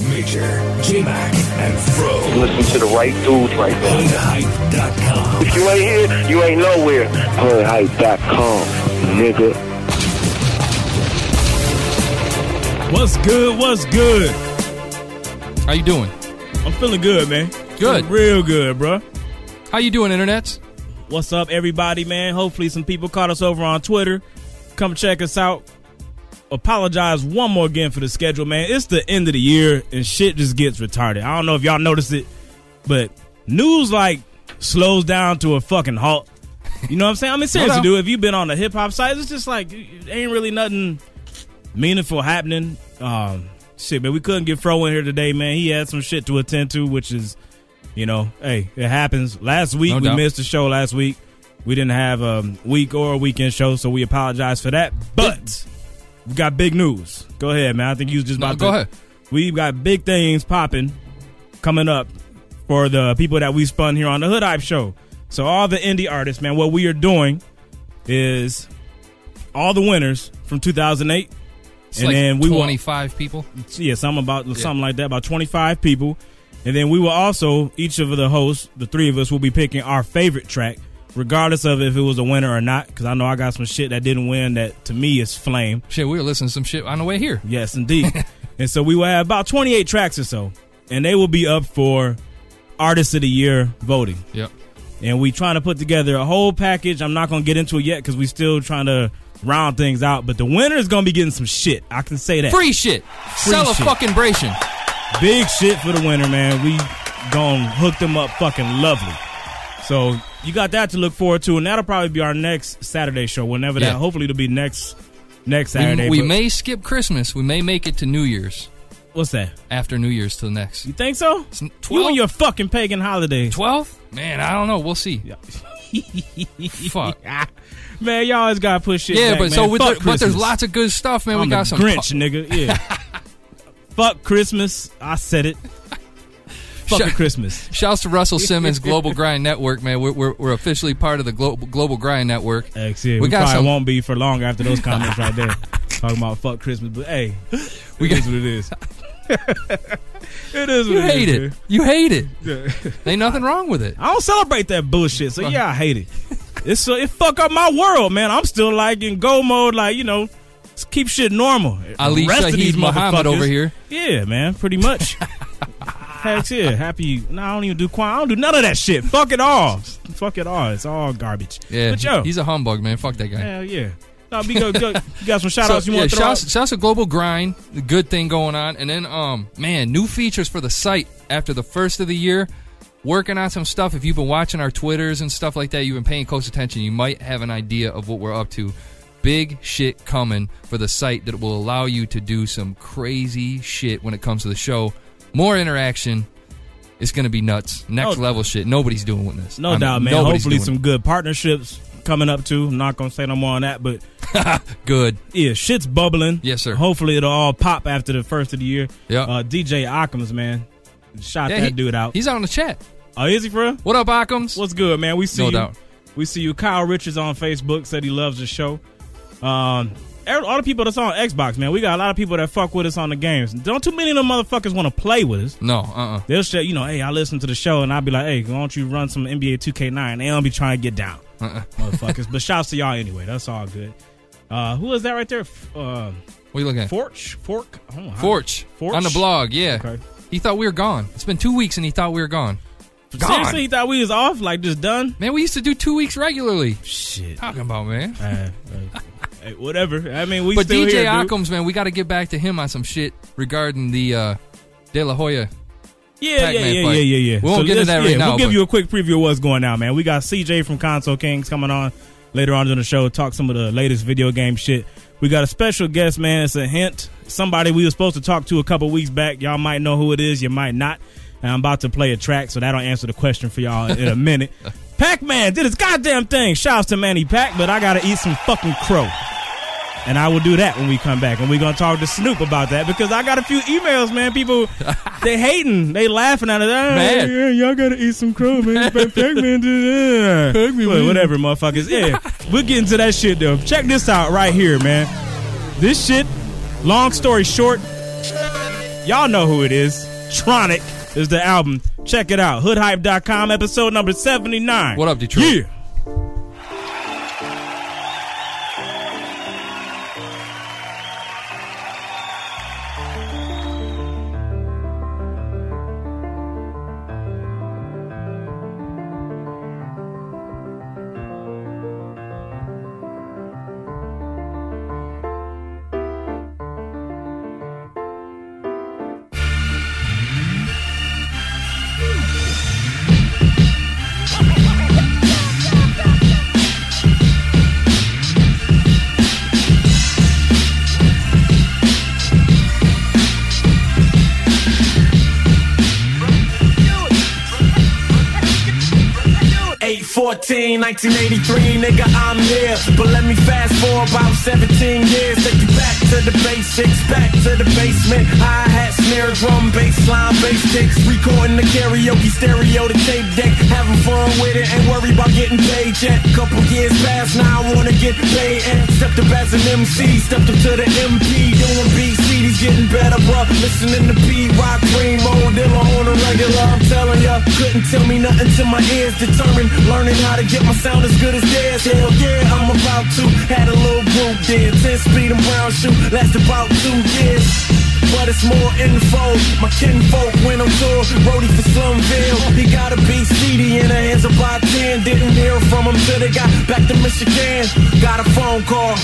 Major, J-Mac, and Fro. Listen to the right dudes right there. HoodHype.com. If you ain't here, you ain't nowhere. Hoodhype.com, nigga. What's good? What's good? How you doing? I'm feeling good, man. Good. Feeling real good, bro. How you doing, internets? What's up, everybody, man? Hopefully, some people caught us over on Twitter. Come check us out. Apologize one more again for the schedule, man. It's the end of the year and shit just gets retarded. I don't know if y'all noticed it, but news like slows down to a fucking halt. You know what I'm saying? I mean, seriously, dude. If you've been on the hip hop side, it's just like it ain't really nothing meaningful happening. Um, shit, man, we couldn't get Fro in here today, man. He had some shit to attend to, which is, you know, hey, it happens. Last week No we doubt. missed the show. Last week we didn't have a week or a weekend show, so we apologize for that. But we got big news. Go ahead, man. I think you was just No, about go to. Go ahead. We've got big things popping coming up for the people that we spun here on the Hood Hype Show. So all the indie artists, man, what we are doing is all the winners from 2008. It's and like then we will 25 people. yeah, something about something like that, about twenty five people, and then we will also each of the hosts, the three of us, will be picking our favorite track, regardless of if it was a winner or not. Because I know I got some shit that didn't win that to me is flame. Shit, we were listening to some shit on the way here. Yes, indeed. and so we will have about twenty eight tracks or so, and they will be up for artist of the year voting. Yep. And we trying to put together a whole package. I'm not gonna get into it yet because we still trying to round things out. But the winner is gonna be getting some shit. I can say that. Free shit. Sell a fucking bration. Big shit for the winner, man. We gonna hook them up fucking lovely. So you got that to look forward to, and that'll probably be our next Saturday show. Whenever Yeah. that, hopefully it'll be next next Saturday. we But may skip Christmas. We may make it to New Year's. what's that? After New Year's to the next. You think so? It's You 12? and your fucking pagan holiday. 12? Man, I don't know. We'll see. Fuck. man, y'all always gotta push shit. Yeah, back, but man. so with the, but there's lots of good stuff, man. I'm we got some Grinch, nigga. Yeah. Fuck Christmas. I said it. Fuck Shut- Christmas. Shouts to Russell Simmons, Global Grind Network, man. We're, we're, we're officially part of the Global, Global Grind Network. X, yeah, we, We got probably some- won't be for long after those comments right there. Talking about fuck Christmas, but hey, We got- is what it is. it is what You it hate is, it. You hate it. Yeah. Ain't nothing wrong with it. I don't celebrate that bullshit, so yeah, I hate it. It's so it fuck up my world, man. I'm still like in go mode, like you know, keep shit normal. Ali rest Shaheed Muhammad over here. Yeah, man, pretty much. Heck yeah, happy. No, I don't even do Quan. I don't do none of that shit. Fuck it all. Fuck it all. It's all garbage. Yeah, but yo, he's a humbug, man. Fuck that guy. hell yeah. No, be good. good. You got some shout outs you yeah, want to throw shouts, out? shouts to Global Grind, the good thing going on, and then um, man, new features for the site after the first of the year. Working on some stuff. If you've been watching our Twitters and stuff like that, you've been paying close attention. You might have an idea of what we're up to. Big shit coming for the site that will allow you to do some crazy shit when it comes to the show. More interaction. It's going to be nuts. Next No- level shit. Nobody's doing with this. No I mean, doubt, man. Hopefully, some good partnerships coming up too. I'm not gonna say no more on that, but good. yeah, shit's bubbling. Yes, sir. Hopefully, it'll all pop after the first of the year. Yeah. Uh, DJ Occam's man, shot Yeah, that he- dude out. He's out in the chat. Oh, is he real? What up, Occams? What's good, man? We see No you. doubt. We see you. Kyle Richards on Facebook said he loves the show. Um, all the people that's on Xbox, man, we got a lot of people that fuck with us on the games. Don't too many of them motherfuckers want to play with us. No, uh, uh They'll say, you know, hey, I listen to the show, and I'll be like, hey, why don't you run some NBA 2K9? They don't be trying to get down, uh-uh. motherfuckers. but shouts to y'all anyway. That's all good. Uh, who is that right there? Uh, What are you looking at? Forch? Fork? I don't know how- Forch. Forch? On the blog, yeah. Okay. He thought we were gone. It's been two weeks and he thought we were gone. Gone. Seriously, he thought we was off, like just done? Man, we used to do two weeks regularly. Shit. Talking about, man. Uh, uh, hey, whatever. I mean, we But still DJ here. Occams, man, we got to get back to him on some shit regarding the uh, De La Hoya. Yeah, yeah, Pac-Man yeah, fight. yeah, yeah, yeah. We won't get into that right yeah, now, We'll give you a quick preview of what's going on, man. We got CJ from Console Kings coming on later on in the show, talk some of the latest video game shit. We got a special guest, man. It's a hint. Somebody we were supposed to talk to a couple weeks back. Y'all might know who it is. You might not. And I'm about to play a track, so that'll answer the question for y'all in a minute. Pac Man did his goddamn thing. Shouts to Manny Pac, but I gotta eat some fucking crow. And I will do that when we come back. And we're to talk to Snoop about that because I got a few emails, man. People, they hating. They laughing at it. Ah, Man. yeah, y'all got to eat some crow, man. Pac-Man did that. Well, Whatever, motherfuckers. Yeah, we'll get into that shit, though. Check this out right here, man. This shit, long story short, Y'all know who it is. Tronic is the album. Check it out. Hoodhype.com, episode number 79. What up, Detroit? Yeah. Eight fourteen, 1983, nigga, I'm here. But let me fast forward about 17 years. Take you back to the basics, back to the basement. Hi hat, snare, drum, bass line, bass kicks. Recording the karaoke stereo, the tape deck. Having fun with it, ain't worried about getting paid yet. Couple years past, now I wanna get paid. And stepped up as an MC, stepped up to the MP. Doing BC, he's getting better, bruh. Listening to Pete Rock, Primo, Dilla on a regular. I'm telling ya, couldn't tell me nothing till my ears determined. Learning how to get my sound as good as theirs. Hell yeah, I'm about to. Had a little group there, 10 speed and brown shoe, last about two years. But it's more info. My kinfolk went on tour, roadie for Slum Village. He got a CD in the hands of about 10. Didn't hear from him till they got back to Michigan. Got a phone call.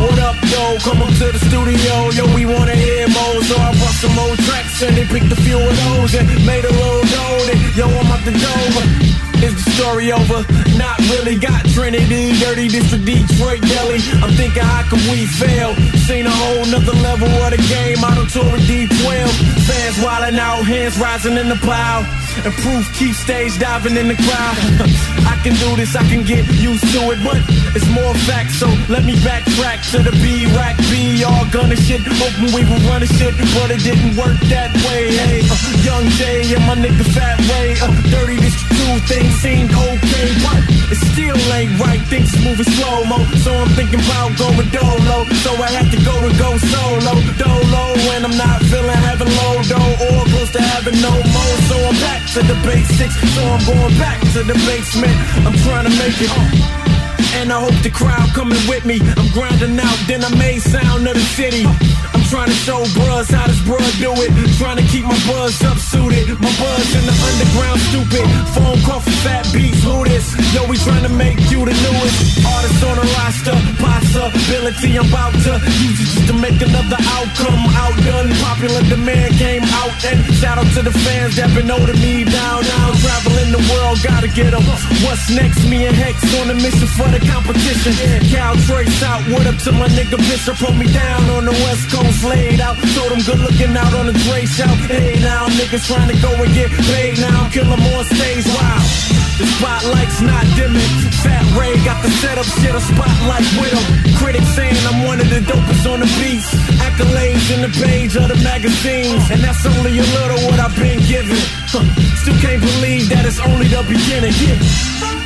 What up, yo? Come up to the studio. Yo, we wanna hear more. So I brought some old tracks and they picked a few of those and made a little. Then, Yo, I'm out to door. Is the story over? Not really. Got Trinity, Dirty District, Detroit, Delhi. I'm thinking, how can we fail? Seen a whole nother level of the game. I don't tour with D12. Fans wildin' out, hands rising in the plow. And proof keep stage diving in the crowd. I can do this, I can get used to it, but it's more facts. So let me backtrack to the B rack B. All gunning shit, hoping we were running shit, but it didn't work that way. Hey, uh, young Jay and my nigga Fat Ray, uh, dirty this two things seemed okay, but it still ain't right. Things moving slow mo, so I'm thinking about going dolo. So I had to go and go solo, dolo, when I'm not feeling having low dough or close to having no more. So I'm back to the basics, so I'm going back to the basement. I'm trying to make it. And I hope the crowd coming with me. I'm grinding out, then I made sound of the city. Trying to show bros how this bro do it. Trying to keep my buzz up suited. My buzz in the underground, stupid. Phone call for fat beats, who this? Yo, we trying to make you the newest artist on the roster. Possibility, I'm about to use it just to make another outcome. Outdone, popular demand came out. And shout out to the fans that been holding me down. Now traveling the world, gotta get get 'em. What's next? Me and Hex on a mission for the competition. Cal Trace out, what up to my nigga Bishop? Put me down on the west coast, laid out. Told him good looking out on the Dre shout. Hey, now niggas trying to go and get paid. Now I'm killing more stage. Wow. The spotlight's not dimming. Fat Ray got the setup, shit a spotlight with him. Critics saying I'm one of the dopest on the beats. Accolades in the page of the magazines. And that's only a little what I've been given. Huh. Still can't believe that it's only the beginning. Yeah.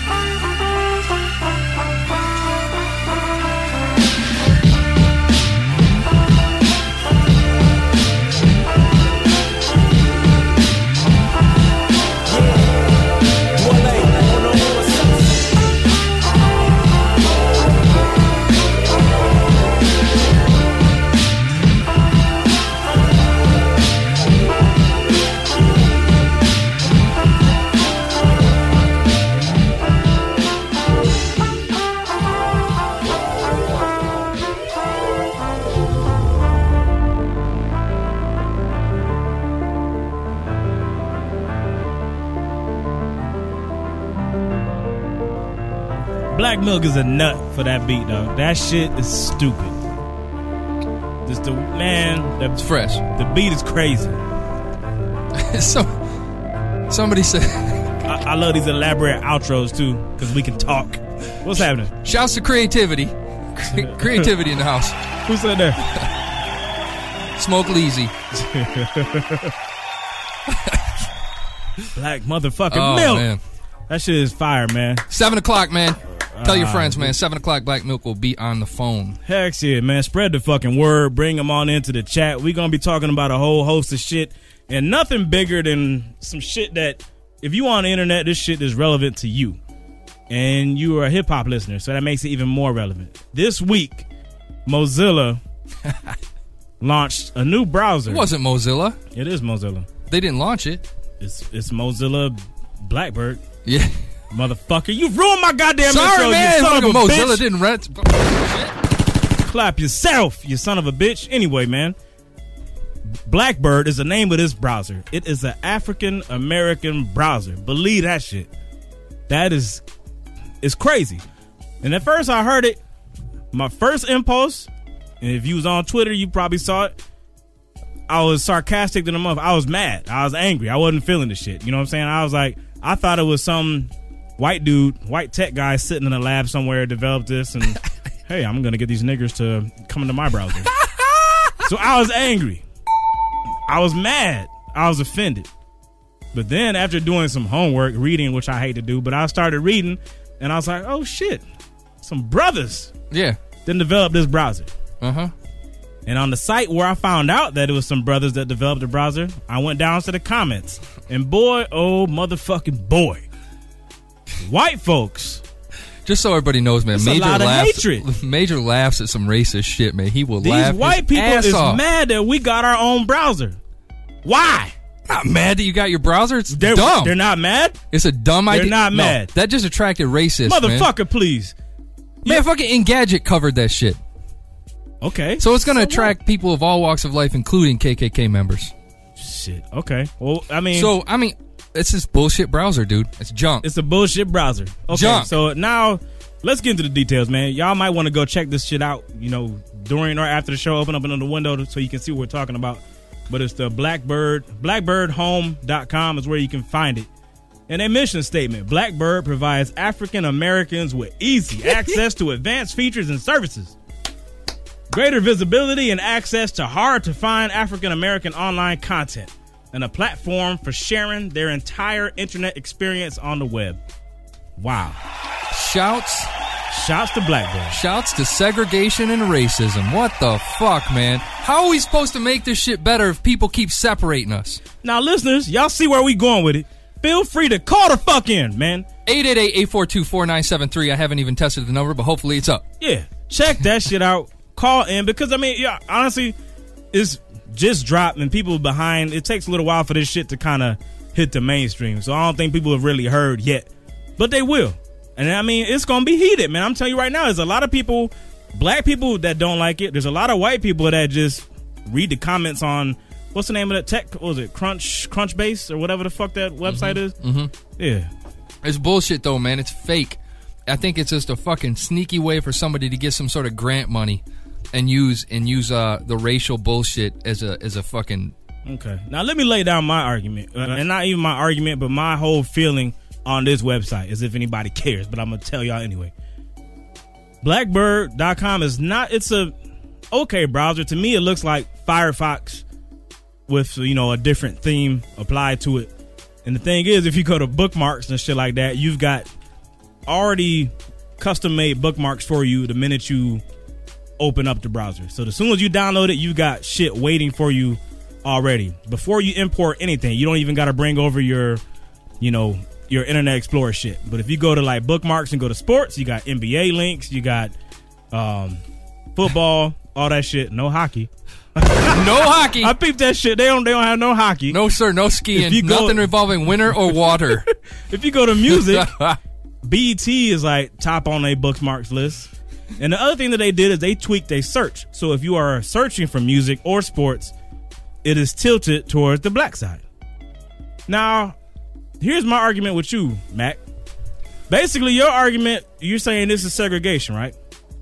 Black Milk is a nut for that beat, though. That shit is stupid. Just the man, It's fresh. the beat is crazy. so, somebody said, I, I love these elaborate outros too, because we can talk. What's happening? shouts to creativity. Cre- creativity in the house. Who said that? Smoke Leezy. Black motherfucking Oh, milk. man. That shit is fire, man. Seven o'clock, man. Tell your friends, uh, man. Seven o'clock Black Milk will be on the phone. Heck yeah, man. Spread the fucking word. Bring them on into the chat. We're going to be talking about a whole host of shit and nothing bigger than some shit that, if you on the internet, this shit is relevant to you. And you are a hip hop listener, so that makes it even more relevant. This week, Mozilla launched a new browser. It wasn't Mozilla. It is Mozilla. They didn't launch it. It's, it's Mozilla Blackbird. Yeah. Motherfucker, you ruined my goddamn intro, Sorry, you man. son of a Mozilla bitch. didn't rent. clap yourself, you son of a bitch. Anyway, man, Blackbird is the name of this browser. It is an African American browser. Believe that shit. That is, it's crazy. And at first I heard it, my first impulse, and if you was on Twitter, you probably saw it. I was sarcastic to the month. I was mad. I was angry. I wasn't feeling the shit. You know what I'm saying? I was like, I thought it was some white dude, white tech guy sitting in a lab somewhere developed this and hey, I'm gonna get these niggers to come into my browser. so I was angry. I was mad. I was offended. But then after doing some homework, reading, which I hate to do, but I started reading and I was like, oh shit, some brothers Yeah. then developed this browser. Uh huh. And on the site where I found out that it was some brothers that developed the browser, I went down to the comments. And boy, oh motherfucking boy. White folks. Just so everybody knows, man. Major laughs. hatred. Major laughs at some racist shit, man. He will These laugh. white his people is off. mad that we got our own browser. Why? Not mad that you got your browser. It's They're, dumb. They're not mad? It's a dumb They're idea. not No, mad. that just attracted racists, man. Motherfucker, please. Man, fucking Engadget covered that shit. Okay. So it's gonna what? attract people of all walks of life, including KKK members. Shit. Okay. Well, I mean, So I mean, it's this bullshit browser, dude. It's junk. It's a bullshit browser. Okay, Junk. so now let's get into the details, man. Y'all might want to go check this shit out, you know, during or after the show. Open up another window so you can see what we're talking about. But it's the Blackbird, blackbirdhome.com is where you can find it. And a mission statement Blackbird provides African Americans with easy access to advanced features and services, greater visibility, and access to hard to find African American online content, and a platform for sharing their entire internet experience on the web. Wow. Shouts, Shouts to Blackbird. shouts to segregation and racism. What the fuck, man? How are we supposed to make this shit better if people keep separating us? Now, listeners, y'all see where we going with it. Feel free to call the fuck in, man. 888-842-4973. I haven't even tested the number, but hopefully it's up. Yeah, check that shit out. Call in because I mean, yeah, honestly, it's just dropped and people behind. It takes a little while for this shit to kind of hit the mainstream. So I don't think people have really heard yet, but they will. And I mean, it's gonna be heated, man. I'm telling you right now, there's a lot of people, black people that don't like it. There's a lot of white people that just read the comments on what's the name of that tech? What was it Crunch Crunchbase or whatever the fuck that website is? Mm-hmm. Yeah, It's bullshit though, man. It's fake. I think it's just a fucking sneaky way for somebody to get some sort of grant money and use and use uh the racial bullshit as a as a fucking Okay. Now let me lay down my argument, uh, and not even my argument, but my whole feeling on this website, as if anybody cares. But I'm gonna tell y'all anyway. Blackbird.com is not. It's a okay browser. To me, it looks like Firefox with you know a different theme applied to it. And the thing is, if you go to bookmarks and shit like that, you've got already custom made bookmarks for you the minute you open up the browser. So as soon as you download it, you got shit waiting for you already. Before you import anything, you don't even got to bring over your, you know, your Internet Explorer shit. But if you go to like bookmarks and go to sports, you got NBA links, you got um, football, all that shit. No hockey. no hockey. I peeped that shit. They don't. They don't have no hockey. No sir, no skiing. go- Nothing involving winter or water. If you go to music, BET is like top on a bookmarks list. And the other thing that they did is they tweaked a search. So if you are searching for music or sports, it is tilted towards the black side. Now, here's my argument with you, Mac. Basically, your argument, you're saying this is segregation, right?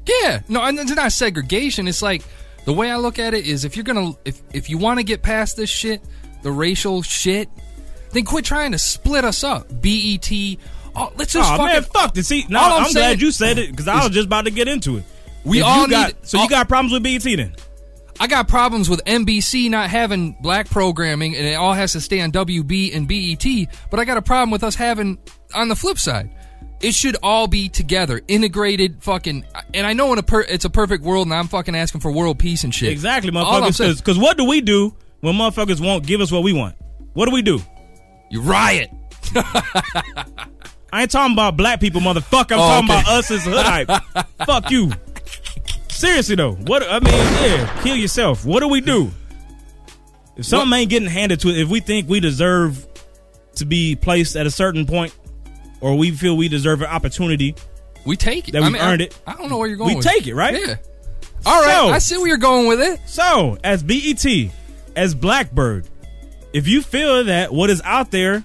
Yeah, no, it's not segregation. It's like the way I look at it is if you're gonna if if you want to get past this shit, the racial shit, then quit trying to split us up. BET. Oh, let's just oh fucking. man, fuck this. See, now I'm I'm, saying glad you said it because I was just about to get into it. We If all got, need- So all- you got problems with BET then? I got problems with NBC not having black programming, and it all has to stay on WB and BET. But I got a problem with us having on the flip side. It should all be together, integrated, fucking. And I know in a per, it's a perfect world, and I'm fucking asking for world peace and shit. Exactly, All motherfuckers. Because what do we do when motherfuckers won't give us what we want? What do we do? You riot. I ain't talking about black people, motherfucker. I'm Oh, talking okay. about us as hood hype. Fuck you. Seriously though, what I mean, yeah, kill yourself. What do we do? If something ain't getting handed to it, if we think we deserve to be placed at a certain point, or we feel we deserve an opportunity, We take it. That I we've mean, earned I, it. I don't know where you're going. We with take it, right? Yeah. All right. So- I see where you're going with it. So, as BET, as Blackbird, if you feel that what is out there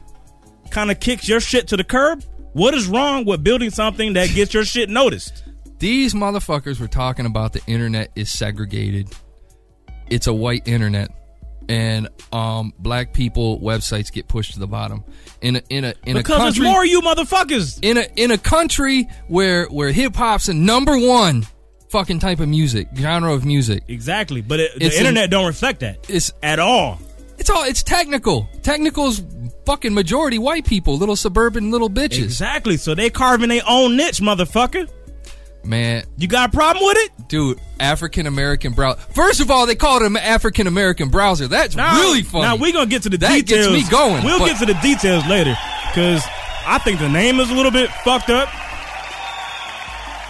kind of kicks your shit to the curb, what is wrong with building something that gets your shit noticed? These motherfuckers were talking about the internet is segregated. It's a white internet, and um, black people websites get pushed to the bottom. In a in a in a Because country, it's more you motherfuckers. in a in a country where where hip hop's a number one fucking type of music genre of music. Exactly, but it, the internet an- don't reflect that It's at all. It's all it's technical. Technical's fucking majority white people, little suburban little bitches. Exactly, so they carving their own niche, motherfucker. Man, You got a problem with it? dude, African American browser. First of all, they called it an African American browser. That's Now, really funny. Now we're gonna get to the That gets details. me going, We'll get to the details later, because I think the name is a little bit fucked up.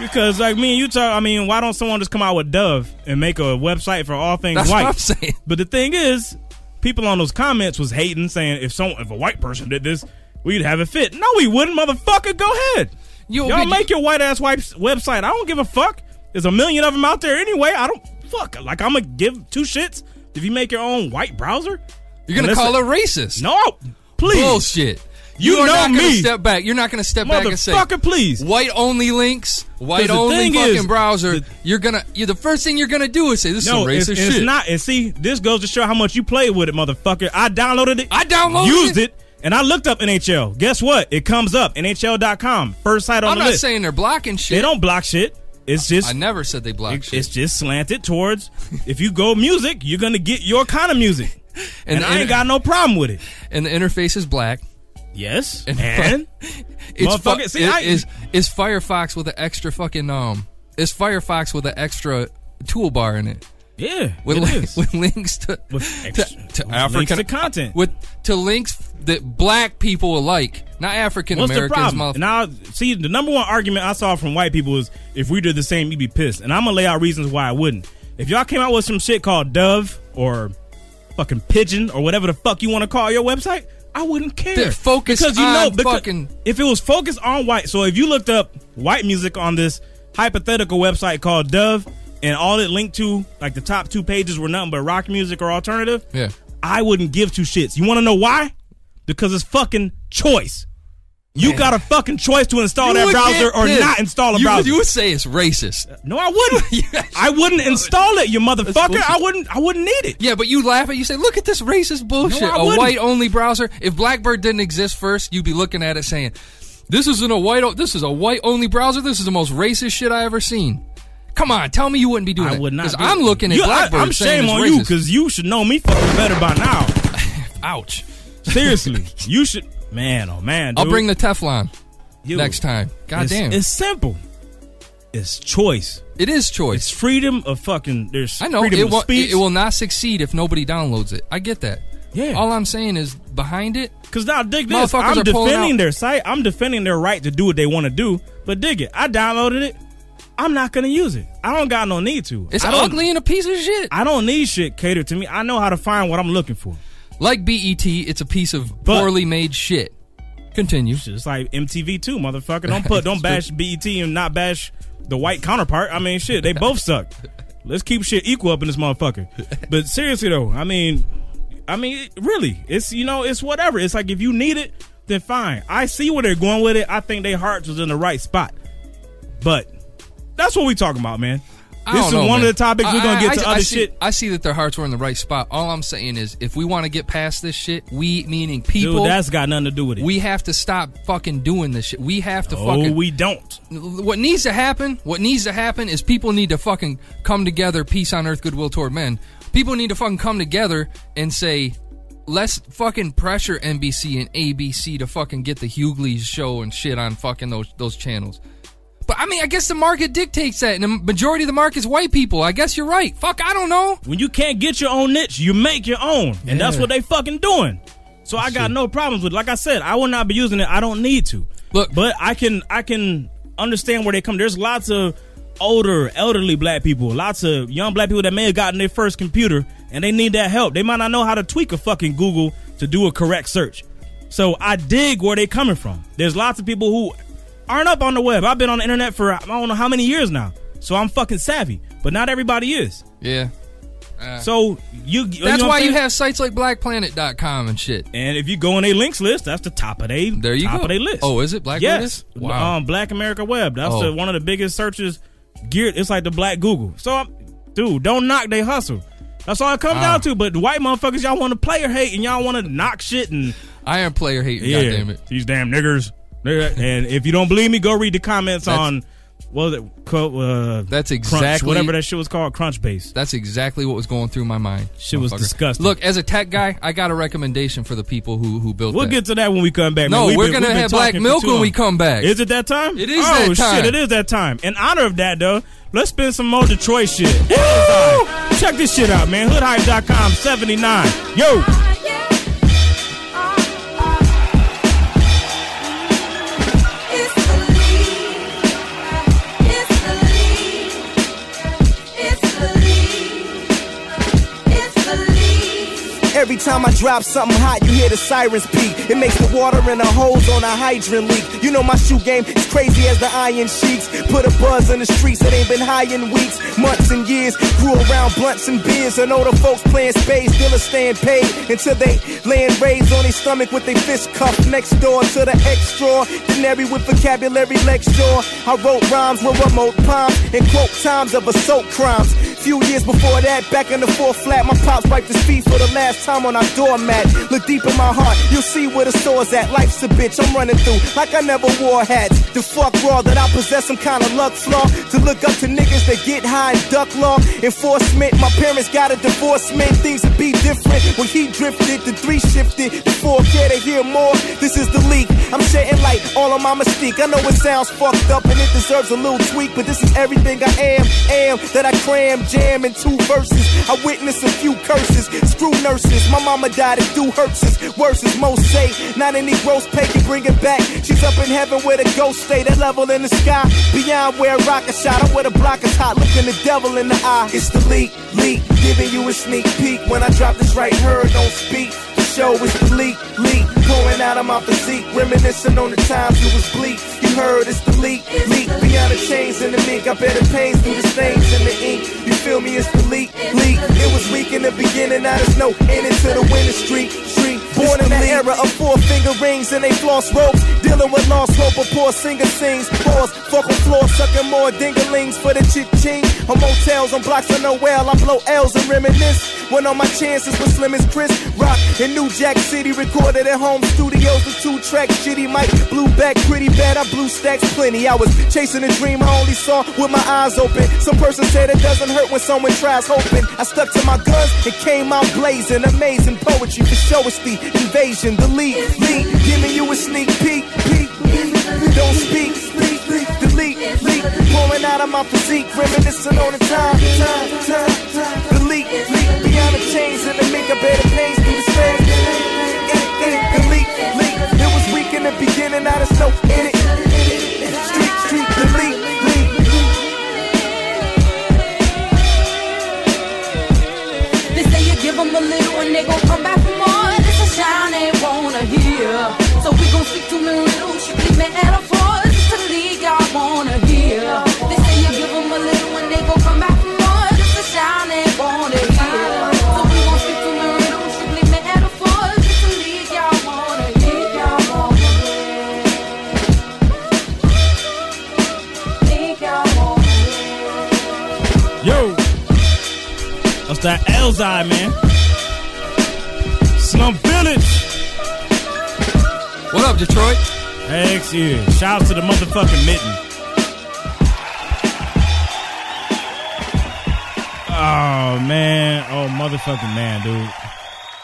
Because like me and you talk, I mean, why don't someone just come out with Dove and make a website for all things That's white? what I'm saying. But the thing is, people on those comments was hating, saying if some if a white person did this, we'd have it fit. No, we wouldn't, motherfucker. Go ahead. Y'all you- make your white ass wipes website. I don't give a fuck. There's a million of them out there anyway. I don't fuck. Like I'm gonna give two shits if you make your own white browser. You're gonna Unless call it- her racist? No, please. Bullshit. You are know not gonna me. step back. You're not gonna step back and say Motherfucker, please. white only links, White only fucking is, browser. the- you're gonna. You the first thing you're gonna do is say this No, is it's, some racist shit. No, it's not. And see, this goes to show how much you play with it, motherfucker. I downloaded it. I downloaded it used it. it. and I looked up NHL. Guess what? It comes up NHL.com, first site on the list. I'm not saying they're blocking shit. they don't block shit. It's just I never said they block it- shit. it's just slanted towards. if you go music, you're gonna get your kind of music, and, the I ain't got no problem with it. and the interface is black. Yes, And- and It's Motherfucker, fu- see, it- I- is is Firefox with an extra fucking um. Is Firefox with an extra toolbar in it yeah, with it li- with links to With to, extra- to with African to content. with to links that black people will like, not African What's the Americans. problem? Now, see, the number one argument I saw from white people is if we did the same, you'd be pissed. And I'm gonna lay out reasons why I wouldn't. If y'all came out with some shit called Dove or fucking Pigeon or whatever the fuck you want to call your website, I wouldn't care. That focus because you know, on because fucking- if it was focused on white, so if you looked up white music on this hypothetical website called Dove, and all it linked to, like the top two pages were nothing but rock music or alternative, Yeah. I wouldn't give two shits. You want to know why? Because it's fucking choice. You Man. got a fucking choice to install You that browser or not install a you, browser. You would say it's racist. Uh, no, I wouldn't. Yes. I wouldn't install it, you motherfucker. I wouldn't. I wouldn't need it. Yeah, but you laugh at you say, look at this racist bullshit. No, I a wouldn't. white only browser. If Blackbird didn't exist first, you'd be looking at it saying, "This isn't a white. o- This is a white only browser. This is the most racist shit I ever seen." Come on, tell me you wouldn't be doing it. I that. would not. Because I'm looking at You- Blackbird. I'm saying shame on you because you should know me fucking better by now. ouch. Seriously, you should. Man, oh man, I'll bring the Teflon next time. God it's, damn, it's simple. It's choice. it is choice. It's freedom of fucking. There's I know freedom it of will. speech. It, it will not succeed if nobody downloads it. I get that. Yeah. All I'm saying is behind it. Because now, dig this. I'm defending their site. I'm defending their right to do what they want to do. But dig it. I downloaded it. I'm not going to use it. I don't got no need to. It's ugly and a piece of shit. I don't need shit catered to me. I know how to find what I'm looking for. Like BET, it's a piece of But- poorly made shit. Continue. It's like MTV too, motherfucker. Don't put, don't bash BET and not bash the white counterpart. I mean, shit, they both suck. Let's keep shit equal up in this motherfucker. But seriously though, I mean, I mean, really, it's you know, it's whatever. It's like if you need it, then fine. I see where they're going with it. I think their hearts was in the right spot. But that's what we talking about, man. I This is know, one man. of the topics we're gonna get I- to I other see, shit. I see that their hearts were in the right spot. All I'm saying is, if we want to get past this shit, we meaning people, Dude, that's got nothing to do with it. we have to stop fucking doing this shit. We have to oh, fucking. we don't. what needs to happen? What needs to happen is people need to fucking come together. Peace on earth, goodwill toward men. People need to fucking come together and say, let's fucking pressure NBC and ABC to fucking get the Hughley's show and shit on fucking those those channels. But I mean, I guess the market dictates that, and the majority of the market's white people. I guess you're right. Fuck, I don't know. When you can't get your own niche, you make your own, and that's what they fucking doing. So I got no problems with. it. Like I said, I will not be using it. I don't need to. Look- but I can I can understand where they come. There's lots of older, elderly black people, lots of young black people that may have gotten their first computer and they need that help. They might not know how to tweak a fucking Google to do a correct search. So I dig where they coming from. There's lots of people who aren't up on the web. I've been on the internet for I don't know how many years now. So I'm fucking savvy. But not everybody is. Yeah. So you you know That's why you have sites like BlackPlanet.com and shit. And if you go on a links list, that's the top of they There you top go. of their list. Oh, is it? Black yes. Wow. Um, Black America Web. That's Oh. the, one of the biggest searches geared. It's like the Black Google. So, I'm, dude, don't knock they hustle. That's all it comes Ah. down to. But the white motherfuckers, y'all want to player hate and y'all want to knock shit and Iron player hating, yeah, goddamn it. these damn niggers. And if you don't believe me, go read the comments That's- on what was it? Co- Uh, That's Crunch, exactly- whatever that shit was called, Crunch Base. That's exactly what was going through my mind. Shit was disgusting. Look, as a tech guy, I got a recommendation for the people who who built We'll that. get to that when we come back. No, we're been- gonna have Black Milk when we come back. Is it that time? It is oh, that time. shit, it is that time. In honor of that, though, let's spin some more Detroit shit. Woo! Check this shit out, man. Hoodhype.com 79. Yo! Every time I drop something hot, you hear the sirens peak. It makes the water in the hose on a hydrant leak. You know my shoe game is crazy as the iron sheets. Put a buzz in the streets that ain't been high in weeks, months and years. Grew around blunts and beers. I know the folks playing spades still are staying paid until they laying raised on their stomach with their fist cuffed next door to the extraordinary with vocabulary lecture. I wrote rhymes with remote palms and quote times of assault crimes. Few years before that, back in the fourth flat, my pops wiped his feet for the last time on our doormat. Look deep in my heart, you'll see where the sore's at. Life's a bitch, I'm running through like I never wore hats. The fuck raw that I possess some kind of luck flaw to look up to niggas that get high and duck law enforcement. My parents got a divorce, man. Things would be different when he drifted. The three shifted. The four care to hear more. This is the leak. I'm shedding light all on my mystique. I know it sounds fucked up and it deserves a little tweak, but this is everything I am. Am that I cram, jam in two verses. I witnessed a few curses. Screw nurses. My mama died at do hurts. Worse as most say. Not any gross pay can bring it back. She's up in heaven where the ghost stay. That level in the sky. Beyond where a rocket shot. I'm where the block is hot. Looking the devil in the eye. It's the leak, leak. Giving you a sneak peek. When I drop this right here, don't speak. The show is the leak, leak. Pouring out of my physique. Reminiscing on the times it was bleak. You heard it's the leak, leak. Beyond the chains and the mink. I the pains through the stains in the ink. You feel me? It's the leak, leak. It was weak in the beginning. Now there's no end into the winning streak. Street. Born in the era of four finger rings and they floss ropes. Dealing with lost hope, a poor singer sings. Pause, fuck on floor, sucking more dinglings for the chit ching. On motels, on blocks of no well, I blow L's and reminisce. When all my chances were slim as Chris Rock in New Jack City, recorded at home studios. The two track shitty mic blew back pretty bad. I blew stacks plenty. I was chasing a dream I only saw with my eyes open. Some person said it doesn't hurt when someone tries hoping. I stuck to my guns and came out blazing. Amazing poetry for show us the invasion, the lead, lead, giving you a sneak peek, peek. Don't speak, speak, delete, leak, pouring out of my physique, reminiscing on the time, time, time, time. Delete, leak, beyond the chains and the I bear the pains through the space. Delete, leak, it was weak in the beginning, now there's no in it. Street, street, delete, leak. They say you give a little and they gon' come back for more. This is sound they wanna hear. So we gon' speak to me little, strictly metaphors. Is the league y'all wanna hear. That Elzhi, man. Slum Village! What up, Detroit? Heck yeah. Shout out to the motherfucking mitten. Oh man. Oh motherfucking man, dude.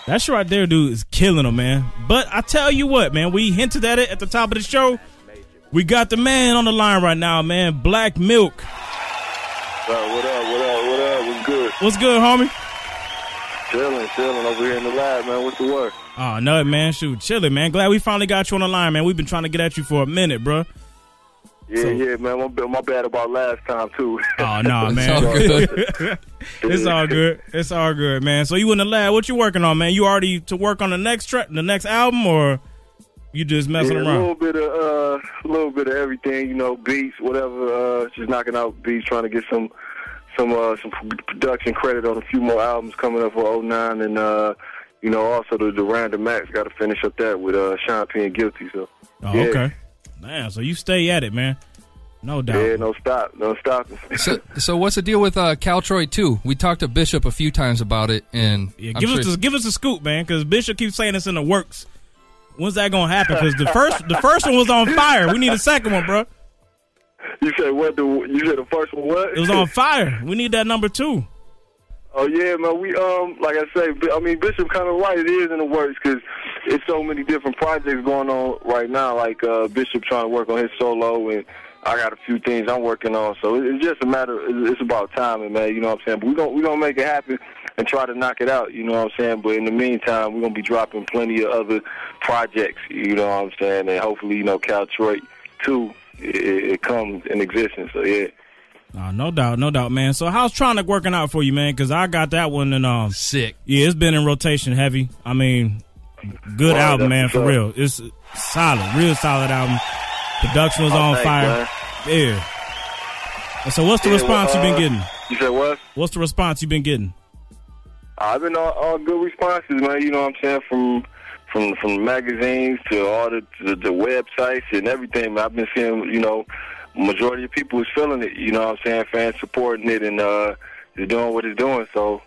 That shit right there, dude, is killing him, man. But I tell you what, man, we hinted at it at the top of the show. We got the man on the line right now, man. Black Milk. Uh, what up? What up? What up? What's good? Homie? Chilling, chilling over here in the lab, man. What's the word? Oh, no, man. Shoot, chilling, man. Glad we finally got you on the line, man. We've been trying to get at you for a minute, bro. Yeah, So- yeah, man. My, my bad about last time too. Oh, no, It's man. all good. it's all good. It's all good, man. So you in the lab? What you working on, man? You already to work on the next track, the next album, or you just messing yeah, a around? little bit of uh, a little bit of everything, you know, beats, whatever. Uh, just knocking out beats, trying to get some some uh, some production credit on a few more albums coming up for 09 and uh, you know, also the, the Random Axe got to finish up that with uh, Sean P and Guilty. So Oh, yeah. okay. Man, so you stay at it, man. No doubt. yeah, no stop, no stopping. So, so what's the deal with uh, Caltroit 2? We talked to Bishop a few times about it, and Yeah, I'm give sure us the, give us a scoop, man, because Bishop keeps saying it's in the works. When's that gonna happen? Because the first the first one was on fire. We need a second one, bro. You said what? The you said the first one? What? It was on fire. We need that number two. Oh yeah, man. We um, like I say, I mean Bishop kind of right. It is in the works because it's so many different projects going on right now. Like uh, Bishop trying to work on his solo, and I got a few things I'm working on. So it's just a matter. it's- It's about timing, man. You know what I'm saying? But we gonna we gonna make it happen and try to knock it out. You know what I'm saying? But in the meantime, we're gonna be dropping plenty of other projects. You know what I'm saying? And hopefully, you know, Caltroit too. It, it comes in existence. So yeah. Oh, no doubt, no doubt, man. So how's Tronic working out for you, man? Because I got that one, and um, sick. yeah, it's been in rotation heavy. I mean, good Oh, album, man, for up. real. It's solid, real solid album. Production was Oh, on thanks, fire. man. Yeah. And so, what's the Yeah, response well, you've uh, been getting? You said what? What's the response you've been getting? I've been all, all good responses, man. You know what I'm saying from from from magazines to all the, the the websites and everything. I've been seeing, you know, majority of people is feeling it. You know what I'm saying? Fans supporting it and uh, it's doing what it's doing. So,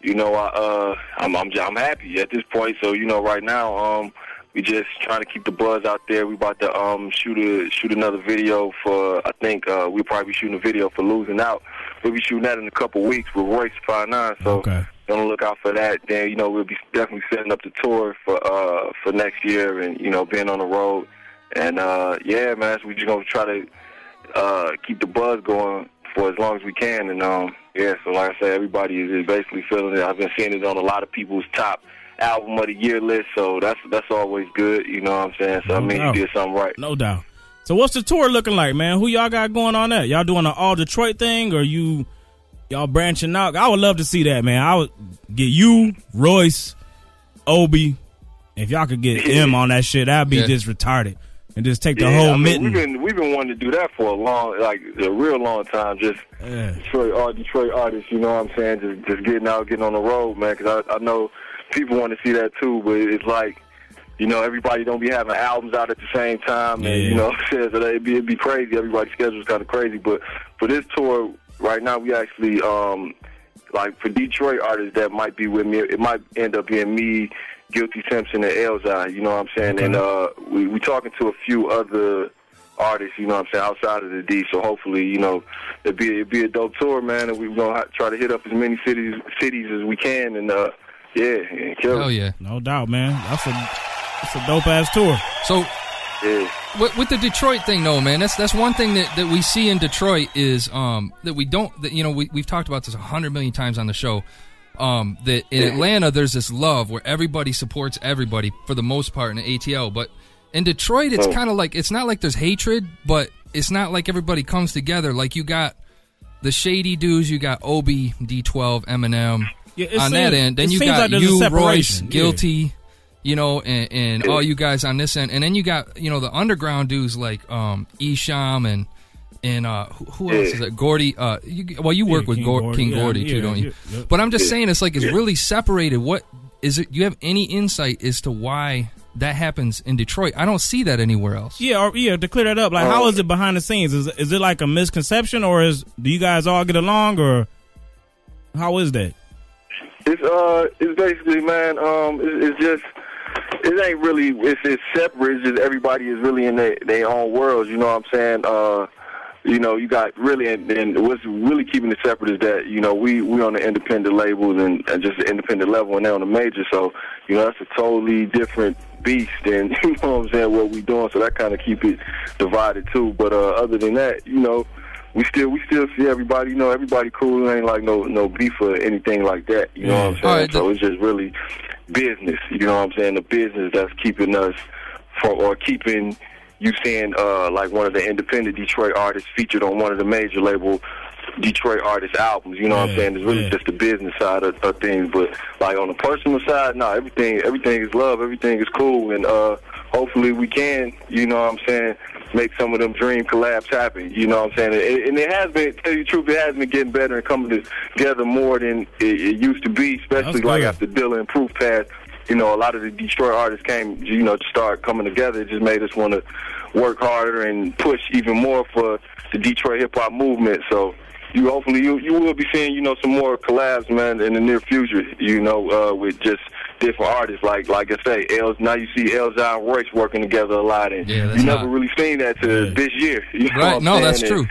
you know, I uh, I'm I'm I'm happy at this point. So, you know, right now, um, we just trying to keep the buzz out there. We about to um shoot a shoot another video for. I think uh, we'll probably be shooting a video for losing out. We'll be shooting that in a couple weeks with Royce Five Nine. So Okay. gonna look out for that. Then you know we'll be definitely setting up the tour for uh for next year, and you know being on the road. And uh yeah, man, so we just gonna try to uh keep the buzz going for as long as we can. And um yeah, so like I said, everybody is, basically feeling it. I've been seeing it on a lot of people's top album of the year list, so that's that's always good. You know what I'm saying? So I mean, doubt. you did something right. No doubt. So, what's the tour looking like, man? Who y'all got going on that? Y'all doing an all Detroit thing, or you y'all branching out? I would love to see that, man. I would get you, Royce, Obie. If y'all could get M on that shit, that'd be Yeah. just retarded, and just take the Yeah, whole I mean, mitten. we've been we've been wanting to do that for a long, like a real long time. Just Yeah. Detroit art, Detroit artists. You know what I'm saying? Just just getting out, getting on the road, man. Because I, I know people want to see that too, but it's like. You know, everybody don't be having albums out at the same time, and Yeah. you know, so it'd be it'd be crazy. Everybody's schedule's kind of crazy, but for this tour right now, we actually um like for Detroit artists that might be with me. It might end up being me, Guilty Simpson, and Elzhi. You know what I'm saying? And uh, we we talking to a few other artists. You know what I'm saying outside of the D. So hopefully, you know, it'd be it'd be a dope tour, man. And we're gonna try to hit up as many cities cities as we can. And uh, yeah, and kill. Oh yeah. No doubt, man. That's a that's a dope ass tour. So yeah. with, with the Detroit thing, though, man, that's that's one thing that, that we see in Detroit is um, that we don't. That, you know, we we've talked about this a hundred million times on the show. Um, that in Atlanta, there's this love where everybody supports everybody for the most part in the ATL, but in Detroit, it's Oh. kind of like it's not like there's hatred, but it's not like everybody comes together. Like you got the shady dudes, you got Obie, D12, Eminem Yeah, on seems- that end. Then you seems got like you, Royce, Guilty, Yeah. Guilty, you know, and, and all you guys on this end, and then you got you know the underground dudes like um Isham and and uh who, who else is it? Gordy. Uh, you, well, you work Yeah, with King Gordy, King Gordy yeah, too, don't you? yeah, yeah. But I'm just saying, it's like it's really separated. What is it? You have any insight as to why that happens in Detroit? I don't see that anywhere else. Yeah, or, yeah. To clear that up, like, Oh. how is it behind the scenes? Is is it like a misconception, or is do you guys all get along, or how is that? It's uh, it's basically, man. Um, it's, it's just, it ain't really. It's it's separate. It's just everybody is really in their their own worlds. You know what I'm saying? Uh, you know, you got really, and, and what's really keeping it separate is that you know we we on the independent labels and, and just the independent level, and they're on the major. So you know that's a totally different beast, and you know what I'm saying what we doing. So that kind of keep it divided too. But uh, other than that, you know. We still we still see everybody, you know, everybody cool. It ain't like no no beef or anything like that. You know what I'm saying? All right, so it's just really business. You know what I'm saying? The business that's keeping us from or keeping you seeing uh like one of the independent Detroit artists featured on one of the major label Detroit artist albums. You know what I'm saying? It's really yeah. just the business side of, of things. But like on the personal side, no, everything everything is love, everything is cool and uh hopefully we can, you know what I'm saying, make some of them dream collabs happen. You know what I'm saying? And, and it has been tell you the truth, it has been getting better and coming together more than it, it used to be, especially like after Dilla and Proof passed you know, a lot of the Detroit artists came, you know, to start coming together. It just made us want to work harder and push even more for the Detroit hip hop movement. So, you hopefully you you will be seeing, you know, some more collabs, man, in the near future. You know, uh, with just different artists. Like like I say, Els. Now you see Elzhi and Royce working together a lot, and Yeah, you never hot. really seen that to Yeah. this year. You know Right? No, that's And true.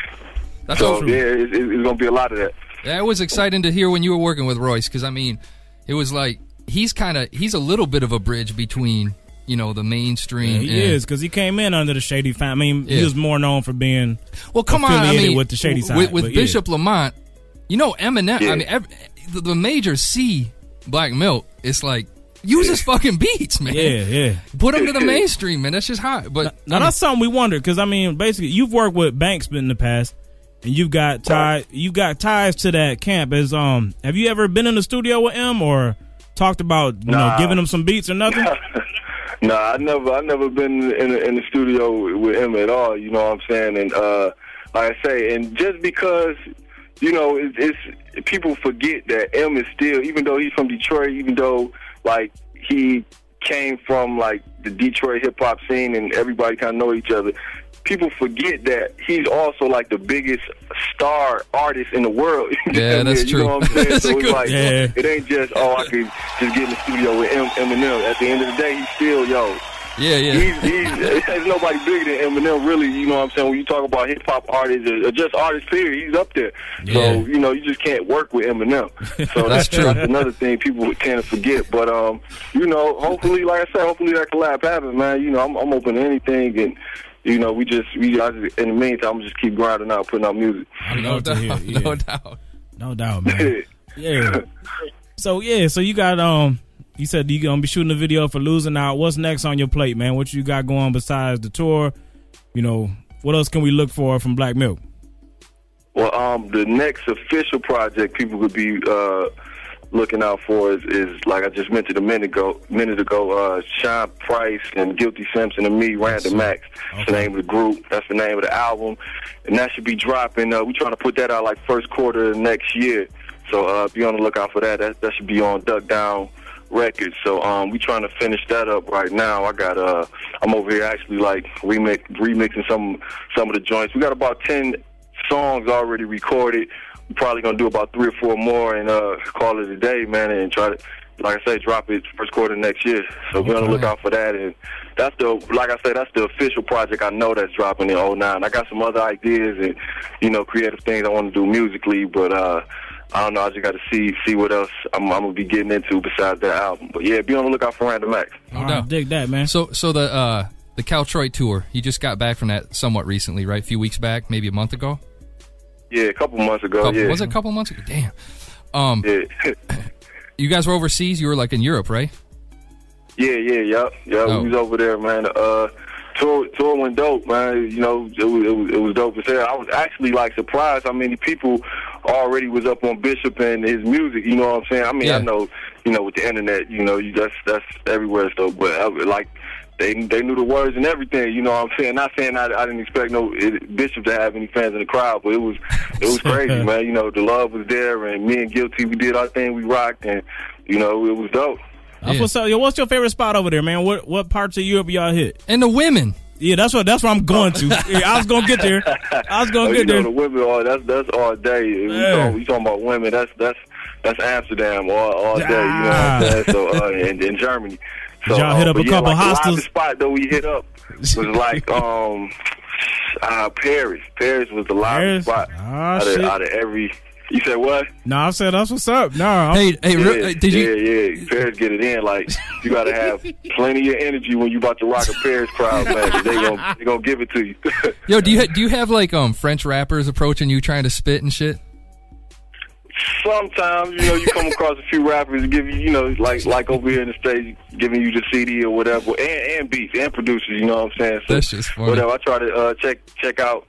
That's So true. yeah, it's, it's gonna be a lot of that. That was exciting to hear when you were working with Royce because I mean, it was like he's kind of he's a little bit of a bridge between you know the mainstream. he and, is because he came in under the Shady family. I mean, Yeah. he was more known for being Well, come on, I affiliated mean, with the shady side, with, with but yeah. Bishop Lamont, you know Eminem. Yeah. I mean, ev the, the majors see Black Milk. It's like use his fucking beats, man. yeah, yeah. Put him to the mainstream, man. That's just hot. But Now that's something we wonder because I mean, basically, you've worked with Banks in the past, and you've got ties. you've got ties to that camp. As um, have you ever been in the studio with him or talked about you know giving him some beats or nothing? nah, I never, I never been in the, in the studio with him at all. You know what I'm saying? And uh, like I say, and just because you know, it, it's people forget that M is still, even though he's from Detroit, even though like he came from like the Detroit hip hop scene and everybody kind of know each other. People forget that he's also like the biggest star artist in the world. Yeah, that's you true. know what I'm saying? That's so it's good- like Yeah. it ain't just oh I could just get in the studio with Eminem. At the end of the day, he's still yo. Yeah, yeah. He's, he's there's nobody bigger than Eminem, really. You know what I'm saying? When you talk about hip hop artists or, or just artists, period, he's up there. Yeah. So you know, you just can't work with Eminem. So That's that's, true. That's another thing people tend to forget. But um, you know, hopefully, like I said, hopefully that collab happens, man. You know, I'm, I'm open to anything, and you know, we just we I just, in the meantime, I'm just keep grinding out, putting out music. I no love to hear. doubt, Yeah. no doubt. No doubt, man. Yeah. So yeah, so you got um you said you gonna be shooting a video for losing out. What's next on your plate, man? What you got going besides the tour? You know, what else can we look for from Black Milk? Well, um, the next official project people could be uh, looking out for is, is like I just mentioned a minute ago. Minute ago, uh, Sean Price and Guilty Simpson and me, Random Axe. That's the name of the group. That's the name of the album, and that should be dropping. Uh, we trying to put that out like first quarter of next year. So uh, be on the lookout for that. That, that should be on Duck Down Records. So um, we trying to finish that up right now. I got uh, I'm over here actually like remix remixing some some of the joints. We got about ten songs already recorded. We're probably gonna do about three or four more and uh, call it a day, man, and try to, like I say, drop it first quarter next year. So be on the lookout for that. And that's the, like I say, that's the official project I know that's dropping in 09. I got some other ideas and you know creative things I want to do musically, but uh, I don't know. I just got to see see what else I'm, I'm gonna be getting into besides that album. But yeah, be on the lookout for Random Axe. No All right, doubt. dig that, man. So, so the uh, the Caltroit tour, you just got back from that somewhat recently, right? A few weeks back, maybe a month ago. Yeah, a couple months ago. Couple- yeah, Was it a couple months ago? Damn. Um, yeah. you guys were overseas. You were like in Europe, right? Yeah, yeah, yep, yep. Oh. We was over there, man. Uh, tour, tour went dope, man. You know, it was, it was, it was dope as hell. I was actually like surprised how many people already was up on Bishop and his music. You know what I'm saying? I mean, Yeah. I know, you know, with the internet, you know, you that's that's everywhere. So, but I, like. They they knew the words and everything, you know what I'm saying. Not saying I, I didn't expect no it, Bishop to have any fans in the crowd, but it was it was crazy, man. You know the love was there, and me and Guilty we did our thing, we rocked, and you know it was dope. Yeah. what's up. Yo, what's your favorite spot over there, man? What what parts of Europe y'all hit? And the women. Yeah, that's what that's where I'm going to. Yeah, I was gonna get there. I was gonna Oh, get you know there. the women all that's that's all day. We, talking, we talking about women. That's that's that's Amsterdam all all day. You know what Ah. I'm saying? So uh, in, in Germany. So, y'all hit uh, up but a yeah, couple like, hostels? The spot that we hit up was like um Uh, Paris. Paris was the loudest spot Ah, out, of, out of every. You said what? No, I said that's what's up. No, I'm- Hey, hey, yeah, re- did you? Yeah, yeah. Paris get it in. Like you got to have plenty of energy when you about to rock a Paris crowd, man. 'cause They gonna they gonna give it to you. Yo, do you ha- do you have like um French rappers approaching you trying to spit and shit? Sometimes you know you come across a few rappers and give you you know like like over here in the states giving you the CD or whatever, and, and beats and producers. You know what I'm saying? So That's just funny. Whatever. I try to uh, check check out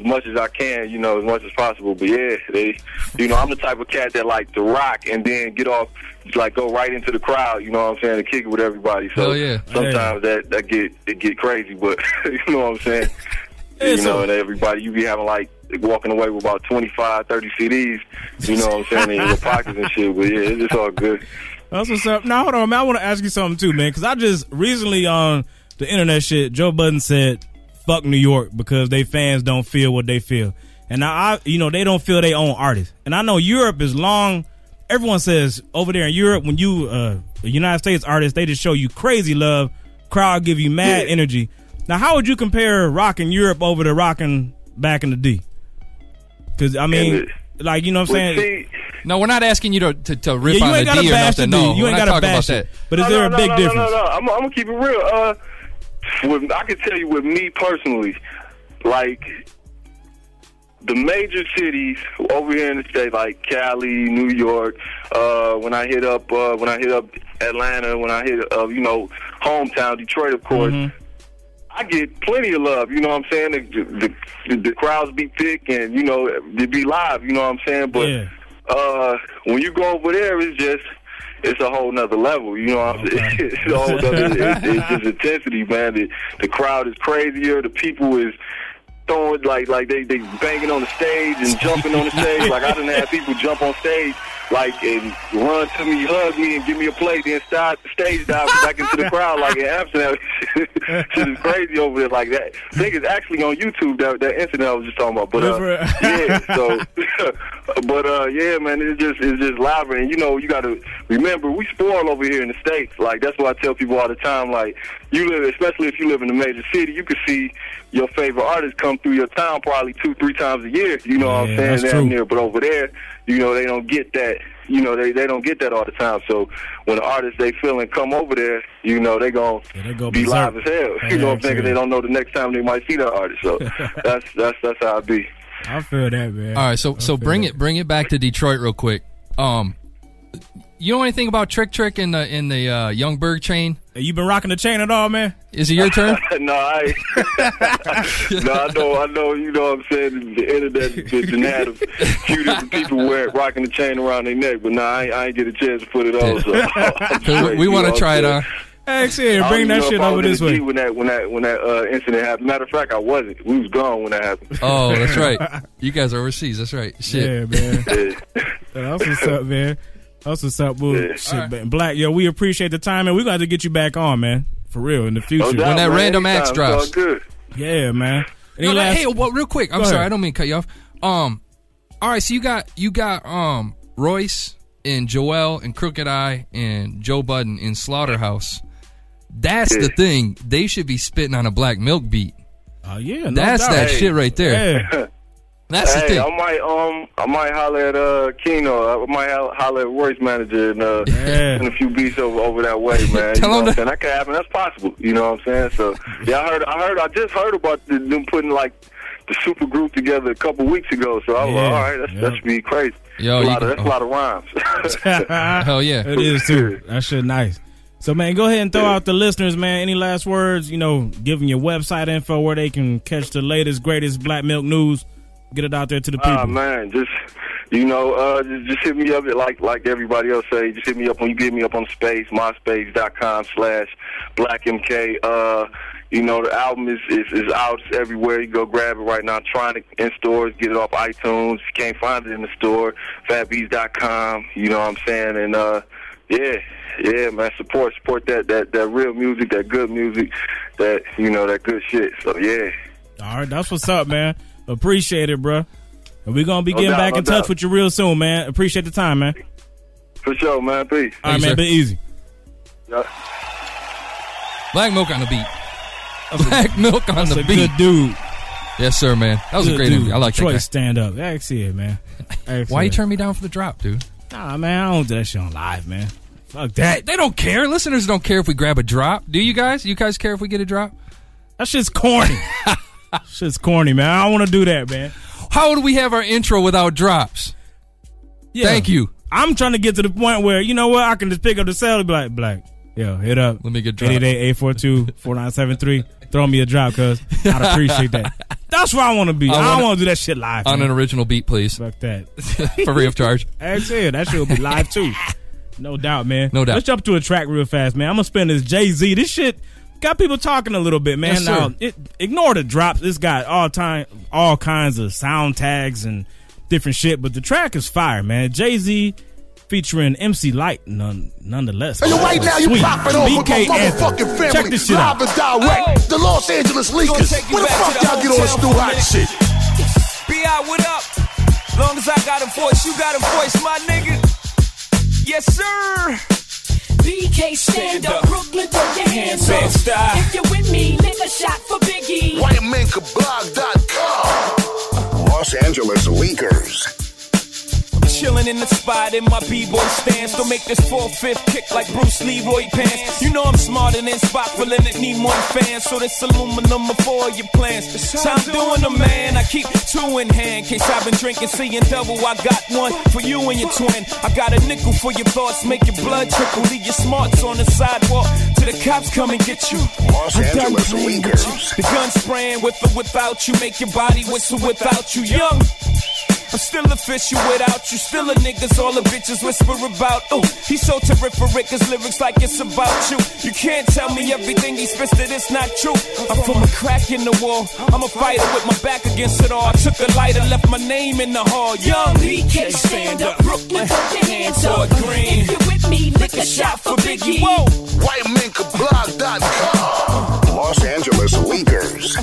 as much as I can, you know, as much as possible. But yeah, they, you know, I'm the type of cat that like to rock and then get off, like go right into the crowd. You know what I'm saying? To kick it with everybody. So Hell yeah. sometimes that that get it get crazy, but you know what I'm saying? Yeah, you so- know, and everybody you be having like walking away with about 25, 30 CDs. You know what I'm saying? in your pockets and shit. But yeah, it's just all good. That's what's up. Now, hold on, man. I want to ask you something too, man, because I just recently on the internet shit, Joe Budden said, "Fuck New York" because they fans don't feel what they feel, and now I, you know, they don't feel their own artists. And I know Europe is long. Everyone says over there in Europe, when you uh, a United States artist, they just show you crazy love. Crowd give you mad Yeah. energy. Now, how would you compare rocking Europe over to rocking back in the D? Because I mean, And like you know what I'm saying. see, No, we're not asking you to to, to rip Yeah, on the D or bash the nothing. D. No, You ain't gotta talking bash about it. that. But is no, there no, a big no, difference? No, no, no. I'm, I'm gonna keep it real. Uh, with, I can tell you with me personally, like the major cities over here in the state, like Cali, New York. Uh, when I hit up, uh, when I hit up Atlanta, when I hit, uh, you know, hometown Detroit, of course. Mm-hmm. I get plenty of love, you know what I'm saying? The, the, the crowds be thick and, you know, they be live, you know what I'm saying? But Yeah. uh, when you go over there, it's just, it's a whole nother level, you know what I'm saying? Okay. it's a whole nother, it's, it's just intensity, man. The, the crowd is crazier. The people is throwing, like, like they, they banging on the stage and jumping on the stage. Like, I didn't have people jump on stage, like, and run to me, hug me, and give me a plate, then start stage dive back into the crowd, like in Amsterdam. Shit is crazy over there like that. I think it's actually on YouTube, that, that incident I was just talking about. But, uh, yeah, so, but, uh, yeah, man, it's just, it's just live. And, you know, you got to remember, we spoil over here in the States. Like, that's what I tell people all the time. Like, you live, especially if you live in a major city, you can see your favorite artist come through your town probably two, three times a year. You know what I'm saying? that's Down true. there. But over there, you know, they don't get that. You know, they, they don't get that all the time. So when the artists they feeling come over there, you know, they gon' Yeah, they go be berserk. live as hell. You know what I'm saying? 'Cause Yeah, they don't know the next time they might see that artist. So that's that's that's how it be. I feel that, man. All right, so I so bring that. it bring it back to Detroit real quick. Um, you know anything about Trick Trick in the in the uh, Young Berg chain? Hey, you been rocking the chain at all, man? Is it your turn? no, I no, I know, I know. You know what I'm saying? The internet just done had a few different people wear rocking the chain around their neck, but nah, I, ain't- I ain't get a chance to put it on. So I'm 'Cause we- we want to try it saying? on. Hey, shit, bring that shit over was this the G way. When that when that when that uh, incident happened. Matter of fact, I wasn't. We was gone when that happened. Oh, that's right. You guys are overseas. That's right. Shit. Yeah, man. Yeah. That's what's up, man. That's what's up, boo. Yeah. Shit, All right. man. Black, yo, we appreciate the time, and we're going to have to get you back on, man. For real, in the future. No doubt, When that man. random Anytime, acts it's all drops. good. Yeah, man. Any No, no, last- hey, well, real quick. I'm Go sorry. ahead. I don't mean to cut you off. Um, all right. So you got you got um Royce and Joell and Crooked I and Joe Budden in Slaughterhouse. That's the thing. They should be spitting on a black milk beat. Oh, yeah. No That's doubt. that Hey. shit right there. Yeah. That's the Hey, thing. I might um I might holler at uh Keno. I might holler at Royce manager and uh Yeah. and a few beats over over that way, man. Tell you know what to- I'm saying? That could happen. That's possible. You know what I'm saying? So yeah, I heard I heard I just heard about the, them putting like the super group together a couple weeks ago. So I was Yeah. like, all right, that's, Yep. that should be crazy. Yo, a lot of, can- that's a lot of rhymes. Hell yeah. It is, too. That shit nice. So, man, go ahead and throw out the listeners, man. Any last words? You know, giving your website info where they can catch the latest, greatest black milk news. Get it out there to the people. Ah man, just you know, uh, just, just hit me up like like everybody else say. Just hit me up when you get me up on space, myspace.com slash blackmk. Uh, you know, the album is, is is out It's everywhere. You go grab it right now. Trying to in stores, get it off iTunes. If you can't find it in the store, fatbeats.com. You know what I'm saying? And uh, yeah, yeah, man, support support that that that real music, that good music, that you know that good shit. So yeah. All right, that's what's up, man. Appreciate it, bro. And we're gonna be No getting doubt, back no in touch with you real soon, man. Appreciate the time, man. For sure, man. Peace. All right, Thanks, man. sir. Be easy. Yeah. Black milk on the beat. Black milk on That's the a beat. good dude. Yes, sir, man. That was a great dude. interview. I like Detroit that stand up. Ask it, man. Ask guy. Why you turn me down for the drop, dude? Nah, man, I don't do that shit on live, man. Fuck that. They don't care. Listeners don't care if we grab a drop. Do you guys? You guys care if we get a drop? That shit's corny. shit's corny, man. I don't want to do that, man. How would we have our intro without drops? Yeah. Thank you. I'm trying to get to the point where you know what I can just pick up the cell and be like, "Black, yo, hit up. Let me get drop. 888-842-4973. Throw me a drop, cuz I'd appreciate that. That's where I want to be. I I, wanna- don't want to do that shit live. On man. an original beat, please, Fuck that. for free of charge. Ask it. That shit will be live too. No doubt, man. No doubt. Let's jump to a track real fast, man. I'm gonna spend this Jay Z. This shit got people talking a little bit, man. Yes, now, it, ignore the drops. This got all time, all kinds of sound tags and different shit, but the track is fire, man. Jay Z featuring MC Lyte, none, nonetheless. And right now, you Sweet. popping off with my motherfucking family. Check this shit out. Live and direct. The Los Angeles Lakers. Where the fuck the y'all get on this new hot shit? B.I. what up? Long as I got a voice, you got a voice, my nigga. Yes, sir. BK stand up, Brooklyn, throw your hands up. If you're with me, lick a shot for Biggie. WhiteMankablog.com. Los Angeles Lakers. Chilling in the spot in my b-boy stance. Don't make this four-fifth kick like Bruce Leroy pants. You know I'm smarter than Spock for Leonard Nimoy fans. So this aluminum before your plans. So I'm doing the man. I keep two in hand. Case I've been drinking, seeing double. I got one for you and your twin. I got a nickel for your thoughts. Make your blood trickle. Leave your smarts on the sidewalk. Till the cops come and get you. Los I'm done Angeles playing with you. Lakers. The gun spraying with or without you. Make your body whistle without you. Young. I'm still official without you. Still a niggas all the bitches whisper about. Ooh, he's so terrific. His lyrics like it's about you. You can't tell me everything he spits that it's not true. I'm from a crack in the wall. I'm a fighter with my back against it all. I took a lighter, left my name in the hall. Young BK stand up, Brooklyn, throw your hands up. Fort Greene. If you're with me, lick a shot for Biggie. Whoa. WhiteMankablog.com. Los Angeles Lakers.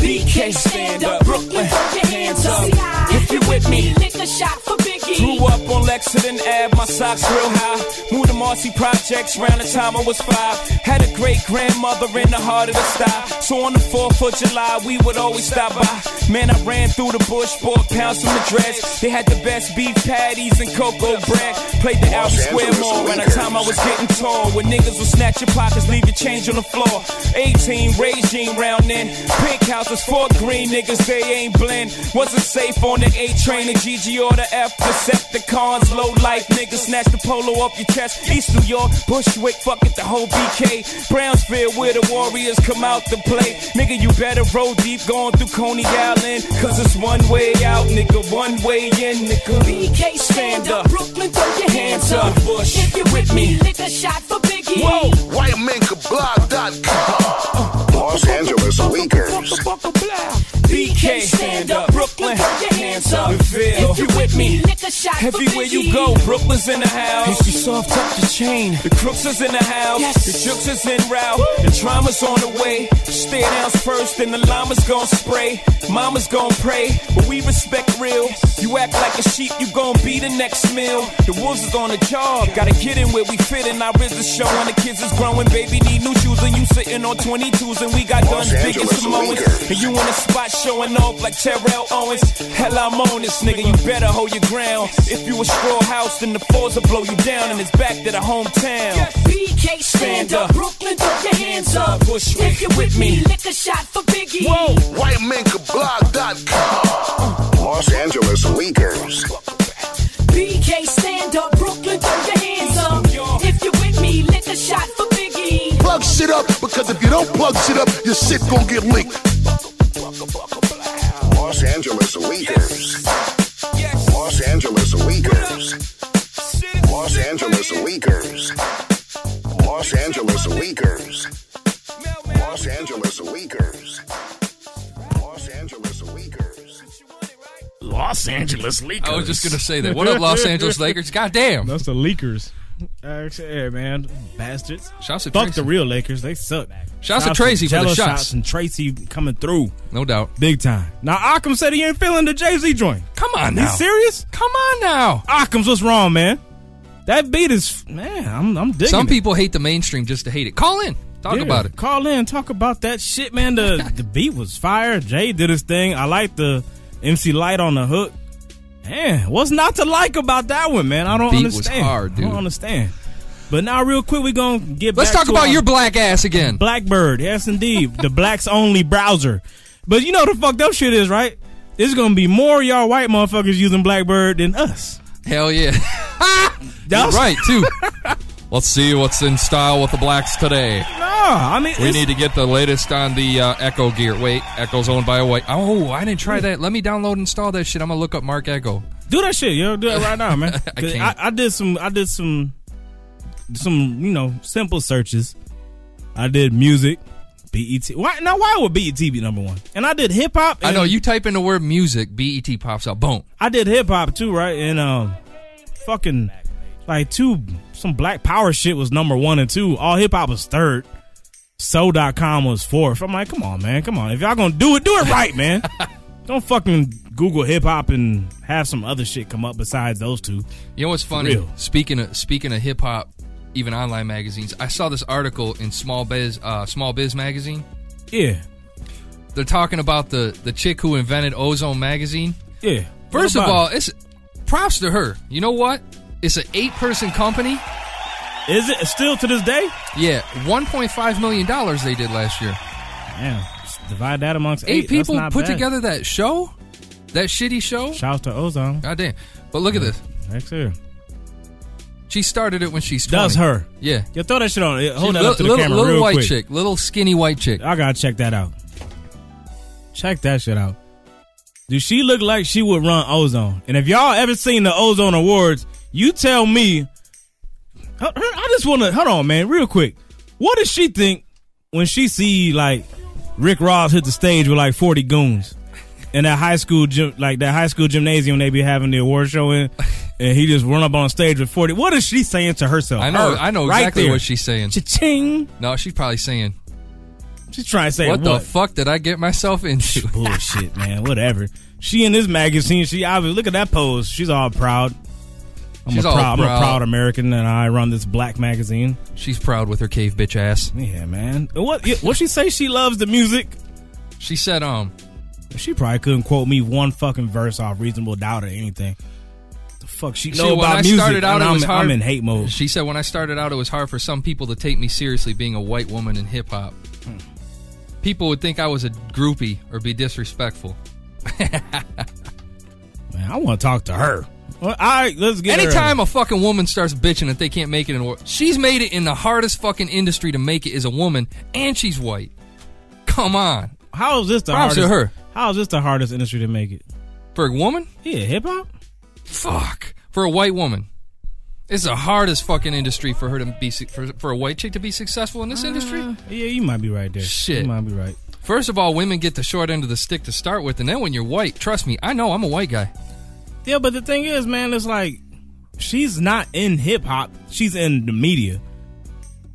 BK stand up, Brooklyn, throw your hands up. If you with me. lick a shot for Biggie. Grew up on Lexington Ave, my socks real high. Moved to Marcy Projects around the time I was five. Had a great grandmother in the heart of the style. So on the 4th of July, we would always stop by. Man, I ran through the bush, bought pounds from the dress. They had the best beef patties and cocoa bread. Played the Albee Square Mall around the time I was getting tall. When niggas would snatch your pockets, leave your change on the floor. 18, regime round then. Pink houses, Fort Greene niggas, they ain't blend. Wasn't safe on the A train, the GG or the F. Decepticons, low life niggas, snatch the polo off your chest. East New York, Bushwick, fuck it, the whole BK. Brownsville, where the Warriors come out to play. Nigga, you better roll deep going through Coney Island. Cause it's one way out, nigga, one way in, nigga. BK stand up, Brooklyn, throw your hands up. Bush, If you're with me, lick a shot for Biggie. Whoa! WhiteMankablog.com. Los Angeles Lakers. BK, stand up, Brooklyn, throw your hands up. Reveal. If you with me, shot Everywhere you go, Brooklyn's in the house. If you soft up the chain, the crooks is in the house. Yes. The jukes is in route, the trauma's on the way. Stare downs first, and the llama's gon' spray. Mama's gon' pray, but we respect real. You act like a sheep, you gon' be the next meal. The wolves is on the job, gotta get in where we fit in. Our RZA is showing the kids is growing, baby need new shoes, and you sitting on 22s, and we got Los guns big as Angeles Samoans. And you in the spot showing off like Terrell Owens. Hell, I'm on this nigga, you better hold your ground. If you a straw house, then the fours will blow you down, and it's back to the hometown. BK stand up, Brooklyn, throw your hands up. Bushwick, If you're with me, lick a shot for Biggie. Whoa! WhiteMankablog.com. Los Angeles Lakers. BK stand up, Brooklyn, throw your hands up. If you're with me, lick a shot for Biggie. Plug shit up because if you don't plug shit up, your shit gonna get leaked. Los Angeles Lakers. Yes. Los Angeles Lakers. Los Angeles Lakers. Los Angeles Lakers. Los Angeles Lakers. Los Angeles Lakers. Los Angeles Lakers. I was just gonna say that. What up, Los Angeles Lakers? God damn. That's the leakers. Man, bastards. Shouts to Fuck Tracy. the real Lakers. They suck. Shouts to Tracy for the Jello shots. and Tracy coming through No doubt. big time. Now Occam said he ain't feeling the Jay Z joint. Come on now. You serious? Come on now. Occam's what's wrong, man? That beat is man. I'm I'm digging. Some it. people hate the mainstream just to hate it. Call in. Talk Yeah, about it. Call in, talk about that shit, man. The the beat was fire. Jay did his thing. I like the MC Lyte on the hook. Man, what's not to like about that one, man? I don't Beat was understand. hard, I don't understand. But now, real quick, we gonna get. Back to Let's talk to about uh, your black ass again. Blackbird. Yes, indeed, the blacks only browser. But you know the fucked up shit is right. There's gonna be more y'all white motherfuckers using Blackbird than us. Hell yeah. That's right, too. Let's see what's in style with the blacks today. No, I mean We need to get the latest on the uh, Ecko gear. Wait, Ecko's owned by a white. Oh, I didn't try that. Let me download and install that shit. I'm gonna look up Marc Ecko. Do that shit, yo. Do it right now, man. I. I, I did some. I did some. Some you know simple searches. I did music, BET. Why now? Why would BET be number one? And I did hip hop. I know you type in the word music, BET pops up. Boom. I did hip hop too, right? And um, fucking like two some Black Power shit was number one and two. All hip hop was third. So.com was fourth. I'm like, come on, man, come on. If y'all gonna do it, do it right, man. Don't fucking Google hip hop and have some other shit come up besides those two. You know what's funny? Speaking of speaking of hip hop, even online magazines, I saw this article in Small Biz uh, Small Biz magazine. Yeah, They're talking about the the chick who invented Ozone magazine. yeah. First of all, it's props to her. You know what? It's an eight person company. Is it still to this day? Yeah, one point five million dollars they did last year. Damn, just divide that amongst Eight, eight. People put bad. together that show, that shitty show. Shout out to Ozone. God damn! But look at this. Next here. She started it when she's 20. Does her? Yeah. Yo, throw that shit on. Eh, hold She's that up to the little, camera little real white quick. chick, little skinny white chick. I gotta check that out. Check that shit out. Do she look like she would run Ozone? And if y'all ever seen the Ozone Awards, you tell me. I just want to hold on, man, real quick. What does she think when she see like Rick Ross hit the stage with like forty goons in that high school gym, like that high school gymnasium they be having the award show in, and he just run up on stage with forty? What is she saying to herself? I know, Her, I know exactly there. what she's saying. Cha-ching. No, she's probably saying, She's trying to say "What, what, the fuck did I get myself into?" bullshit, man. Whatever. She in this magazine. She obviously look at that pose. She's all proud. I'm She's a proud, I'm a proud. American, and I run this black magazine. she's proud with her cave bitch ass. Yeah, man. What? What she say? She loves the music. She said, "Um, She probably couldn't quote me one fucking verse off Reasonable Doubt or anything. The fuck she See, know when about I music? started out, and it I'm, was hard. I'm in hate mode. She said, "When I started out, it was hard for some people to take me seriously, being a white woman in hip hop. People would think I was a groupie or be disrespectful. Man, I want to talk to her. Well, all right, let's get her- Anytime a fucking woman starts bitching that they can't make it in the world, she's made it in the hardest fucking industry to make it as a woman, and she's white. Come on, How is this the Props to hardest? her. How is this the hardest industry to make it? for a woman, Yeah, hip hop. fuck, for a white woman." It's the hardest fucking industry for her to be su- for, for a white chick to be successful in this uh, industry. Yeah, you might be right there. Shit. you might be right. First of all, women get the short end of the stick to start with, and then when you're white, trust me, I know I'm a white guy. Yeah, but the thing is, man, it's like she's not in hip hop. She's in the media.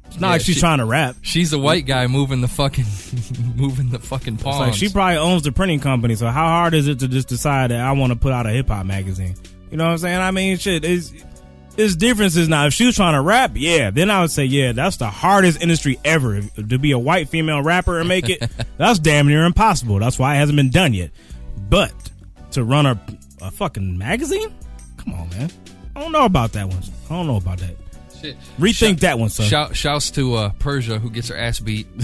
It's not Yeah, like she's she- trying to rap. She's a white guy moving the fucking moving the fucking It's pawns. like she probably owns the printing company. So how hard is it to just decide that I want to put out a hip hop magazine? You know what I'm saying? I mean, shit, it's it's differences now. If she was trying to rap, yeah, then I would say, yeah, that's the hardest industry ever If- to be a white female rapper and make it. that's damn near impossible. That's why it hasn't been done yet. But to run a a fucking magazine, come on, man. I don't know about that one. I don't know about that. Shit. Rethink that one, son. Shout, shouts to uh, Persia who gets her ass beat.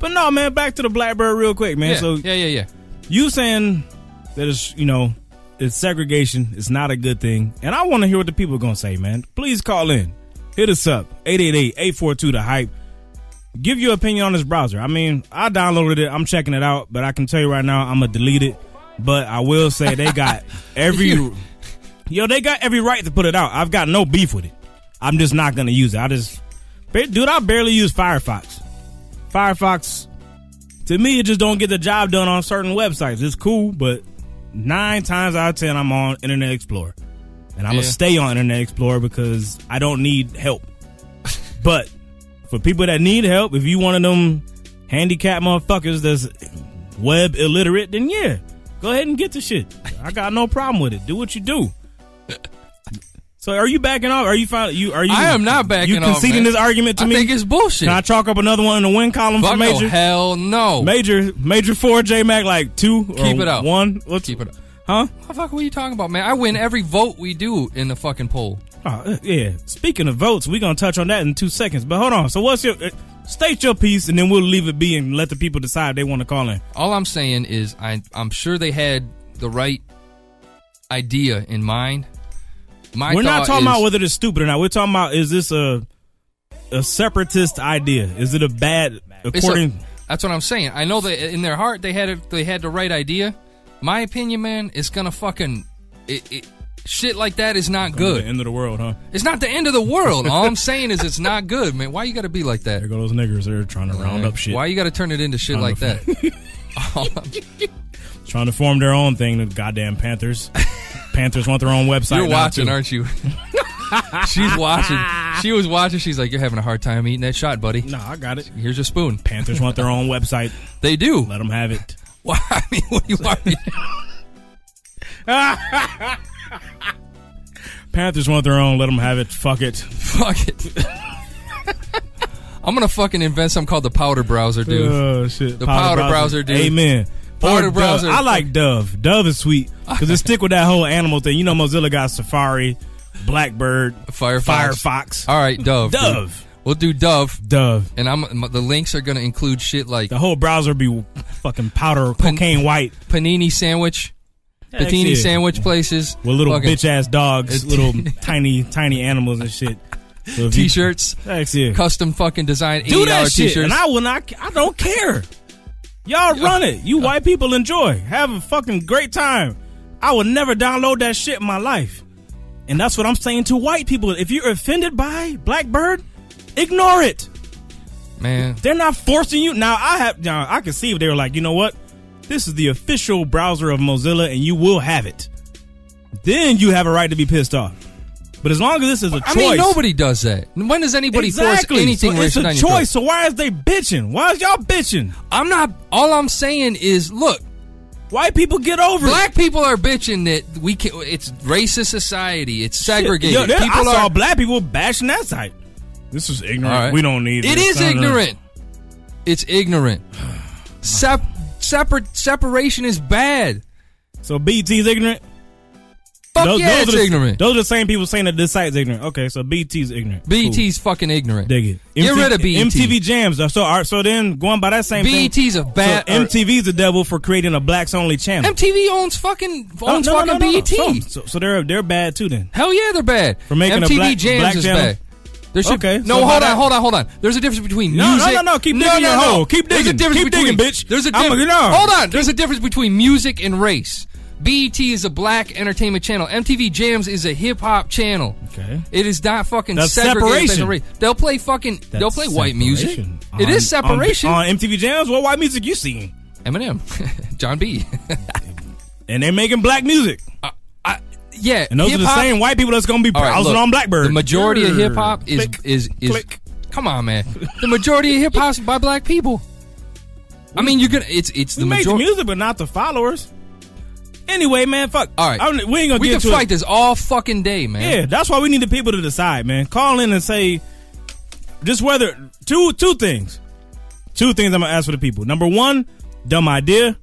But no, man, back to the Blackbird real quick, man. yeah, So yeah, yeah, yeah. you saying that it's you know it's segregation it's not a good thing and i want to hear what the people are gonna say man please call in hit us up 888-842 the hype give your opinion on this browser i mean i downloaded it i'm checking it out but i can tell you right now i'm gonna delete it but i will say they got every yo they got every right to put it out. I've got no beef with it. I'm just not gonna use it. I just dude i barely use firefox. Firefox to me, it just don't get the job done on certain websites. It's cool, but nine times out of ten, I'm on Internet Explorer, and I'm Yeah. gonna stay on Internet Explorer because I don't need help. but for people that need help, if you one of them handicapped motherfuckers that's web illiterate, then yeah, go ahead and get the shit. I got no problem with it. Do what you do. So are you backing off? Are you finally you are you? I am not backing you off, conceding man. this argument to I me? think it's bullshit. Can I chalk up another one in the win column Fuck for no, Major? hell no. Major, Major four, J Mac like two. or Keep it up. One. What's Keep it up. Huh? What the fuck are you talking about, man? I win every vote we do in the fucking poll. Oh, uh, yeah. Speaking of votes, we're gonna touch on that in two seconds. But hold on. So what's your uh, state your piece, and then we'll leave it be and let the people decide they want to call in. All I'm saying is I I'm sure they had the right idea in mind. My We're not talking is- about whether it's stupid or not. We're talking about is this a a separatist idea? Is it a bad It's a- that's what I'm saying. I know that in their heart they had it, they had the right idea. My opinion, man, it's gonna fucking it, it, shit like that is not The good. end of the world, huh? It's not the end of the world. All I'm saying is it's not good, man. Why you got to be like that? There go those niggers. They're trying to round up shit. Why you got to turn it into shit like that? Trying to form their own thing. The goddamn Panthers. Panthers want their own website. You're now, watching, too. aren't you? She's watching. She was watching. She's like, "You're having a hard time eating that shot, buddy." No, I got it. Here's your spoon. Panthers want their own website. They do. Let them have it. Why? I mean, what do you want? Panthers want their own. Let them have it. Fuck it. Fuck it. I'm gonna fucking invent something called the powder browser, dude. Oh shit. The powder browser, dude. Amen. Powder Or Dove. browser. I like Dove. Dove is sweet because it stick with that whole animal thing. You know, Mozilla got Safari, Blackbird, Firefox. Firefox, All right, Dove. dude. Dove, We'll do Dove, Dove. and I'm the links are gonna include shit like The whole browser be fucking powder, cocaine white, panini sandwich, Yeah. sandwich places with little fucking bitch ass dogs, Uh, little tiny tiny animals and shit. So t-shirts, Heck yeah. custom fucking design Do eighty that shit, t-shirts. and I will not. I don't care. Y'all run it. You white people enjoy. Have a fucking great time. I would never download that shit in my life. And that's what I'm saying to white people. If you're offended by Blackbird, ignore it. Man, They're not forcing you. Now I have. Now I can see if they were like, you know what, this is the official browser of Mozilla, and you will have it. Then you have a right to be pissed off. But as long as this is a I choice, mean nobody does that. When does anybody exactly. force anything So it's a choice. So why is they bitching? Why is y'all bitching? I'm not. All I'm saying is, look, White people get over it. black people are bitching that we can. It's racist society. It's segregated. Yo, there- I people saw are. black people bashing that site. This is ignorant. Right. We don't need It It is is No, no, no. ignorant. It's ignorant. Sep- separate separation is bad. So BET's ignorant. Fuck those, yeah, those it's the, ignorant. Those are the same people saying that this site's ignorant. Okay, so BET's ignorant. BET's fucking ignorant. Dig it. Get rid of BET. MTV Jams. So, so then going by that same thing. BET's a bad. Uh, so MTV's the devil for creating a blacks only channel. MTV owns fucking owns no, no, fucking no. BET. So, so, they're they're bad too then. Hell yeah, they're bad. For making a MTV black- Jams black is channel? bad. There should, Okay, No, so hold on, hold on, hold on. There's a difference between No, no, music. no, no, keep digging your hole. Keep There's a digging. difference Keep between, digging, bitch. There's a I'm difference. a- no. Hold on. There's a difference between music and race. BET is a black entertainment channel. MTV Jams is a hip hop channel. Okay. It is not fucking That's on separation. race. They'll play fucking. they'll play white music. separation. It On- is separation. on, on MTV Jams. What white music you seen? Eminem, John B. And they're making black music. Yeah, And those are the same white people that's gonna be All right, browsing look, on Blackbird. The majority of hip hop is Click, is is. click. Come on, man. The majority of hip hop is by black people. I mean, you're gonna. It's it's the majority. music, but not the followers. Anyway, man, fuck. All right. I'm- we ain't gonna We get can fight it. this all fucking day, man. Yeah, that's why we need the people to decide, man. Call in and say just whether two two things. Two things I'm gonna ask for the people. Number one, dumb idea.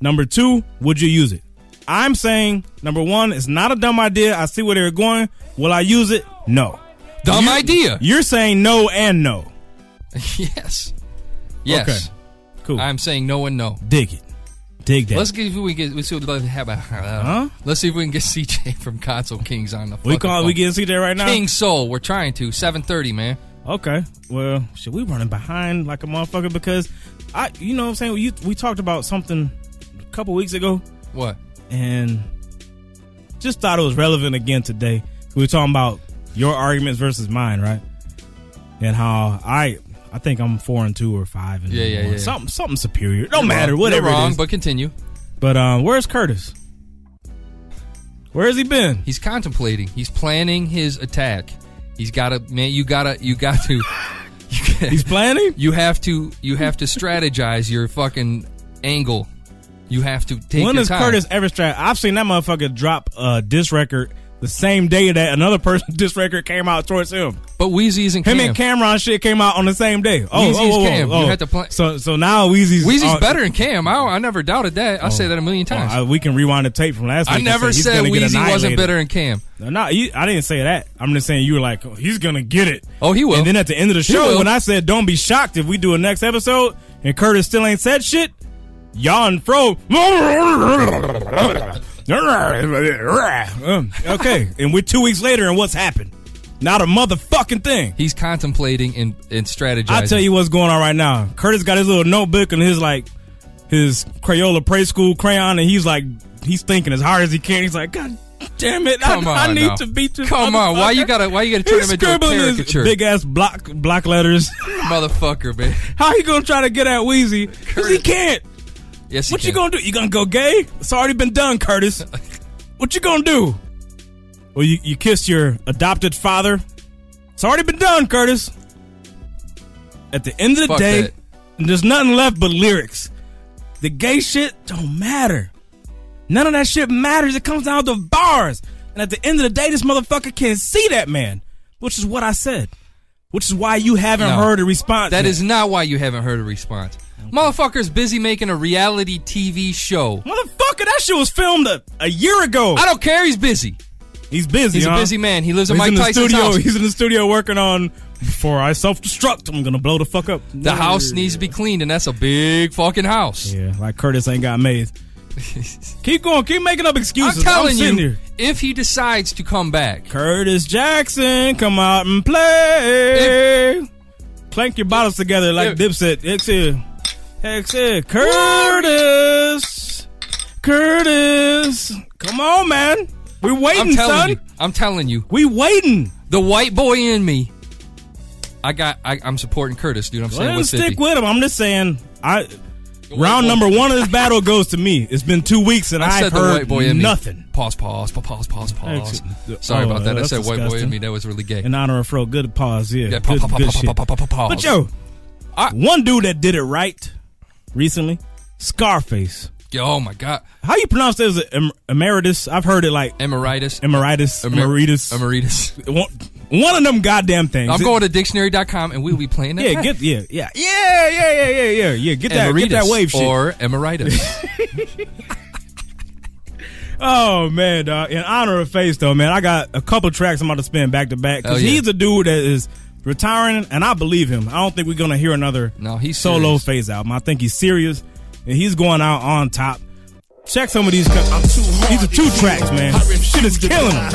Number two, would you use it? I'm saying number one, it's not a dumb idea. I see where they're going. Will I use it? No. Dumb You- idea. You're saying no and no. yes. Yes. Okay. Cool. I'm saying no and no. Dig it. Dig that. Let's get if we get. Let's see what we have. Uh, Huh? Let's see if we can get CJ from Console Kings on the. we call phone. we getting CJ right now. King Soul. We're trying to. Seven thirty, man. Okay. Well, should we running behind like a motherfucker because I, you know, what I'm saying you, we talked about something a couple weeks ago What? And just thought it was relevant again today. We were talking about your arguments versus mine, right? And how I, I think I'm four and two or five and Yeah, yeah, one. yeah. something, something superior. Don't You're matter, wrong. whatever You're wrong, but continue. But um, where's Curtis? Where has he been? He's contemplating. He's planning his attack. He's got to man. You gotta. You got to. He's planning. You have to. You have to strategize your fucking angle. You have to take when has time. Curtis ever strat? I've seen that motherfucker drop a diss record the same day that another person diss record came out towards him. But Weezy's and Him Cam. and Cameron shit came out on the same day. Oh, Weezy's oh, oh, oh, Cam. You oh. had to play- So, so now Weezy's Weezy's uh, better than Cam. I, I never doubted that. I say that a million times. uh, we can rewind the tape from last week. I never said Weezy wasn't better than Cam. No, no, you, I didn't say that. I'm just saying you were like, oh, he's gonna get it. Oh, he will. And then at the end of the show, when I said, "Don't be shocked if we do a next episode," and Curtis still ain't said shit, y'all Fro. Okay, and we're two weeks later, and what's happened? Not a motherfucking thing. He's contemplating and, and strategizing. I tell you what's going on right now. Curtis got his little notebook and his like his Crayola preschool crayon, and he's like he's thinking as hard as he can. He's like, God damn it! Come I, on I need now. to beat this. Come on, why you gotta why you gotta turn He's him into a scribbling his caricature, big ass block block letters. motherfucker, man? How he gonna try to get at Weezy? Cause he can't. Yes, What you gonna do? You gonna go gay? It's already been done, Curtis. what you gonna do? Well, you, you kissed your adopted father. It's already been done, Curtis. At the end of the Fuck day, that. there's nothing left but lyrics. The gay shit don't matter. None of that shit matters. It comes down to bars. And at the end of the day, this motherfucker can't see that man, which is what I said. Which is why you haven't No. heard a response. That yet. is not why you haven't heard a response. Motherfucker's busy making a reality TV show. Motherfucker, that shit was filmed a, a year ago. I don't care. He's busy. He's busy. He's a busy man. He lives in Mike in the Tyson's studio. house. He's in the studio working on. Before I self destruct, I'm gonna blow the fuck up. The house needs to be cleaned, and that's a big fucking house. Yeah, like Curtis ain't got made. keep going. Keep making up excuses. I'm telling sitting you, here. if he decides to come back, Curtis Jackson, come out and play. Clank your bottles together like If- Dipset. Exhale. Exhale. Uh, Curtis. Curtis. Come on, man. We waiting, I'm telling son. you, I'm telling you, We waiting. the white boy in me. I got. I, I'm supporting Curtis, dude. I'm saying Well, what's stick with him. I'm just saying. I round number one of this battle goes to me. It's been two weeks and I I've said the heard white boy in nothing. Pause, pause, pa- pause, pause, pause. Oh, Sorry Oh, about that. I said white boy in me. That was really gay. In honor of Fro, good pause. Yeah, Yeah, good, pause. But yo, one dude that did it right recently, Scarface. Yo, oh my god, How you pronounce this? Em- emeritus? I've heard it like emeritus, emeritus, Emer- emeritus. emeritus. one, one of them goddamn things. I'm It- going to dictionary.com and we'll be playing that. Yeah, back. get yeah, yeah, yeah, yeah, yeah, yeah, yeah, yeah. Get that, get that Emeritus wave shit. or emeritus. Oh man, dog. In honor of Face though, man, I got a couple tracks I'm about to spin back to back because Hell yeah. he's a dude that is retiring, and I believe him. I don't think we're gonna hear another No, he's solo serious. Face album. I think he's serious, and he's going out on top. Check some of these. co- These are two tracks, man. Shit is killing them.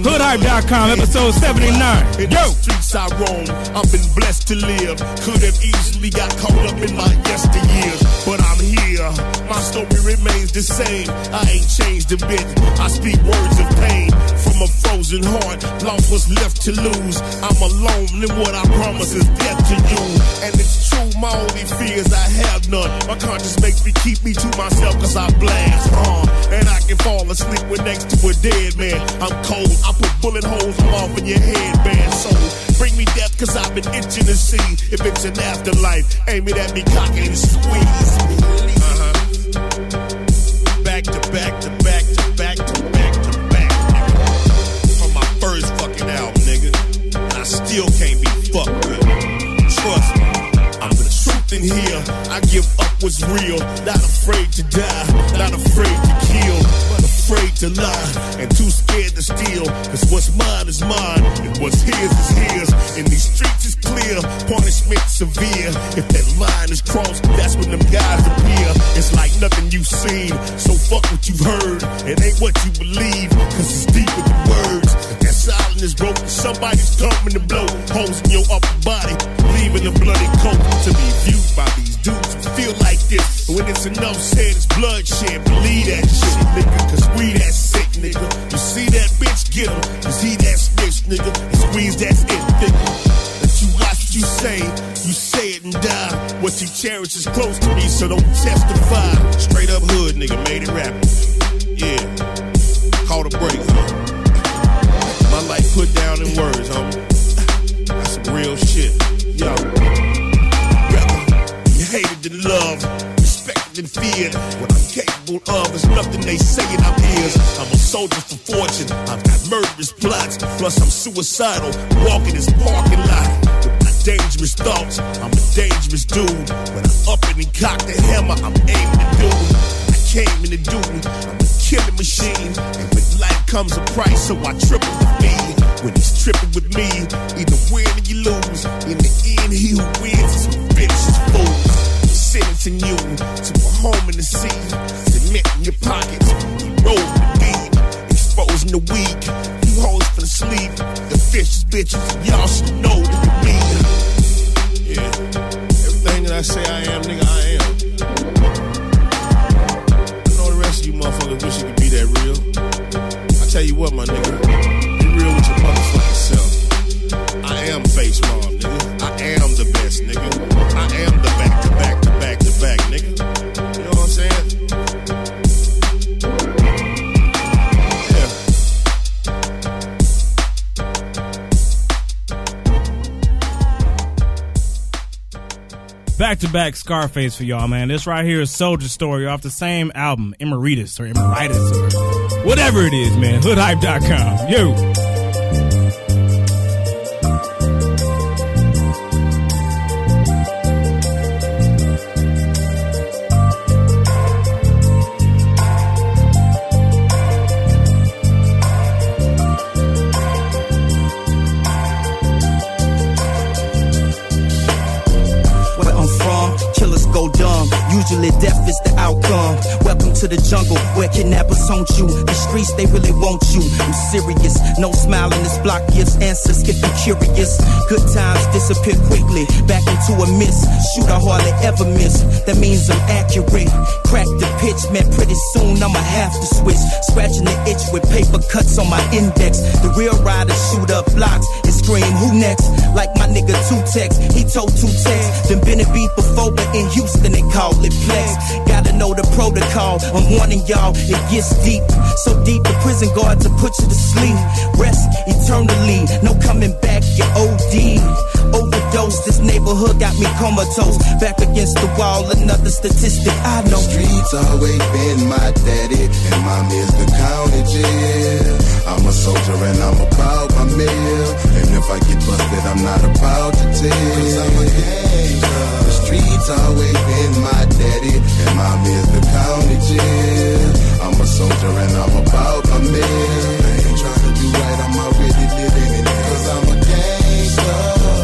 Hoodhype.com, episode 79. In Yo! streets I roam, I've been blessed to live. Could have easily got caught up in my yesteryears, but I'm here. My story remains the same. I ain't changed a bit. I speak words of pain from a frozen heart. Left to lose. I'm alone, and what I promise is death to you. And it's true, my only fears I have none. My conscience makes me keep me to myself, cause I blast on. And I can fall asleep next to a dead man. I'm cold, I put bullet holes off in your head, man. So bring me death, cause I've been itching to see if it's an afterlife. Aim it at me, cock and squeeze. Uh-huh. Back to back to back to back to back to back, nigga. From my first fucking album, nigga. And I still can't be fucked with. Trust me. I'm the truth in here. I give up what's real. Not afraid to die. Not afraid to kill. Afraid to lie. And too scared to steal. Cause what's mine is mine. And what's his is his. And these streets is clear. Punishment severe. If that line is crossed, that's when them guys appear. It's like nothing you've seen. So fuck what you've heard. It ain't what you believe. Cause it's deep with the words. If that silence is broken, somebody's coming to blow holes in your upper body, leaving a bloody coat to be viewed by these dudes feel like this. When it's enough said, it's bloodshed. Believe that shit, nigga, cause we that sick, nigga. You see that bitch, get him, cause he that snitch, nigga. And squeeze that it, nigga. Let you watch what you say, you say it and die. What you cherish is close to me, so don't testify. Straight up hood, nigga, made it rap. Yeah, call a break, huh? My life put down in words, homie. That's some real shit. Yo. Rather be hated than loved, than feared. What I'm capable of is nothing they say in our ears. I'm a soldier for fortune. I've got murderous plots, plus I'm suicidal, walking this parking lot. With my dangerous thoughts, I'm a dangerous dude. When I'm up and cock the hammer, I'm aiming to do. I came in to do, I'm a killing machine. And with life comes a price, so I triple the fee. When he's tripping with me, either win or you lose. In the end, he who wins Sentencing you to a home in the sea. Cement in your pockets, Back to back Scarface for y'all, man. This right here is Soldier Story off the same album, Emeritus or Emeritus or whatever it is, man. Hoodhype.com. Yo. To the jungle where kidnappers haunt you. The streets, they really want you. I'm serious. No smile in this block gives answers if you're curious. Good times disappear quickly. Back into a mist. Shoot, I hardly ever miss. That means I'm accurate. Crack the pitch, man. Pretty soon I'ma have to switch. Scratching the itch with paper cuts on my index. The real riders shoot up blocks and scream, who next? Like my nigga Two Tex, he told Two Tex. Then been a beat before, but in Houston they call it flex. Gotta know the protocol. I'm warning y'all, it gets deep. So deep, the prison guards will put you to sleep. Rest eternally, no coming back, you OD. Overdose, this neighborhood got me comatose. Back against the wall, another statistic I know. The streets always been my daddy, and mom is the county jail. I'm a soldier and I'm about my meal. And if I get busted, I'm not about to tell. Cause I'm a gangster. The streets always been my daddy, and mom is the county jail. I'm a soldier and I'm about my meal. I ain't trying to do right, I'm already living in it. Cause I'm a gangster.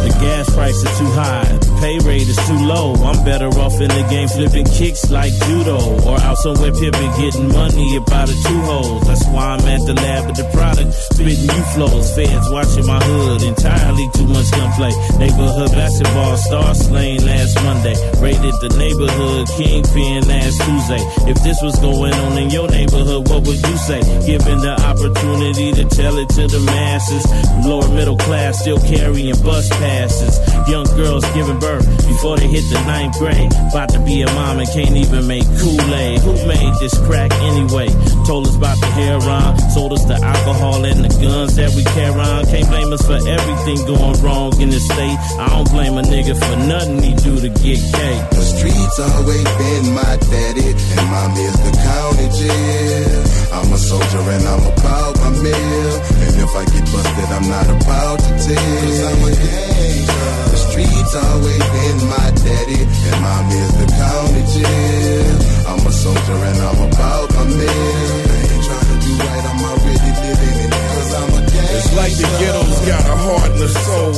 The gas price is too high, pay rate is too low. I'm better off in the game flipping kicks like judo, or out somewhere pimping, getting money about a two holes. That's why I'm at the lab with the product, spitting new flows. Feds watching my hood, entirely too much gunplay. Neighborhood basketball star slain last Monday. Rated the neighborhood kingpin last Tuesday. If this was going on in your neighborhood, what would you say? Given the opportunity to tell it to the masses, lower middle class still carrying bus passes. Young girls giving birth before they hit the ninth grade. About to be a mom and can't even make Kool-Aid. Who made this crack anyway? Told us about the heroin, sold us the alcohol and the guns that we carry on. Can't blame us for everything going wrong in the state. I don't blame a nigga for nothing he do to get cake. The streets always been my daddy, and mom is the county jail. I'm a soldier and I'm about my meal. And if I get busted, I'm not about to tell. Cause I'm a gangster. The streets always been my daddy, and mom is the county jail. I'm a soldier and I'm about my. I ain't trying to do right, I'm already living it. Cause I'm a gangster. It's like the ghetto's got a heart and a soul,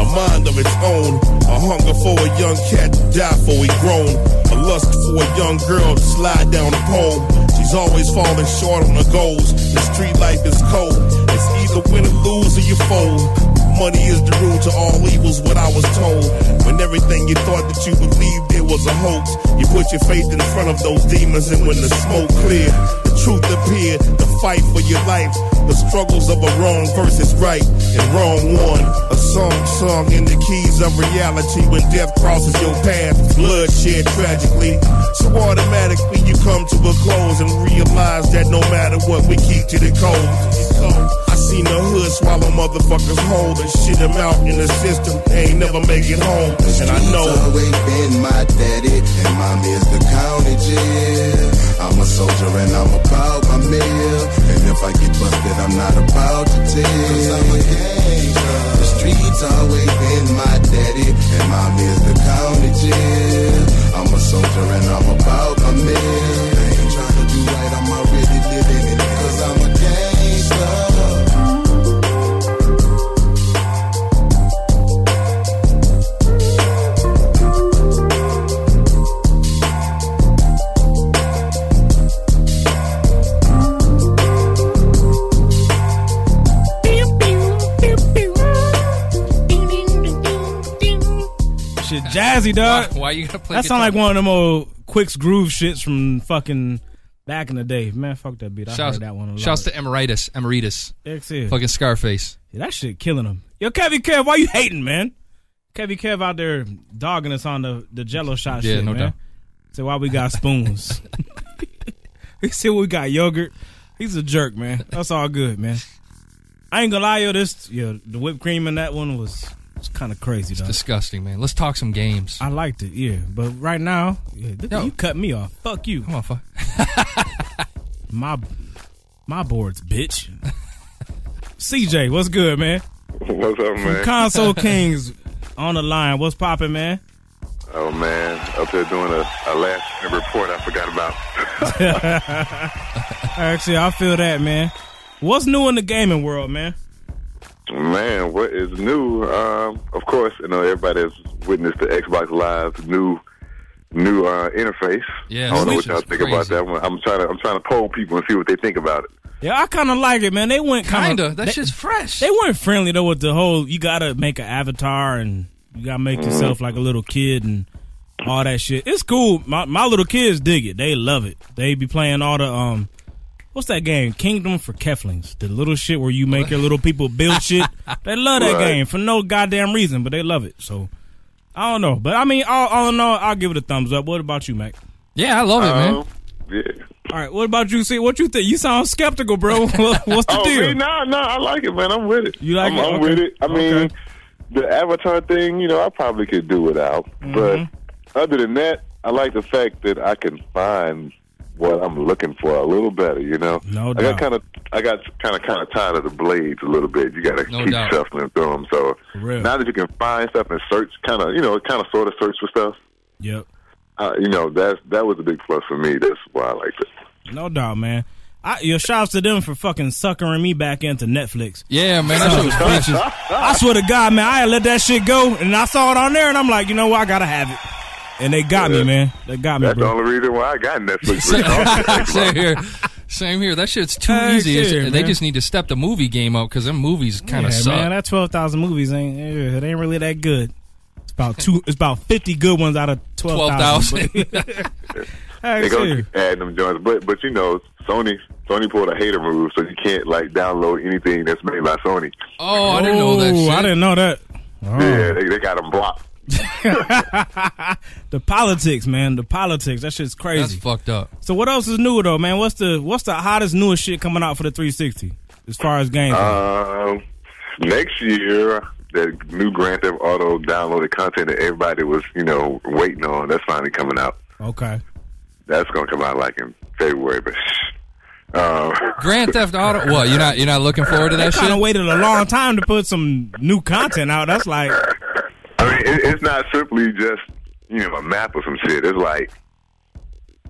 a mind of its own, a hunger for a young cat to die for he grown, a lust for a young girl to slide down the pole. She's always falling short on her goals. The street life is cold. It's either win or lose or you fold. Money is the root to all evils, what I was told. When everything you thought that you believed it was a hoax, you put your faith in the front of those demons, and when the smoke cleared, the truth appeared. The fight for your life, the struggles of a wrong versus right and wrong one. A song sung in the keys of reality when death crosses your path, bloodshed tragically. So automatically you come to a close and realize that no matter what, we keep to the code. Seen the hood swallow motherfuckers whole and shit them out in the system. They ain't never make it home. And I know. Always been my daddy, and mom is the county jail. I'm a soldier and I'm about my meal. And if I get busted, I'm not about to tell. Cause I'm a gangster. The streets always been my daddy, and mom is the county jail. I'm a soldier and I'm about my meal. I ain't trying to do right, I'm already living Shit, jazzy, dog. Why, why you gotta play? That sound like one of them old Quicks groove shits from fucking back in the day. Man, fuck that beat. I Shouts, heard that one a lot. shouts to Emeritus, Emeritus, X fucking Scarface. Yeah, that shit killing him. Yo, Kevy Kev, why you hating, man? Kevy Kev out there dogging us on the, the jello shot Yeah, shit, no man. doubt. Say why we got spoons. he said we got yogurt. He's a jerk, man. That's all good, man. I ain't gonna lie, yo, this yo, the whipped cream in that one was, was kind of crazy, though. It's disgusting, man. Let's talk some games. I liked it, yeah. But right now, yeah, th- Yo. you cut me off. Fuck you. Come on, fuck. My my boards, bitch. CJ, what's good, man? What's up, From man? Console Kings on the line. What's popping, man? oh man, up there doing a, a last report I forgot about. Actually, I feel that, man. What's new in the gaming world, man? Man, what is new? Um, of course, you know everybody has witnessed the Xbox Live new new uh, interface. Yeah, I don't know this what y'all is think about that one. I'm trying to I'm trying to poll people and see what they think about it. Yeah, I kind of like it, man. They went kind Kinda. of That shit's fresh. They weren't friendly though with the whole. You gotta make an avatar and you gotta make yourself like a little kid and all that shit. It's cool. My my little kids dig it. They love it. They be playing all the um. What's that game? Kingdom for Keflings. The little shit where you make your little people build shit. They love that Right. game for no goddamn reason, but they love it. So I don't know, but I mean, all, all in all, I'll give it a thumbs up. What about you, Mac? Yeah, I love it, man. Um, yeah. All right, what about you? See what you think? You sound skeptical, bro. What's the oh, deal? me? No, no, I like it, man. I'm with it. You like I'm, it? I'm Okay. with it. I mean, Okay. the Avatar thing, you know, I probably could do without. Mm-hmm. But other than that, I like the fact that I can find what I'm looking for a little better. You know, No doubt. I got kind of, I got kind of, kind of tired of the blades a little bit. You got to No keep doubt. shuffling through them. So real. now that you can find stuff and search, kind of, you know, kind of sort of search for stuff. Yep. Uh, you know, that's that was a big plus for me. That's why I liked it. No doubt, man. I, your shouts to them for fucking suckering me back into Netflix. Yeah, man. That shit was fresh. I swear to God, man, I had let that shit go, and I saw it on there, and I'm like, you know what, I gotta have it. And they got me, man. They got me, That's the only reason why I got Netflix. Same here. Same here. That shit's too Heck easy. It's- yeah, they man. just need to step the movie game up because them movies kind yeah, of suck. man, that twelve thousand movies ain't it ain't really that good. It's about two. It's about fifty good ones out of twelve thousand. 12,000. They go keep adding them joints, but but you know, Sony Sony pulled a hater move, so you can't like download anything that's made by Sony. oh, I didn't know that shit. I didn't know that. Oh. Yeah, they, they got them blocked. The politics, man. The politics. That shit's That's crazy. fucked up. So what else is new though, man? What's the what's the hottest newest shit coming out for the 360 as far as games? Um, next year, that new Grand Theft Auto downloaded content that everybody was you know waiting on, that's finally coming out. okay. That's gonna come out like in February, but. Shh. Um, Grand Theft Auto. Well, You're not you're not looking forward to They that kind of shit? waited a long time to put some new content out. That's like I mean, it, it's not simply just you know a map or some shit. It's like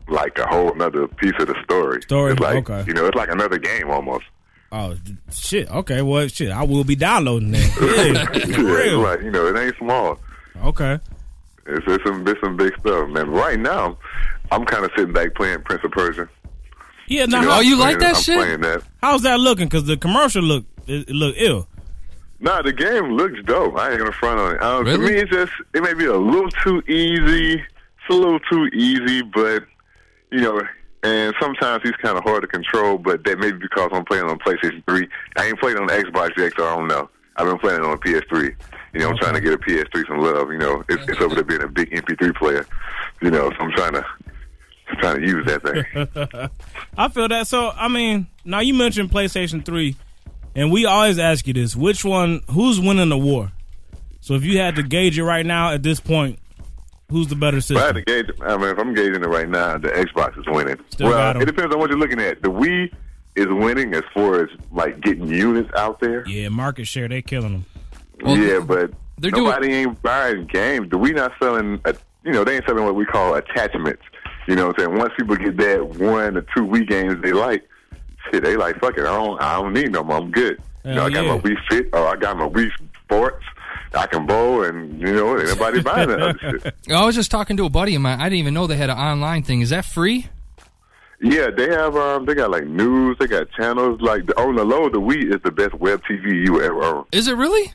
like a whole another piece of the story. Story, It's like okay. you know, it's like another game almost. oh shit. Okay, well shit. I will be downloading that. Yeah, Yeah, for real. like you know, it ain't small. Okay. It's, it's some it's some big stuff, man. Right now, I'm kind of sitting back playing Prince of Persia. Yeah. Now, know, how, Oh, you I'm like playing- that I'm shit? Playing that. how's that looking? Because the commercial look it, it look ill. Nah, the game looks dope. I ain't gonna front on it. Um, To me, it's just it may be a little too easy. It's a little too easy, but you know, and sometimes he's kind of hard to control. But that may be because I'm playing on PlayStation 3. I ain't played on the Xbox yet, so I don't know. I've been playing it on a PS3. You know, I'm trying to get a PS3 some love. You know, it's, it's over there being a big MP3 player. You know, so I'm trying to I'm trying to use that thing. I feel that. So I mean, now you mentioned PlayStation Three. And we always ask you this: which one? Who's winning the war? So if you had to gauge it right now at this point, who's the better If I had to gauge, I mean, if I'm gauging it right now, the Xbox is winning. Still got well, 'em. it depends on what you're looking at. The Wii is winning as far as like getting units out there. Yeah, market share, they killing them. yeah, but they're doing- nobody ain't buying games. The Wii not selling. A, you know, they ain't selling what we call attachments. You know what I'm saying? Once people get that one or two Wii games they like, shit, they like fuck it. I don't. I don't need no more. I'm good. you know, I got yeah. my Wii Fit or I got my Wii Sports. I can bowl, and you know, ain't nobody buying that other shit. I was just talking to a buddy of mine. I didn't even know they had an online thing. Is that free? Yeah, they have. Um, they got like news. They got channels. Like the, on the low, the Wii is the best web TV you ever own. Is it really?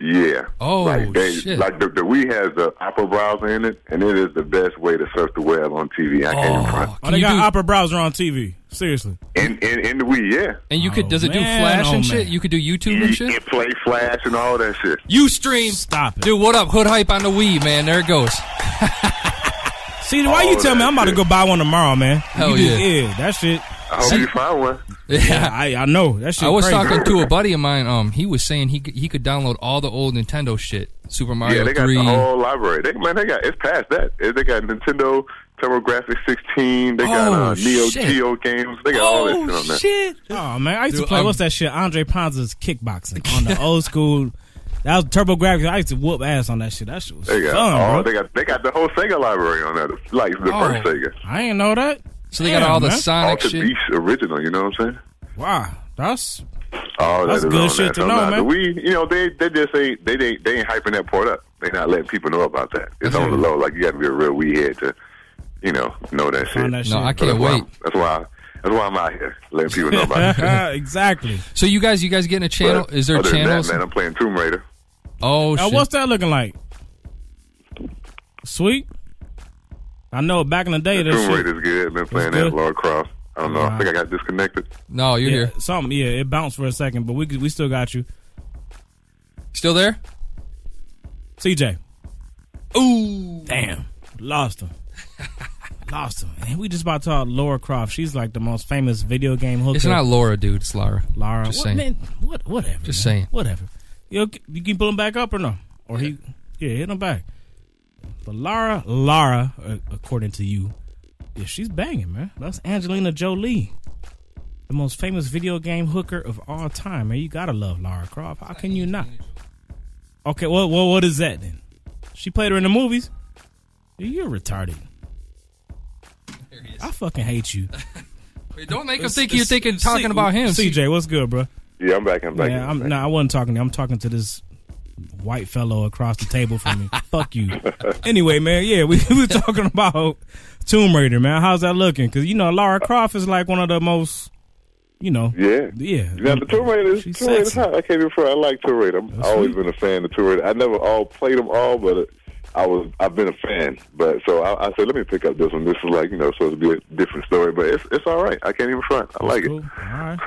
Yeah. Oh, like they, shit. Like the, the Wii has the Opera browser in it, and it is the best way to surf the web on TV. I can't even oh, front. Oh, they got Opera browser on TV. Seriously. In, in in the Wii, yeah. And you could does it do oh, man, Flash oh, and shit? man. You could do YouTube and shit. It play Flash and all that shit. You stream. Stop it. Dude, what up? Hood hype on the Wii, man. There it goes. See, why you Oh, tell me I'm about to go buy one tomorrow, man? Hell You just- yeah. yeah, that shit. I hope you find one. Yeah, I, I know that shit. I was crazy. talking to a buddy of mine. Um, he was saying he could, he could download all the old Nintendo shit, Super Mario yeah, they got Three. the whole library. They man, they got it's past that. They got Nintendo TurboGrafx 16. They got Oh, uh, Neo shit. Geo games. They got all that oh shit on there. shit! Oh man, I used to Dude, play um, what's that shit? Andre Panza's kickboxing on the old school. That was TurboGrafx. I used to whoop ass on that shit. That shit was They got fun, all. bro. They got they got the whole Sega library on there, like the Oh. first Sega. I didn't know that. So they got Damn, all the man. Sonic Alter shit. Beast original. You know what I'm saying? Wow, that's All That's that is good on shit there. to So, know, nah, man. The Wii, you know, they they just ain't they they, they ain't hyping that part up. They not letting people know about that. It's on the low. Like you got to be a real Wii head to, you know, know that shit. Find that No. I So can't that's why wait. I'm- That's why. That's why I'm out here letting people know about it. exactly. So you guys, you guys getting a channel? But Is there other channels? Than that, man, I'm playing Tomb Raider. oh Now, shit! what's that looking like? Sweet. I know back in the day that Tomb shit. Raider's good. Been playing good. that Lord Croft. I don't know. I think I got disconnected. no, you're Yeah, here. something. Yeah, it bounced for a second, but we we still got you, Still there? CJ. Ooh, Damn, lost him. lost him. And we just about to talk Laura Croft. She's like the most famous video game hooker. it's not Laura, dude. It's Lara. Lara. Just what, saying. Man, what? Whatever. Just man. saying. Whatever. You okay? you can pull him back up or no? Or he? Yeah, hit him back. But Lara, Lara, uh, according to you, yeah, she's banging, man. That's Angelina Jolie, the most famous video game hooker of all time, man. You gotta love Lara Croft. How can you not? Okay, well, well what is that then? She played her in the movies. You're retarded. I fucking hate you. Wait, don't make him think you're thinking talking C- about him. CJ, what's good, bro? Yeah, I'm back. I'm back. Yeah, I'm, no, I wasn't talking to you. I'm talking to this white fellow across the table from me. Fuck you. Anyway, man, yeah, we, we were talking about Tomb Raider, man. How's that looking? Because, you know, Lara Croft is like one of the most, you know, Yeah. yeah. Now the Tomb Raider, She's Tomb Raider's hot. I can't even front. I like Tomb Raider. I've always sweet. been a fan of Tomb Raider. I never all played them all, but I was I've been a fan. But so I, I said, let me pick up this one. This is like you know supposed to be a different story, but it's it's all right. I can't even front. I like Cool. it. All right.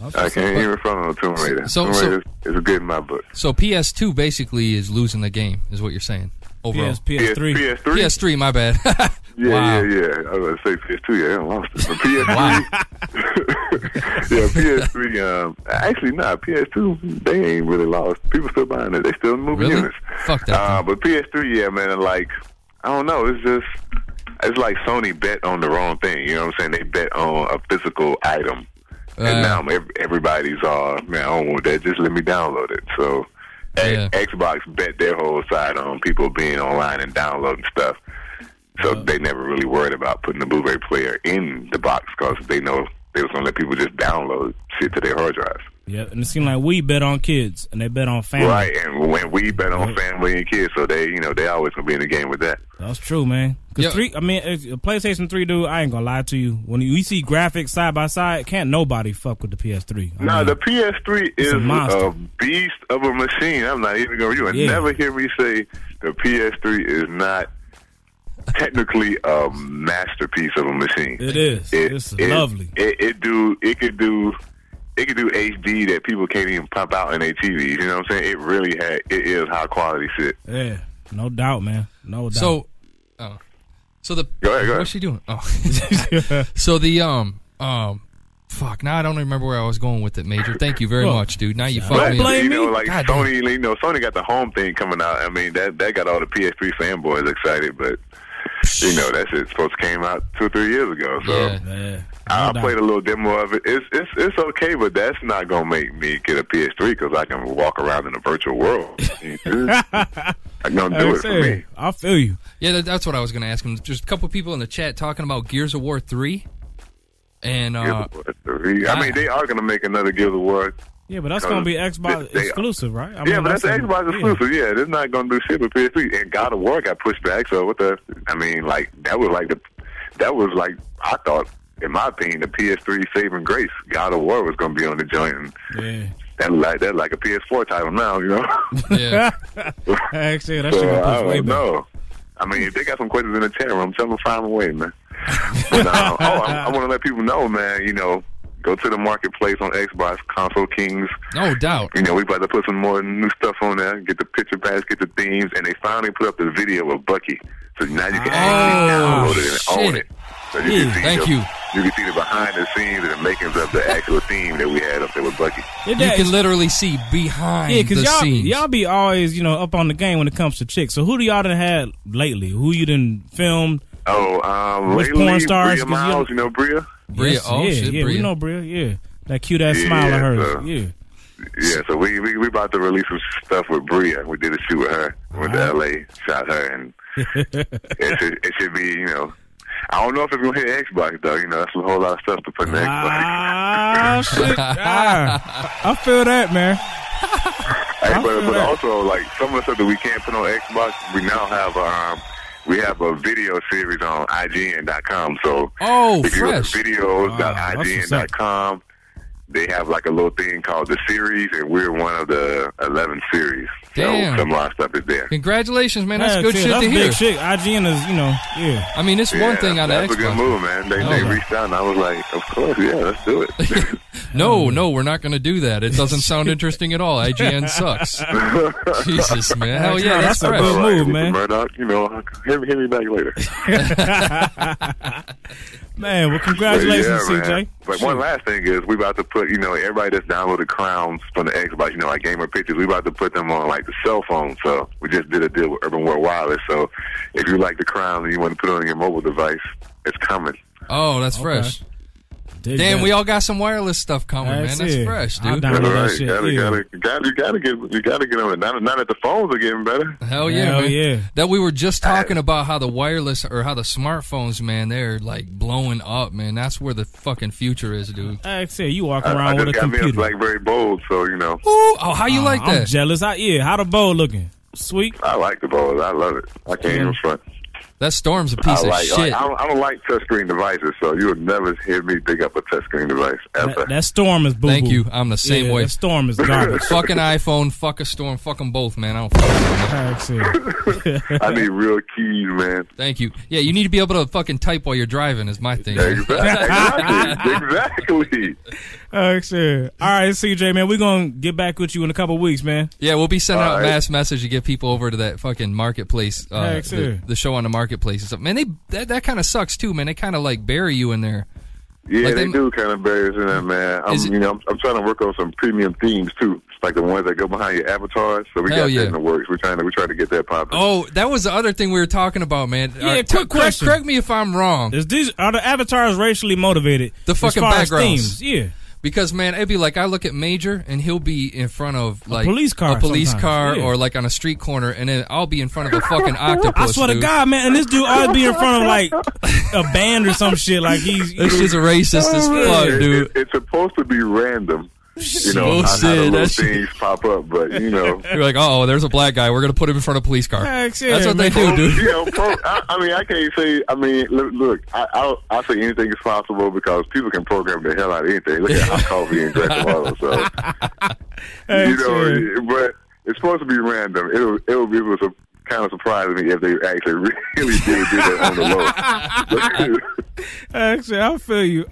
That's I can't up. even front on Tomb Raider. So- Tomb so- Raider is good in my book. So PS2 basically is losing the game, is what you're saying. Overall. PS, PS3. PS, PS3. PS3, my bad. Yeah, Wow. yeah, yeah. I was gonna say PS2. Yeah, I lost it. But PS3. yeah, PS3. Um, actually, nah. PS2. They ain't really lost. People still buying it. They still moving Really? units. Fuck that. Uh, but PS3, yeah, man. Like, I don't know. It's just, it's like Sony bet on the wrong thing. You know what I'm saying? They bet on a physical item, and now everybody's uh, man, I don't want that. Just let me download it. So, Yeah. Xbox bet their whole side on people being online and downloading stuff. So they never really worried about putting the Blu-ray player in the box because they know they was gonna let people just download shit to their hard drives. Yeah, and it seemed like we bet on kids and they bet on family. Right, and when we bet on family and kids, so they, you know, they always gonna be in the game with that. That's true, man. Cause Yeah. three, I mean, if- PlayStation Three, dude. I ain't gonna lie to you. When you see graphics side by side, can't nobody fuck with the PS3. I No, mean, the PS3 is a a beast of a machine. I'm not even going to you. And Yeah. never hear me say the PS3 is not technically a masterpiece of a machine. it is. it's lovely. It, it do. It could do. It could do HD that people can't even pump out in their TVs. You know what I'm saying? It really had. It is high quality shit. Yeah, no doubt, man. No doubt. So, oh, so the Go ahead, go ahead. what's she doing? Oh, so the um um fuck. Now I don't remember where I was going with it, Major. Thank you very Well, much, dude. Now you don't fucked me. blame you know, me. like God damn. Sony, you know, Sony got the home thing coming out. I mean, that that got all the PS3 fanboys excited, but you know, that shit supposed to came out two or three years ago. So Yeah. Yeah. I No played a little demo of it. It's it's it's okay, but that's not gonna make me get a PS3 because I can walk around in a virtual world. I'm gonna do Like I it for said, me. I feel you. Yeah, that, that's what I was going to ask him. Just a couple people in the chat talking about Gears of War 3. And, uh, Gears of War 3. I mean, they are gonna make another Gears of War. Yeah, but that's gonna be Xbox they- they- exclusive, right? I yeah, mean, but that's, a- Xbox yeah. exclusive. Yeah, it's not gonna do shit with PS3. And God of War got pushed back. So what the? I mean, like that was like the that was like I thought. In my opinion, the PS3 saving grace, God of War was going to be on the joint, and Yeah. that like that like a PS4 title now, you know. yeah. Actually, that So, shit got I pushed way don't know. I mean, if they got some questions in the chat room, tell them to find a way, man. But, uh, oh, I, I want to let people know, man. You know, go to the marketplace on Xbox, Console Kings. No doubt. You know, we about to put some more new stuff on there. Get the picture packs, get the themes, and they finally put up the video of Bucky. So now you can actually Oh, download it and own it. So you can see Thank the, you. You can see the behind the scenes and the makings of the actual theme that we had up there with Bucky. Yeah, You that- can literally see behind yeah, because the y'all scenes. y'all be always you know up on the game when it comes to chicks. So who do y'all done had lately? Who you done filmed? Oh, um, Which lately, porn stars? Bria 'Cause you- Miles, you know Bria? Bria, Yes, oh yeah, shit, yeah, Bria. we know Bria. Yeah, that cute ass Yeah, smile of hers. so- Yeah, Yeah, so we, we we about to release some stuff with Bria. We did a shoot with her. Went to L.A., shot her, and it should it should be you know. I don't know if it's gonna hit Xbox though. You know, that's a whole lot of stuff to put in Xbox. ah shit. Ah, I feel that man. Hey, but, but also like some of the stuff that we can't put on Xbox, we now have um we have a video series on IGN.com. So Oh, if you go fresh. to videos.ign.com, they have like a little thing called the series, and we're one of the eleven series. Damn. So some of our stuff is there. Congratulations, man. That's Yeah, good shit that's to big hear. shit. IGN is you know yeah. I mean, it's one Yeah, thing on the that's a good move, man. They, they reached out, and I was like, "Of course, yeah, let's do it." No, oh. no, we're not going to do that. It doesn't sound interesting at all. IGN sucks. Jesus, man. Hell yeah, that's, That's a good move, man. Murdoch, you know, hit, me- hit me back later. Man, well, But congratulations, yeah, CJ. man. But one last thing is, we about to put, you know, everybody that's downloaded Crowns from the Xbox, you know, like Gamer Pictures, we about to put them on like the cell phone. So we just did a deal with Urban World Wireless. So if you like the Crown and you want to put it on your mobile device, it's coming. Oh, that's fresh. Dig Damn, that. we all got some wireless stuff coming, That's man. That's it. fresh, dude. download All that shit, gotta, yeah. gotta, gotta, you gotta get, you gotta get on it. Now, now that the phones are getting better. Hell yeah, Hell man. yeah. That we were just talking about how the wireless or how the smartphones, man, they're like blowing up, man. That's where the fucking future is, dude. Like I said, you walk I, I around just with a got me a computer. BlackBerry Bold, so you know, Ooh, oh, how you Uh, like I'm that? jealous. I, yeah, how the Bold looking? Sweet. I like the Bold. I love it. I can't even front. That storm's a I piece of like, shit. like I, don't, I don't like touchscreen devices, so you would never hear me pick up a touchscreen device ever. That, that storm is boo Thank you. I'm the same yeah, way. That storm is garbage. Fucking iPhone, fuck a storm, fuck them both, man. I don't fuck with them. Like I said. I need real keys, man. Thank you. Yeah, you need to be able to fucking type while you're driving. Is my thing. Exactly. exactly. Like I said. All right, CJ, man, we're going to get back with you in a couple weeks, man. Yeah, we'll be sending All out right. mass message to get people over to that fucking marketplace, uh, Heck, the, sir. the show on the marketplace and stuff. Man, they that, that kind of sucks too, man. They kind of like bury you in there. Yeah, Like they them- do kind of bury barriers in that, man. I'm, it- you know, I'm, I'm trying to work on some premium themes too. Like the ones that go behind your avatars. So we Hell got yeah. that in the works. We're trying to we try to get that popping. Oh, that was the other thing we were talking about, man. Yeah, Uh, quick correct- question. Correct me if I'm wrong. Is these are the avatars racially motivated? The as fucking far as backgrounds. themes? Yeah. Because man, it'd be like I look at Major and he'll be in front of like police car a police sometimes, car, yeah. or like on a street corner, and then I'll be in front of a fucking octopus. I swear to. God, man, and this dude always be in front of like a band or some shit. Like he's This shit's racist as fuck, It- dude. it- it's supposed to be random. You know, Bullshit, how the little that shit- things pop up, but you know. You're like, oh, there's a black guy. We're gonna put him in front of a police car. Heck, yeah, That's what they man. do, dude. you know, pro, I, I mean, I can't say. I mean, look, look I, I'll, I'll say anything is possible because people can program the hell out of anything. Look at hot coffee and Grand Theft Auto. So, you know, yeah. but it's supposed to be random. It'll, it'll be it was a kind of surprised me if they actually really did do that on the low. Actually, I feel you.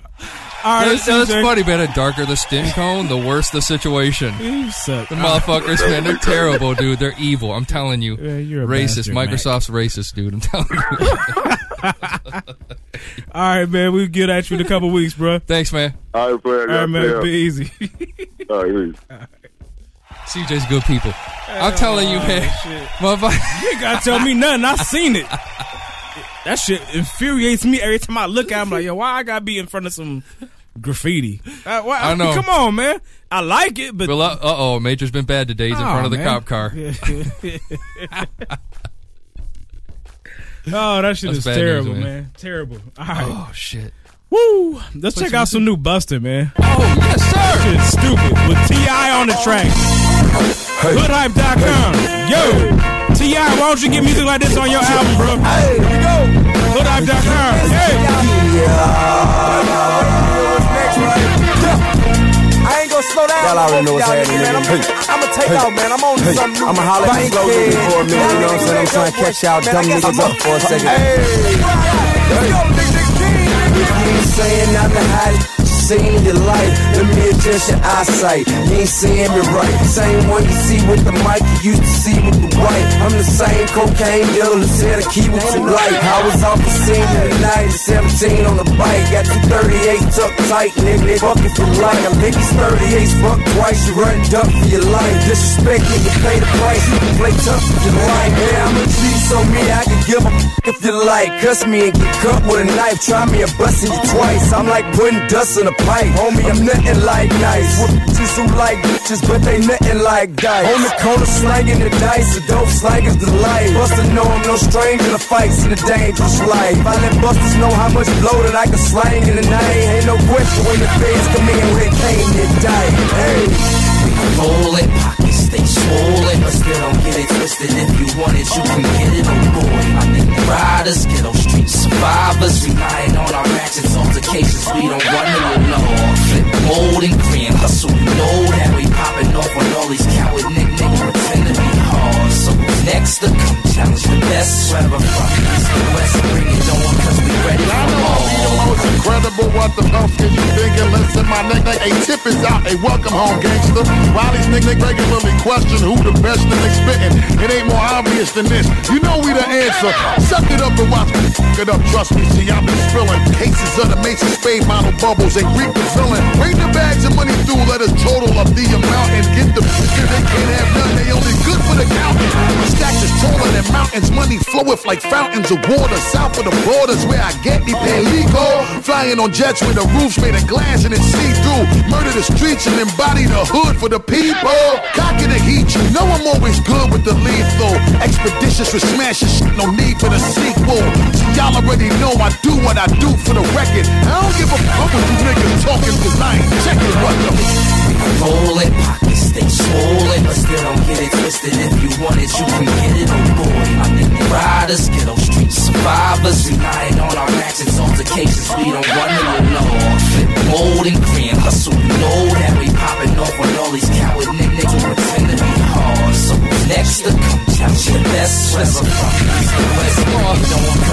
All right, That's, that's funny, man. The darker the skin cone, the worse the situation. You suck. The motherfuckers, man, they're terrible, dude. They're evil. I'm telling you. Yeah, you're a racist. bastard, Mac. Microsoft's racist, dude. I'm telling you. All right, man. We'll get at you in a couple weeks, bro. Thanks, man. All right, player. All right, man. Be easy. All right, CJ's good people. I'm telling you, man. Motherfucker. You ain't gotta tell me nothing. I seen it. That shit infuriates me every time I look at. it. I'm like, yo, why I gotta be in front of some graffiti? Uh, why, I know. Come on, man. I like it, but Well, uh oh, Major's been bad today. He's in front of the cop car. oh, that shit That's is bad terrible, news, man. man. Terrible. All right. Oh shit. Woo! Let's Play check out some new Busta, man. Oh yes, sir. Shit stupid with Ti on the track. Hoodhype.com. Yo, Ti, why don't you get music like this on your album, bro? Hey, here we go. Hoodhype.com. Hey. I ain't gonna slow down. Y'all already know what's happening, man. I'm, I'ma take Hey. out, man. I'm on Hey, something new. I'ma holler at you slow Bike for a minute, you know what I'm saying? I'm trying to catch y'all dumb niggas up for a second. Hey, let's saying I'm the hottest. Seeing your life, let me adjust your eyesight. You ain't seeing me right. Same one you see with the mic, you used to see with the white. I'm the same cocaine dealer who said a key with some light. I was off the scene in the night, 17 on the bike. Got 238 tucked tight, nigga. Fuck if you like. I'm Mickey's 38 buck twice. You run duck for your life. Disrespect, nigga, pay the price. You can play tough if you like. Yeah, I'm a G, so me, I can give a if you like. Cuss me and get cut with a knife. Try me a busting you twice. I'm like putting dust in a pipe. Homie, I'm nothing like nice. Bitches who like bitches, but they nothing like dice. On the corner slanging the dice, the dope slangers the life. Buster know I'm no stranger to fights in a dangerous life. I let busters know how much blow that I can slang in the night. Ain't no question when the feds come in with cane and die. Hey. Rolling pockets stay swollen, but still don't get it twisted. If you want it, you can get it. Oh boy, my nigga riders, ghetto street survivors, relying on altercations. We don't run no law. Flip mold and green hustle. Know that we popping off on all these coward nick niggas pretend to be hard. So next to come challenge the best? From east to west, bring it on, cause we ready for be the most incredible. What the fuck is you thinking? Listen, my nigga, a tip is out. A welcome home, gangster. While these niggas regularly question who the best in they spitting, it ain't more obvious than this. You know we the answer. Suck it up and watch me fuck it up. Trust me, see I've been spilling cases of the Mason Spade model bubbles. Reap the villain. Bring the bags of money through. Let us total up the amount and get the picture. They can't have none. They only good for the counting. My stacks is taller than mountains. Money floweth like fountains of water. South of the borders where I get me legal. Flying on jets with the roofs made of glass and it's see through. Murder the streets and embody the hood for the people. Cocking the heat, you know I'm always good with the lethal. Expeditious with smashing shit, no need for the sequel. Y'all already know I do what I do for the record. I don't give a fuck what you niggas talking cause I ain't checking what the Rolling pockets stay swollen, but still don't get it twisted. If you want it, you can get it. Oh boy, riders, ghetto street survivors, relying on our ratchets, altercations. We don't run no law. Flip mold and green hustle. You know that we popping off on all these coward niggas who pretend to be hard. So next to come challenge the best? Wherever from east to west,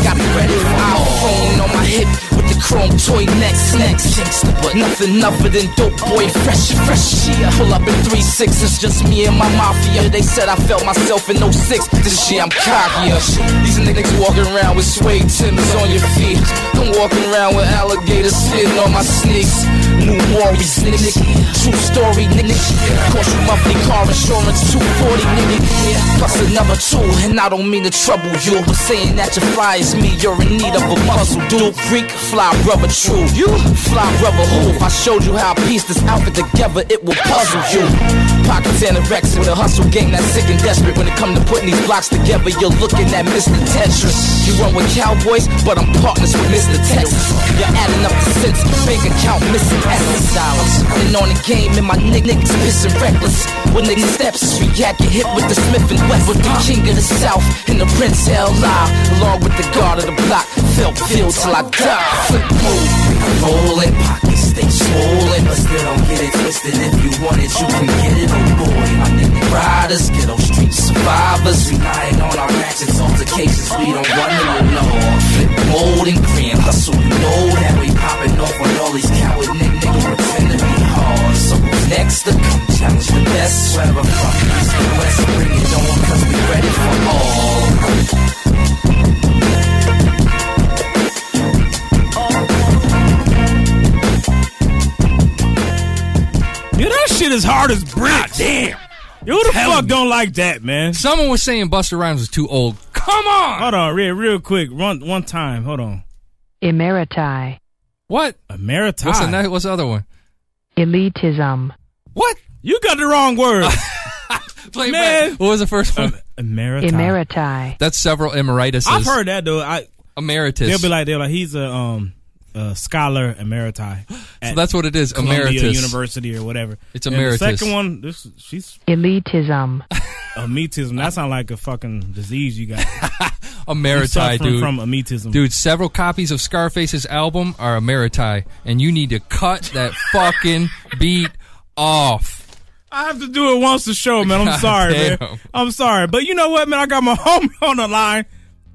got me ready for all. Phone on my hip the chrome toy next, next gangster, but nothing other than dope boy, fresh, fresh. Yeah, pull up in three sixes, just me and my mafia. They said I felt myself in 06. This year I'm cockier. These niggas walking around with suede timbers on your feet. I'm walking around with alligators sitting on my sneaks. New Maurice, nigga. True story, nigga. Cost you monthly car insurance, 240, nigga. Plus another two, and I don't mean to trouble you. But saying that you fly is me, you're in need of a puzzle. Dude, freak, fly brother, true. You fly brother, who? If I showed you how I piece this outfit together, it will puzzle you. Pockets and anorexic with a hustle game that's sick and desperate. When it come to putting these blocks together, you're looking at Mr. Tetris. You run with cowboys, but I'm partners with Mr. Texas. You're adding up the cents, bank account missing essence dollars. And on the game, and my nick niggas pissing reckless. When niggas steps, react, get hit with the Smith and West. With the uh-huh. king of the South and the Prince live. Along with the guard of the block, felt feel till I die. Flip move, rolling pockets, stay swollen, but still don't get it twisted. If you want it, you can get it. Oh boy, my nigga riders, ghetto street survivors, relying on our ratchets, altercations. We don't run to no law. Flip mold and green hustle. You know that we popping off on all these coward nick niggas pretend to be hard. So next to come challenge the best? Wherever from east to west, bring it on, cause we ready for all. Shit is hard as bricks. damn. Who the Tell fuck me. don't like that, man? Someone was saying Busta Rhymes was too old. Come on. Hold on, real, real quick. One, one time. Hold on. Emeriti. What? Emeriti. What's the next, What's the other one? Elitism. What? You got the wrong word. Play Man. back. What was the first one? Emeriti. Emeriti. That's several emeritus. I've heard that though. I emeritus. they'll be like they're like he's a um a scholar emeriti. so that's what it is. Columbia Emeritus. University or whatever. It's And emeritus. The second one, this she's Elitism. amitism. That sounds like a fucking disease you got. You Emeriti, suffering dude. from amitism. Dude, several copies of Scarface's album are Emeriti, and you need to cut that fucking beat off. I have to do it once a show, man. I'm God sorry, man. I'm sorry, but you know what, man? I got my homie on the line,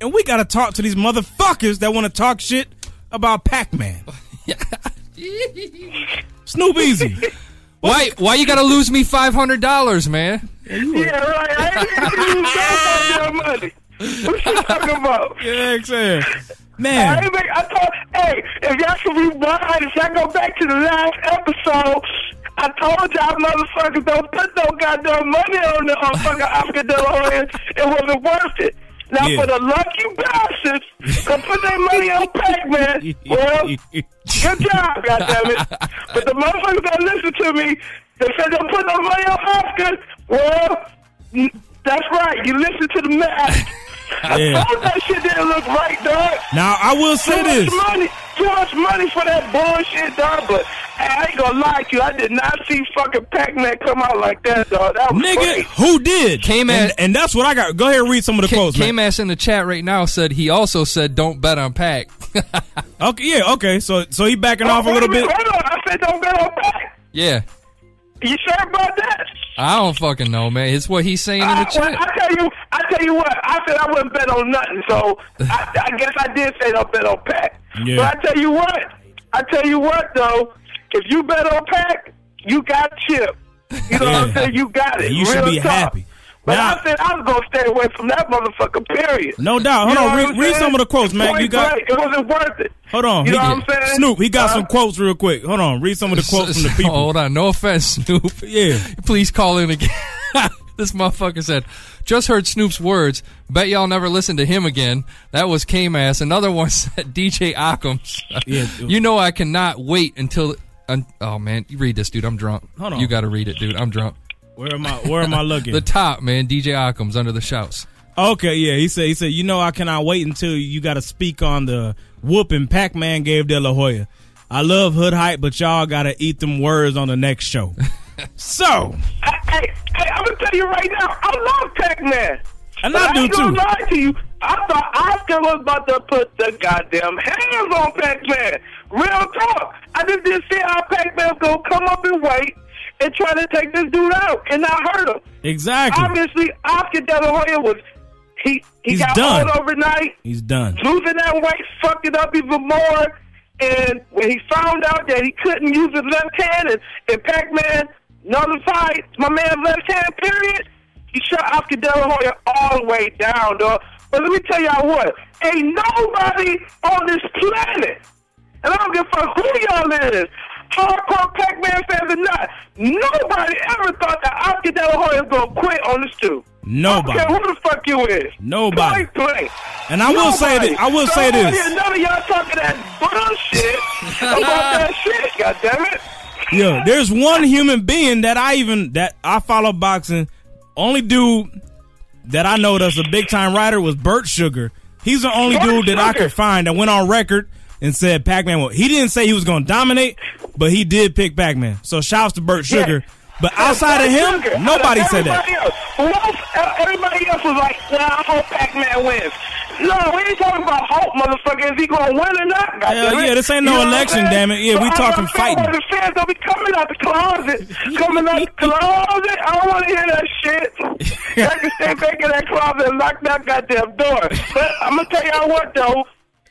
and we got to talk to these motherfuckers that want to talk shit about Pac-Man. Snoop Easy. Why? Why you gotta lose me five hundred dollars, man? Yeah, right. I ain't making you no money. What you talking about? Yeah, exactly. I Man, ain't make, I told, hey, if y'all can rewind, if y'all go back to the last episode, I told y'all motherfuckers don't put no goddamn money on the on fucking Oscar De La Hoya. It wasn't worth it. Now Yeah. for the lucky bastards, to put their money on Pac-Man, well, good job, goddammit. But the motherfuckers that listen to me, they said they'll put their money on Oscar, well, that's right. You listen to the math. I Yeah. told that shit didn't look right, dog. now I will say too this. much money, too much money for that bullshit, dog. But hey, I ain't gonna lie to you, I did not see fucking Pac-Man come out like that, dog. That was Nigga, crazy. who did? Came and, at- and that's what I got. Go ahead and read some of the quotes, man. K-Mass in the chat right now said he also said don't bet on Pac. Okay, yeah, okay. So so he backing oh, off a Oh, little wait bit. Hold on, I said don't bet on Pac. yeah, You sure about that? I don't fucking know, man. It's what he's saying in the I, well, chat. I tell you, I tell you what. I said I wouldn't bet on nothing, so I, I guess I did say don't bet on Pac. Yeah. But I tell you what, I tell you what though, if you bet on Pac, you got chip. You know what I'm saying? You got it. You should be talk. happy. But Now- I said I was gonna stay away from that motherfucker. Period. No doubt. Hold You on, read, read some of the quotes, man. You got. blank, it wasn't worth it. Hold on. You know what I'm saying? Snoop, he got Uh, some quotes real quick. Hold on, read some of the quotes from the people. Hold on, no offense, Snoop. Yeah. Please call in again. this motherfucker said, just heard Snoop's words. Bet y'all never listen to him again. That was K-Mass. Another one said DJ Occams. Yeah. you know I cannot wait until... Un- oh, man. You read this, dude. I'm drunk. Hold on. You got to read it, dude. I'm drunk. Where am I? Where am I looking? The top, man. DJ Occams under the shouts. Okay, yeah. He said. He said. You know, I cannot wait until you got to speak on the whooping Pac-Man gave De La Hoya. I love hood hype, but y'all got to eat them words on the next show. so, Hey, hey, hey, I'm gonna tell you right now, I love Pac-Man. And But I do ain't gonna too. lie to you. I thought Oscar was about to put the goddamn hands on Pac-Man. Real talk. I just didn't see how Pac-Man's gonna come up and wait and try to take this dude out and not hurt him. exactly, Obviously, Oscar De La Hoya was he he He's got done. old overnight. he's done. Losing that weight fucked it up even more. And when he found out that he couldn't use his left hand and, and Pac-Man nullified my man's left hand, period, he shut Oscar De La Hoya all the way down, dog. But let me tell y'all what, ain't nobody on this planet, and I don't give a fuck who y'all is, hardcore Pac-Man fans or not, nobody ever thought that Oscar De La Hoya was going to quit on the too. Nobody. I don't care who the fuck you is. Nobody. Point blank. And I will say this. I will say this. None of y'all talking that bullshit about that shit. God damn it. Yo, there's one human being that I even that I follow boxing. Only dude that I know that's a big time writer was Bert Sugar. He's the only Bert dude that I could find that went on record and said Pac-Man. Well, he didn't say he was going to dominate, but he did pick Pac-Man. So shouts to Bert Yeah. Sugar. But outside of him, Sugar. nobody said that. everybody Else, else, uh, everybody else was like, well, I hope Pac-Man wins. No, we ain't talking about hope, motherfucker. Is he going to win or not? Hell yeah, this ain't no You know election, damn it. Yeah, So we talking fighting. The fans don't be coming out the closet. coming out the closet. I don't want to hear that shit. I can stay back in that closet and lock that goddamn door. But I'm going to tell y'all what, though.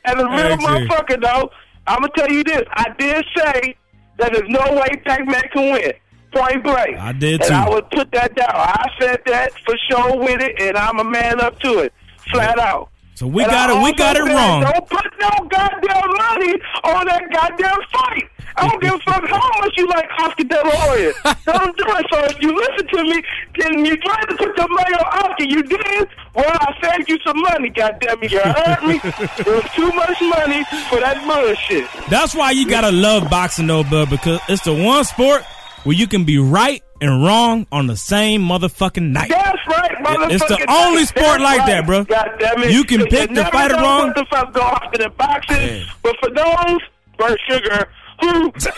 As a real motherfucker, though, I'm going to tell you this. I did say that there's no way Pac-Man can win. Point blank. I did, And too. I would put that down. I said that for sure with it, and I'm a man up to it. Flat out. So we And got I it. We got it wrong. Don't put no goddamn money on that goddamn fight. I don't give a fuck how much you like Oscar De La Hoya. Don't do it. So if you listen to me, then you tried to put your money on Oscar. You did. Well, I saved you some money. Goddamn it, you heard me. It was too much money for that bullshit. That's why you gotta love boxing though, bud, because it's the one sport where you can be right and wrong on the same motherfucking night. That's right, motherfucker. It's the only sport like that, bro. God damn it. You can pick it the fighter wrong. What the fuck go off in the boxing? But for those, Bert Sugar, who mm. said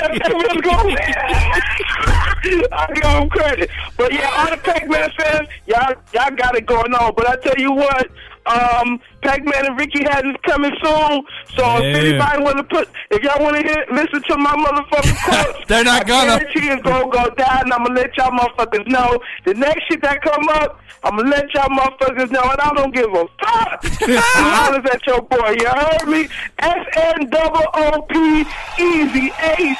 that was going I give them credit. But yeah, all the Pac-Man fans, y'all, y'all got it going on. But I tell you what, um, Pac-Man and Ricky Hatton's coming soon. So if anybody want to put, if y'all want to hear, listen to my motherfucking quotes, They're not I gonna. guarantee it's gonna go down. And I'm gonna let y'all motherfuckers know the next shit that come up. I'm gonna let y'all motherfuckers know, and I don't give a fuck. Hollers at your boy, you heard me? S N double O P easy A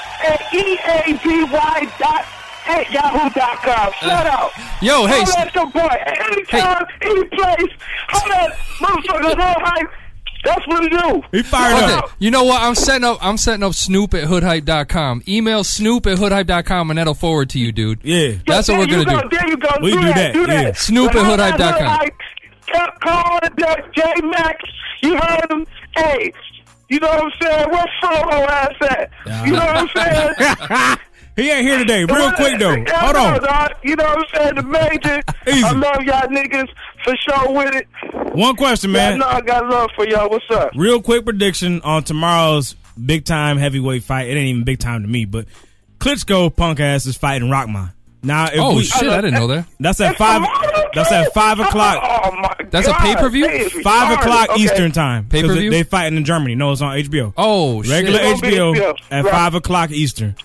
E A B Y dot at yahoo.com. Shut up. Yo, hey, Holler at your boy. Anytime, any place. Holler at motherfuckers. All right. That's what it do. He fired Okay, You know what? I'm setting up. I'm setting up Snoop at hoodhype.com. Email Snoop at hoodhype.com and that'll forward to you, dude. Yeah, that's what we're There you gonna go, do. There you go. We do do that. that, Do yeah. that. Snoop But at all that hoodhype.com. Hoodhype, Call call the J Max. You heard him. Hey, you know what I'm saying? Where's Froho ass at? You know what I'm saying? he ain't here today. Real quick though. Hold on. dog. You know what I'm saying? The major. Easy. I love y'all niggas for sure with it. One question, Yeah, I man. know I got love for y'all. What's up? Real quick prediction on tomorrow's big time heavyweight fight. It ain't even big time to me, but Klitschko punk ass is fighting Rockman. Now, if Oh, we, shit, I didn't know that. That's at five. That's at five o'clock. Oh my That's a pay-per-view? Five o'clock Okay. Eastern time. 'Cause Pay-per-view? They, they fighting in Germany. No, it's on HBO. Oh, regular It's HBO HBO, at right. five o'clock Eastern.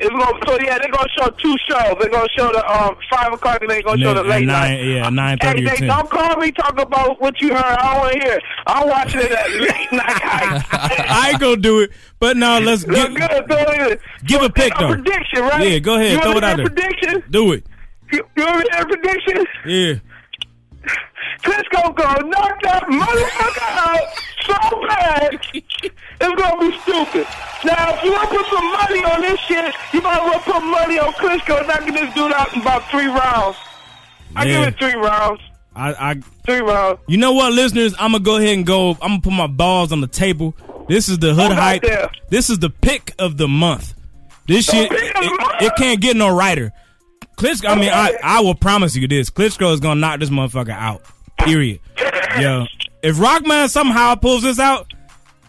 It's gonna so yeah, they're gonna show two shows. They're gonna show the um five o'clock and they're gonna show the late at nine, night. yeah, nine Hey, they, don't call me talk about what you heard. I don't want to hear. it. I'm watching it at late night. I ain't gonna do it, but no, let's good, give a pick a though. prediction, right? Yeah, go ahead, You throw it out there. Prediction? Do it. You, you want me to prediction? Yeah. Crisco gonna knock that motherfucker out so bad, it's gonna be stupid. Now, if you want to put some money on this shit, you might well put money on Crisco knocking this dude out in about three rounds. I give it three rounds. I, I, Three rounds. you know what, listeners? I'm gonna go ahead and go. I'm gonna put my balls on the table. This is the hood hype. This is the pick of the month. This shit, it, it can't get no writer. Klitschko, I mean, I, I will promise you this: Klitschko is gonna knock this motherfucker out. Period. Yo, if Rockman somehow pulls this out,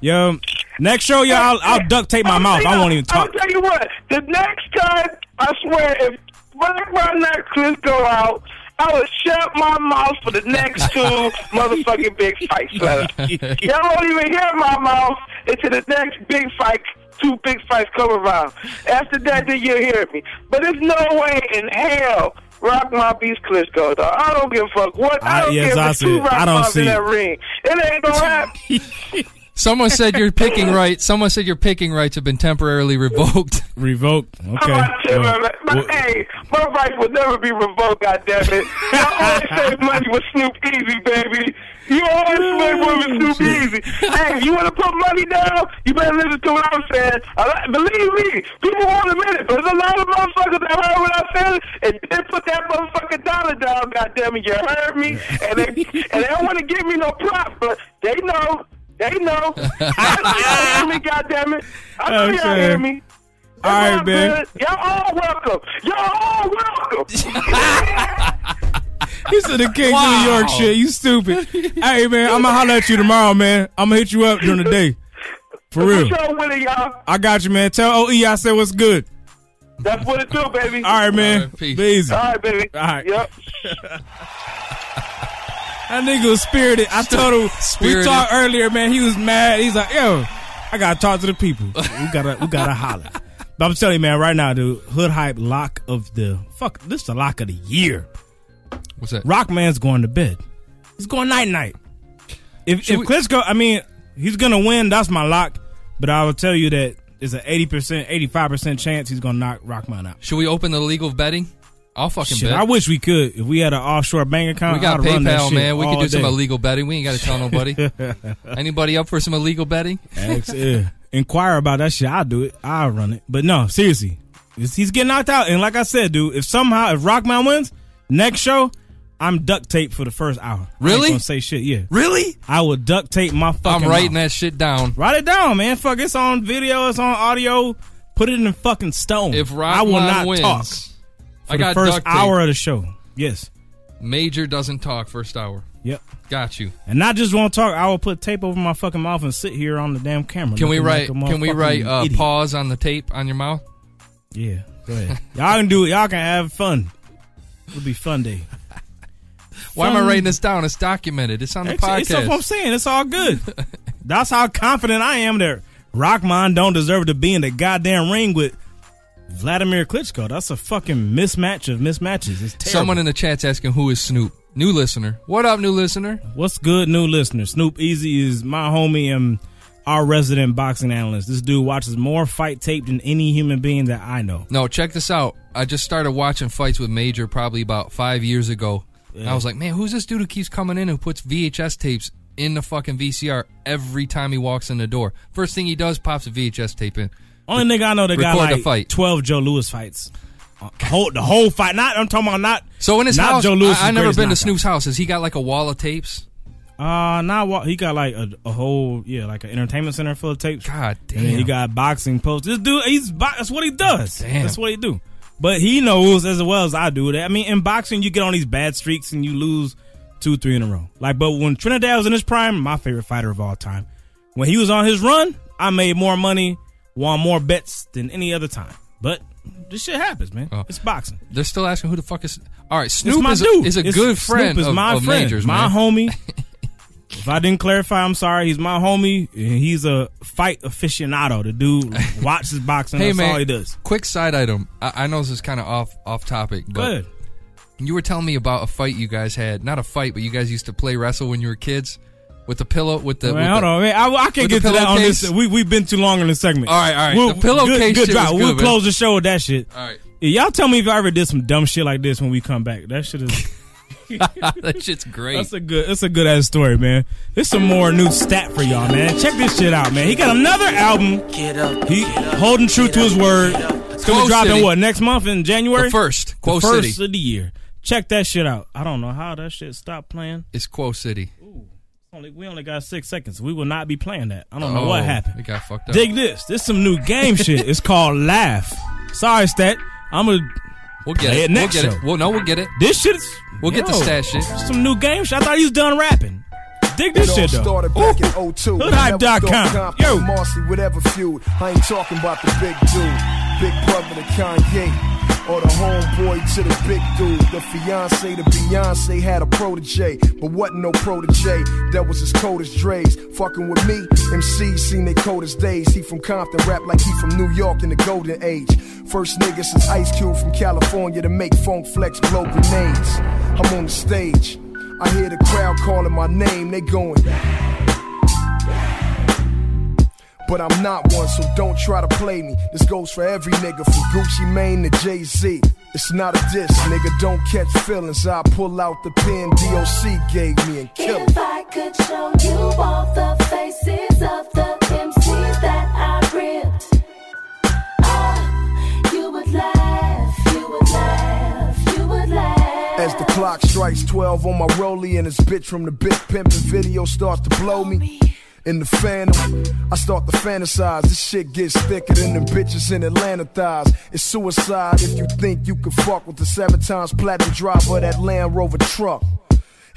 yo, next show, yo, I'll, I'll duct tape my mouth. I won't even talk. I'll tell you what. The next time, I swear, if Black Man knock go out, I will shut my mouth for the next two motherfucking big fights. Y'all won't even hear my mouth until the next big fight. Two big fights come around. After that, then you'll hear me. But there's no way in hell Rockman beats Klitschko, dog. I don't give a fuck what. I I- don't yes, care I two it. I don't see in that ring. It ain't gonna happen. Someone said your picking rights. Someone said your picking rights have been temporarily revoked. Revoked. Oh, I'm about to tell you, man, but hey, my rights will never be revoked, goddammit. You always save money with Snoop Easy, baby. You always save money with Snoop Easy. Hey, if you want to put money down, you better listen to what I'm saying. I like, believe me, people won't admit it, but there's a lot of motherfuckers that heard what I said and they put that motherfucking dollar down, God damn goddammit. You heard me? And they, and they don't want to give me no props, but they know. They know. I know y'all hear me, goddammit. I know y'all hear me. All right, man. good. Y'all all welcome. Y'all all welcome. He said the King of New York shit. You stupid. hey man, I'm gonna holler at you tomorrow, man. I'm gonna hit you up during the day. For real. What's up with it, y'all? I got you, man. Tell OE I said what's good. That's what it do, baby. All right, man. Be easy. All right, baby. All right. Yep. That nigga was spirited. I told him we Spirited. talked earlier, man. He was mad. He's like, yo, I gotta talk to the people. We gotta we gotta holler. But I'm telling you, man, right now, the hood hype lock of the fuck this is the lock of the year. What's that? Rockman's going to bed. He's going night night. If Should if we- Klitschko, I mean, he's gonna win. That's my lock. But I will tell you that there's an eighty percent, eighty five percent chance he's gonna knock Rockman out. Should we open the legal betting? I'll fucking Shit, bet. I wish we could. If we had an offshore bank account, we got I'd PayPal, man. We could do some illegal betting. We ain't got to tell nobody. Anybody up for some illegal betting? Yeah. Uh, inquire about that shit, I'll do it. I'll run it. But no, seriously, he's getting knocked out. And like I said, dude, if somehow if Rockman wins next show, I'm duct tape for the first hour. Really? gonna say shit. Yeah, Really? I will duct tape my fucking. I'm writing mouth. that shit down. Write it down, man. Fuck, it's on video. It's on audio. Put it in the fucking stone. If I will Rockman not wins, talk I got the first hour of the show. Yes. Major doesn't talk first hour. Yep. Got you. And not just won't talk. I will put tape over my fucking mouth and sit here on the damn camera. Can we write? like can we write uh, pause on the tape on your mouth? Yeah, go ahead. y'all can do it. Y'all can have fun. It'll be fun day. Why am I writing this down? It's documented. It's on the podcast. it's what I'm saying. It's all good. That's how confident I am that Rockman don't deserve to be in the goddamn ring with Vladimir Klitschko. That's a fucking mismatch of mismatches. It's terrible. Someone in the chat's asking who is Snoop. New listener. What up, new listener? What's good, new listener? Snoop Easy is my homie and our resident boxing analyst. This dude watches more fight tape than any human being that I know. No, check this out. I just started watching fights with Major probably about five years ago. And I was like, man, who's this dude who keeps coming in who puts VHS tapes in the fucking VCR every time he walks in the door? First thing he does, pops a VHS tape in. Only nigga I know that got Record the like fight. twelve Joe Louis fights. Uh, whole, the whole fight. Not I'm talking about not. So in his not house, Joe Louis. I, I never been to Snoop's house. Has he got like a wall of tapes? Uh, not what he got like a, a whole yeah, like an entertainment center full of tapes. God And he got boxing posts. This dude, he's that's what he does. Damn. That's what he do. But he knows as well as I do that. I mean, in boxing, you get on these bad streaks and you lose two, three in a row. Like, but when Trinidad was in his prime, my favorite fighter of all time. When he was on his run, I made more money, won more bets than any other time. But this shit happens, man. Oh. It's boxing. They're still asking who the fuck is. All right, Snoop is a, dude. is a It's- good Snoop friend is of, my of friend, Major's, my man. homie. if I didn't clarify, I'm sorry. He's my homie. and He's a fight aficionado. The dude watches boxing. Hey That's man, all he does. quick side item. I, I know this is kind of off off topic, but Good. you were telling me about a fight you guys had. Not a fight, but you guys used to play wrestle when you were kids with the pillow with the. Man, with hold the- on, man. I, I can't get to that on this. We we've been too long in this segment. All right, all right. We'll, The pillowcase good, good drop. was We'll man. close the show with that shit. All right. Yeah, y'all tell me if I ever did some dumb shit like this when we come back. That shit is. that shit's great. That's a good. That's a good ass story, man. There's some more new stat for y'all, man. Check this shit out, man. He got another album. He holding true to his word. It's gonna Quo drop in what next month in January? The first. Quo the first City. of the year. Check that shit out. I don't know how that shit stopped playing. It's Quo City. Only we only got six seconds. We will not be playing that. I don't know what Oh, happened. It got fucked up. Dig this. This some new game shit. It's called Laugh. Sorry, Stat. I'm gonna We'll get play it. it next we'll get show. it. Well, no, we'll get it. This shit is. We'll get the Yo, stat shit. Some new game shit. I thought he was done rapping. Dig this It all shit though. started back in 02. Hoodhype.com. Yo. Marcy, whatever feud. I ain't talking about the big dude. Big brother to Kanye. Or the homeboy to the big dude. The fiance to Beyonce had a protege. But wasn't no protege. That was as cold as Dre's. Fucking with me, MCs seen they coldest days. He from Compton, rap like he from New York in the golden age. First nigga since Ice Cube from California to make funk flex blow grenades. I'm on the stage. I hear the crowd calling my name, they going. But I'm not one, so don't try to play me. This goes for every nigga from Gucci Mane to Jay Z. It's not a diss, nigga. Don't catch feelings. I pull out the pen DOC gave me and kill it. If I could show you all the faces of the MCs that I ripped, ah, you would laugh, you would laugh, you would laugh. As the clock strikes 12 on my rollie and this bitch from the big pimpin' video starts to blow me. In the phantom, I start to fantasize. This shit gets thicker than them bitches in Atlanta thighs. It's suicide if you think you can fuck with the seven times platinum driver that Land Rover truck.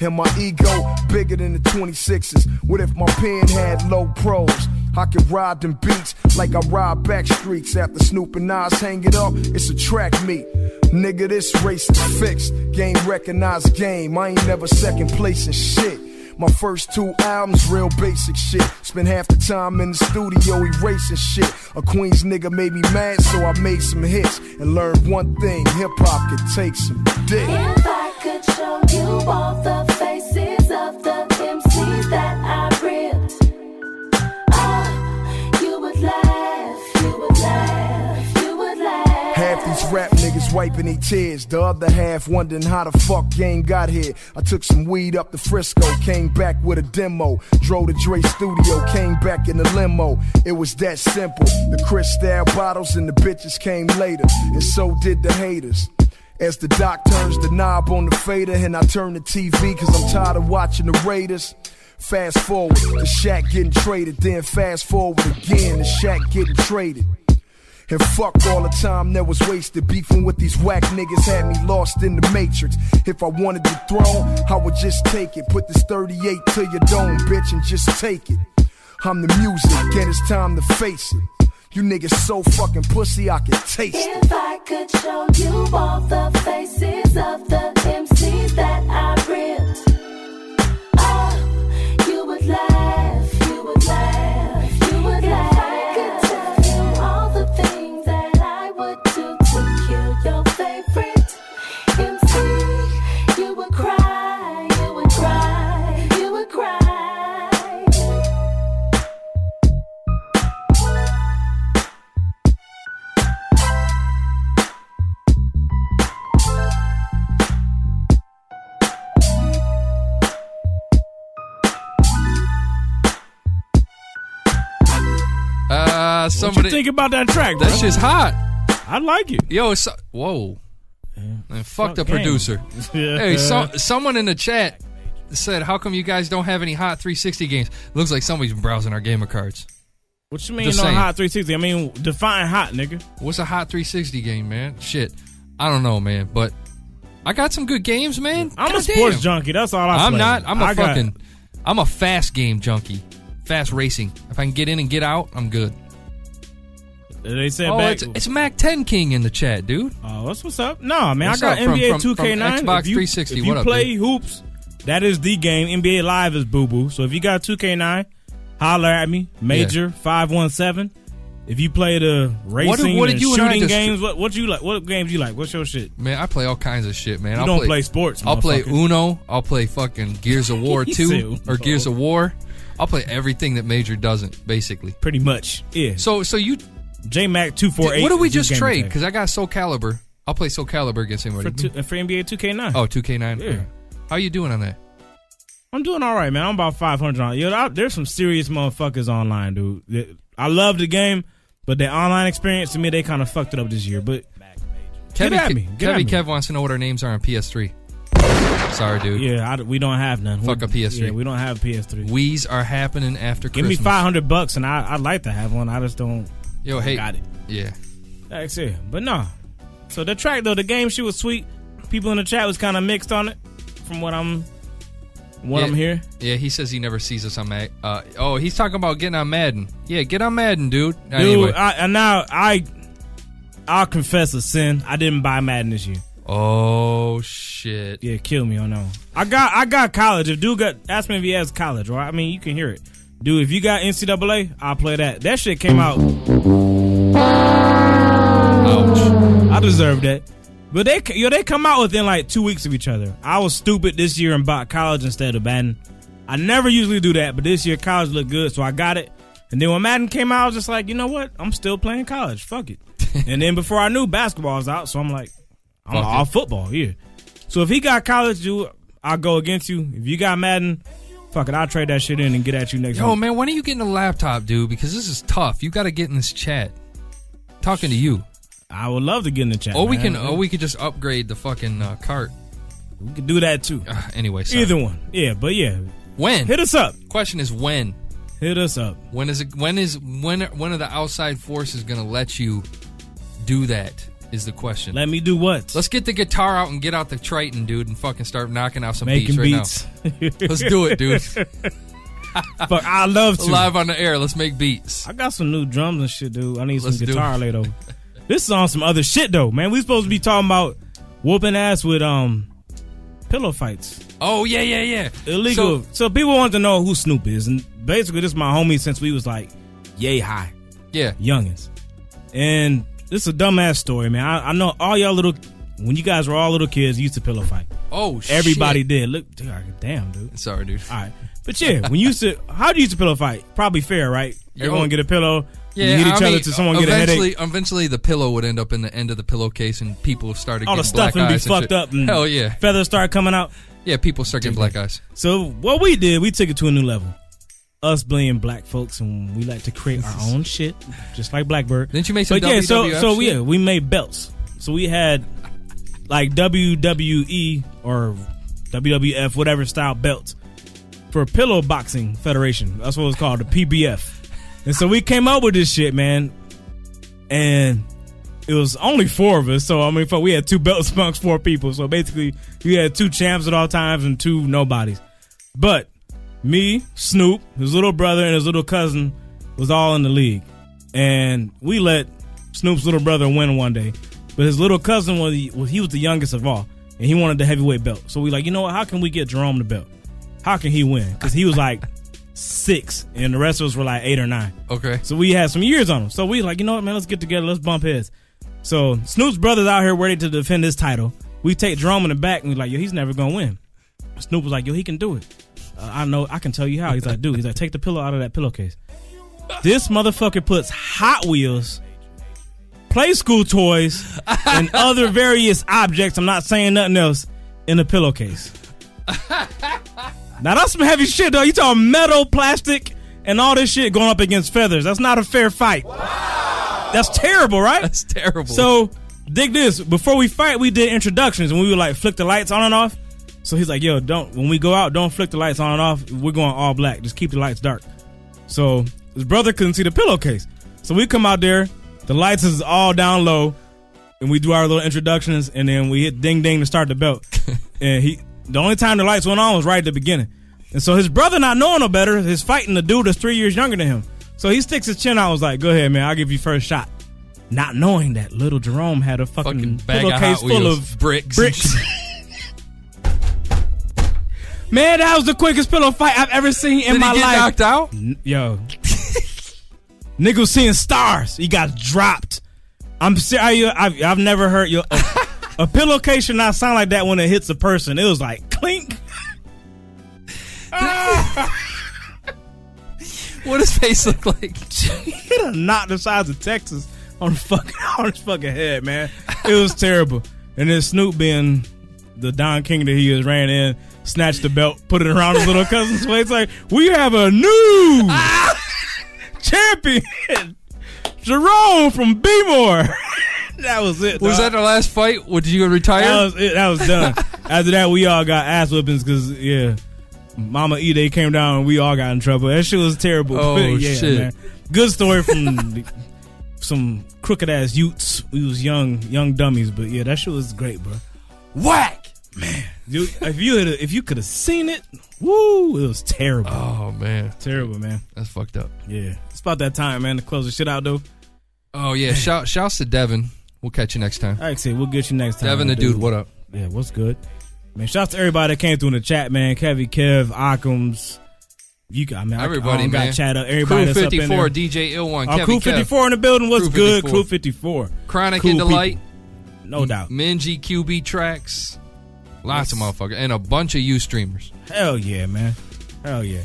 And my ego bigger than the 26s. What if my pen had low pros? I could ride them beats like I ride back streets. After Snoop and Nas hang it up, it's a track meet. Nigga, this race is fixed. Game recognized game. I ain't never second place in shit. My first two albums, real basic shit. Spent half the time in the studio erasing shit. A Queens nigga made me mad, so I made some hits and learned one thing: hip hop can take some dick. If I could show you all the niggas wiping their tears. The other half wondering how the fuck game got here. I took some weed up to Frisco, came back with a demo. Drove to Dre studio, came back in the limo. It was that simple. The crystal bottles and the bitches came later, and so did the haters. As the doc turns the knob on the fader, and I turn the TV cause I'm tired of watching the Raiders. Fast forward, the Shaq getting traded, then fast forward again, the Shaq getting traded. And fuck all the time that was wasted beefing with these whack niggas had me lost in the matrix. If I wanted the throne, I would just take it. Put this 38 to your dome, bitch, and just take it. I'm the music, and it's time to face it. You niggas so fucking pussy, I can taste it. If I could show you all the faces of the MCs that I ripped, Uh, What you think about that track? Bro? That shit's hot. I like it. Yo, so, whoa. Man, fuck, fuck the game. producer. Yeah. Hey, so, someone in the chat said, "How come you guys don't have any hot 360 games?" Looks like somebody's browsing our gamer cards. What you mean Just on saying. hot 360? I mean, define hot, nigga. What's a hot 360 game, man? Shit, I don't know, man. But I got some good games, man. I'm a Goddamn. sports junkie. That's all I I'm play. not. I'm a I got- fucking. I'm a fast game junkie. Fast racing. If I can get in and get out, I'm good. They said oh, back. it's, it's Mac 10 King in the chat, dude. Oh, that's what's up? No, man, What's I got up NBA from- from 2K9. Xbox if you, 360. If you What up, play dude? hoops, that is the game. NBA Live is boo boo. So if you got 2K9, holler at me. Major five one seven. If you play the racing What what and you shooting just- games, what what you like? What games you like? What's your shit? Man, I play all kinds of shit, man. You I'll don't play sports, I'll play. Uno. I'll play fucking Gears of War 2 or Gears of War. I'll play everything that Major doesn't, basically. Pretty much, yeah. So, so you J Mac two four eight. What do we just trade? Because I got Soulcalibur. I'll play Soulcalibur against anybody. for, two, for NBA 2K9. oh, 2K9. Yeah. Okay. How you doing on that? I'm doing all right, man. I'm about 500 on. Yo, I- there's some serious motherfuckers online, dude. I love the game, but the online experience to me, they kind of fucked it up this year. But Kevin, get at me. Get at me. Kev wants to know what our names are on PS3. Sorry, dude. Yeah, I, we don't have none. Fuck We- a PS3. Yeah, we don't have PS3. Wees are happening after Give me 500 bucks, and I, I'd like to have one. I just don't. Yo, don't hey. got it. Yeah. That's it. But no. So the track though, the game she was sweet. People in the chat was kind of mixed on it, from what I'm, what Yeah. I'm here. Yeah, he says he never sees us on Mad. Uh, oh, he's talking about getting on Madden. Yeah, get on Madden, dude. Dude, Anyway. I, and now I, I'll confess a sin. I didn't buy Madden this year. oh shit. Yeah, kill me. I know. I got I got college. If dude got ask me if he has college, right? I mean, you can hear it. Dude, if you got NCAA, I'll play that. That shit came out. Ouch. I deserve that. But they yo they come out within like two weeks of each other. I was stupid this year and bought college instead of Madden. I never usually do that, but this year college looked good, so I got it. And then when Madden came out, I was just like, you know what? I'm still playing college. Fuck it. and then before I knew, basketball was out, so I'm like, I'm all football. here. So if he got college, dude, I'll go against you. If you got Madden, fuck it, I'll trade that shit in and get at you next Yo, week. man, when are you getting a laptop, dude? Because this is tough. You got to get in this chat. Talking to you. I would love to get in the chat. Or we man. can, or we could just upgrade the fucking uh, cart. we could do that too. Uh, anyway, sorry. Either one. Yeah, but yeah. When? Hit us up. Question is when. Hit us up. When is it? When is when? When are the outside forces gonna let you do that? Is the question. Let me do what? Let's get the guitar out and get out the Triton, dude, and fucking start knocking out some Making beats right beats. now. Let's do it, dude. Fuck, I love to. Live on the air. Let's make beats. I got some new drums and shit, dude. I need Let's some guitar later. This is on some other shit though, man. We supposed to be talking about whooping ass with um pillow fights. Oh yeah, yeah, yeah. Illegal. So, people want to know who Snoop is, and basically this is my homie since we was like yay high, Yeah. youngins. And this is a dumbass story, man. I, I know all y'all little when you guys were all little kids you used to pillow fight. Oh shit. Everybody did. Look, damn, dude. Sorry, dude. All right. But yeah, when you used to, how do you used to pillow fight? Probably fair, right? Yo. Everyone get a pillow, Yeah, you hit each I other mean, to someone get a headache. Eventually, the pillow would end up in the end of the pillowcase, and people started All the getting black stuff and be fucked shit. up. And Hell yeah, feathers start coming out. yeah. People start getting black eyes. So what we did, we took it to a new level. Us being black folks, and we like to create our own shit, just like Blackbird. Didn't you make some But yeah, so WWF so shit? yeah, we made belts. So we had like WWE or WWF, whatever style belts for Pillow Boxing Federation. That's what it was called, the PBF. And so we came up with this shit, man. And it was only four of us. So I mean, we had two belts amongst four people. So basically, we had two champs at all times and two nobodies. But me, Snoop, his little brother, and his little cousin was all in the league, and we let Snoop's little brother win one day. But his little cousin was was- he was the youngest of all, and he wanted the heavyweight belt. So we like, you know what? How can we get Jerome the belt? How can he win? Because he was like six, and the rest of us were like eight or nine. Okay. So we had some years on him. So we like, you know what, man? Let's get together. Let's bump heads. So Snoop's brother's out here ready to defend his title. We take Jerome in the back, and we like, yo, he's never gonna win. Snoop was like, yo, he can do it. I know, I can tell you how. He's like, dude, he's like, take the pillow out of that pillowcase. This motherfucker puts Hot Wheels, play school toys, and other various objects. I'm not saying nothing else in the pillowcase. Now that's some heavy shit, though. You talking metal, plastic, and all this shit going up against feathers. That's not a fair fight. Wow. That's terrible, right? That's terrible. So dig this. Before we fight, we did introductions and we would like flick the lights on and off. So he's like, "Yo, don't when we go out, don't flick the lights on and off. We're going all black. Just keep the lights dark." So his brother couldn't see the pillowcase. So we come out there, the lights is all down low, and we do our little introductions, and then we hit ding ding to start the belt. and he, the only time the lights went on was right at the beginning. And so his brother, not knowing no better, is fighting the dude that's three years younger than him. So he sticks his chin out. and Was like, "Go ahead, man. I'll give you first shot." Not knowing that little Jerome had a fucking, bag pillowcase full Wheels, of bricks bricks. Man, that was the quickest pillow fight I've ever seen in Did he my get life. knocked out? N- Yo, nigga was seeing stars. He got dropped. I'm serious. I've, I've never heard your a, a pillowcase should not sound like that when it hits a person. It was like clink. What does face look like? he hit a knot the size of Texas on fucking on his fucking head, man. It was terrible. And then Snoop being the Don King that he is ran in, snatched the belt, put it around his little cousin's waist, like, we have a new ah! champion. Jerome from B-More. that was it. Was dog. that the last fight? Did you retire? That was it. That was done. After that, we all got ass whippings because yeah, Mama Ide came down and we all got in trouble. That shit was terrible. Oh, yeah, shit. man. Good story from some crooked ass Utes. We was young, young dummies, but yeah, that shit was great, bro. Whack, man. You, if you had, if you could have seen it, woo, it was terrible. Oh man, terrible, man. That's fucked up. Yeah, it's about that time, man, to close the shit out, though. Oh yeah, shout shouts to Devin. We'll catch you next time. I said, we'll get you next time. Devin the dude, what up? Yeah, what's good? Man, shouts to everybody that came through in the chat, man. Kevy, Kev, Occam's. You got, man. Everybody, I don't got chat up. Everybody Crew that's up in 54, there. DJ Ill1, Oh, Kevy Crew Kev. 54 in the building. What's Crew good? Crew 54. Chronic Cool and people. Delight. No doubt. Minji QB tracks. Lots of motherfuckers. And a bunch of you streamers. Hell yeah, man. Hell yeah.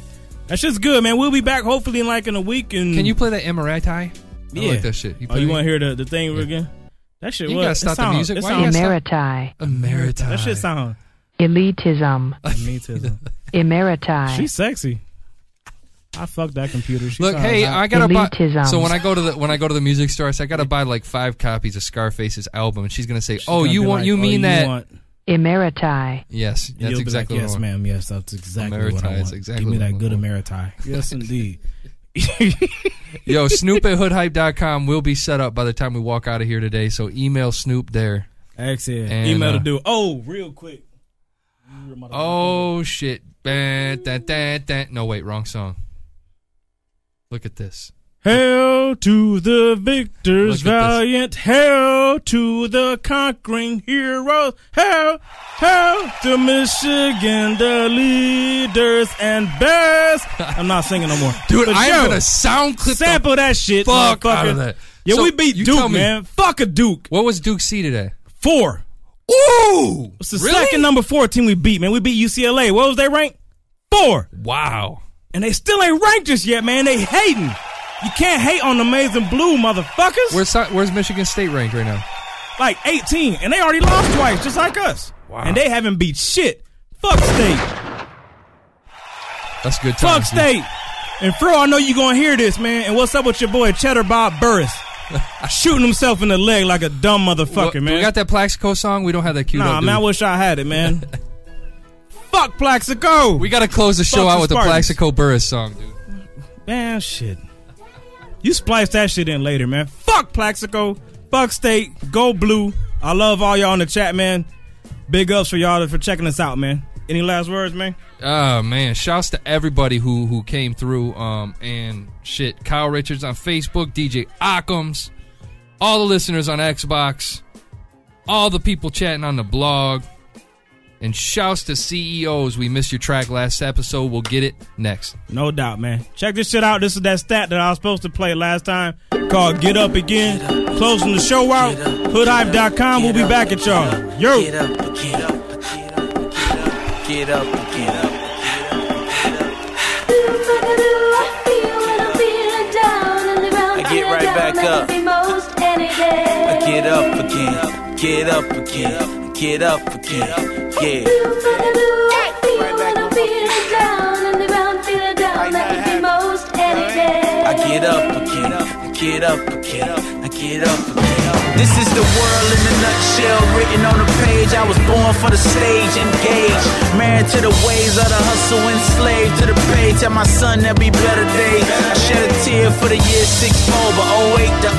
That shit's good, man. We'll be back hopefully in like in a week. And Can you play that Emirati? I Yeah. like that shit. oh, you want to hear the, the thing again? That shit. You what? gotta It stop the music. Why you sound- gotta Emeriti. Emeriti. That shit sound. Elitism. Elitism. Emeriti. She's sexy. I fucked that computer. She Look, hey, hot. I gotta buy. Elitism. So when I go to the when I go to the music store, I say I gotta buy like five copies of Scarface's album, and she's gonna say, "Oh, gonna you want like, you "Oh, mean you that?" want- Emeriti. Yes, You'll that's exactly like, what yes, I want. ma'am. Yes, that's exactly what I Emeriti want. is exactly Give me that good Emeriti. Yes, indeed. Yo, Snoop at hoodhype.com will be set up by the time we walk out of here today. So email Snoop there. Excellent. And, Email uh, to do. Oh, real quick. Oh shit! Bah, da, da, da. No, wait, wrong song. Look at this. Hail to the victors Look at this. valiant. Hail to the conquering heroes. Hail, hail to Michigan, the leaders and best. I'm not singing no more. Dude, I'm yo, gonna sound clip the sample that shit. fuck out of that. Yeah, So, we beat Duke, man. Fuck a Duke. What was Duke C today? Four. Ooh, It's the really? second number four team we beat, man. We beat UCLA. What was they rank? Four. Wow. And they still ain't ranked just yet, man. They hating. You can't hate on Maize and blue, motherfuckers. Where's Where's Michigan State ranked right now? Like 18, and they already lost twice, just like us. Wow. And they haven't beat shit. Fuck state. That's good Fuck dude. state. And Fro, I know you're gonna hear this, man. And what's up with your boy Cheddar Bob Burress? Shooting himself in the leg like a dumb motherfucker, Well, man. We got that Plaxico song. We don't have that queued nah, up. man, I wish I had it, man. Fuck Plaxico. We got to close the show Fuck out the with the Plaxico Burress song, dude. Man, shit. You splice that shit in later, man. Fuck Plaxico. Fuck State. Go Blue. I love all y'all in the chat, man. Big ups for y'all for checking us out, man. Any last words, man? Oh man, shouts to everybody who who came through. Um and shit, Kyle Richards on Facebook, DJ Occams, all the listeners on Xbox, all the people chatting on the blog, and shouts to CEOs. We missed your track last episode. We'll get it next. No doubt, man. Check this shit out. This is that stat that I was supposed to play last time called Get Up Again. Closing the show out. Hoodhype.com. We'll be back at y'all. Yo. Get up, get up, get up, get up, get up. I get right back up. I get up again, get up again, get up again, yeah. I get up again, I get up again, I get up again. This is the world in a nutshell, written on a page. I was born for the stage, engaged, married to the ways of the hustle, enslaved to the pay. Tell my son there'll be better days. I shed a tear for the year 6 4, but 08 to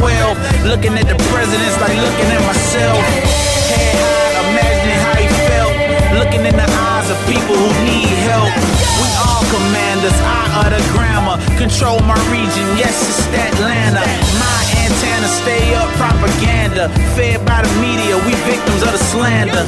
012. Looking at the presidents like looking at myself. Head Looking in the eyes of people who need help. We all commanders, I utter grammar. Control my region, yes, it's Atlanta. My antenna stay up propaganda. Fed by the media, we victims of the slander.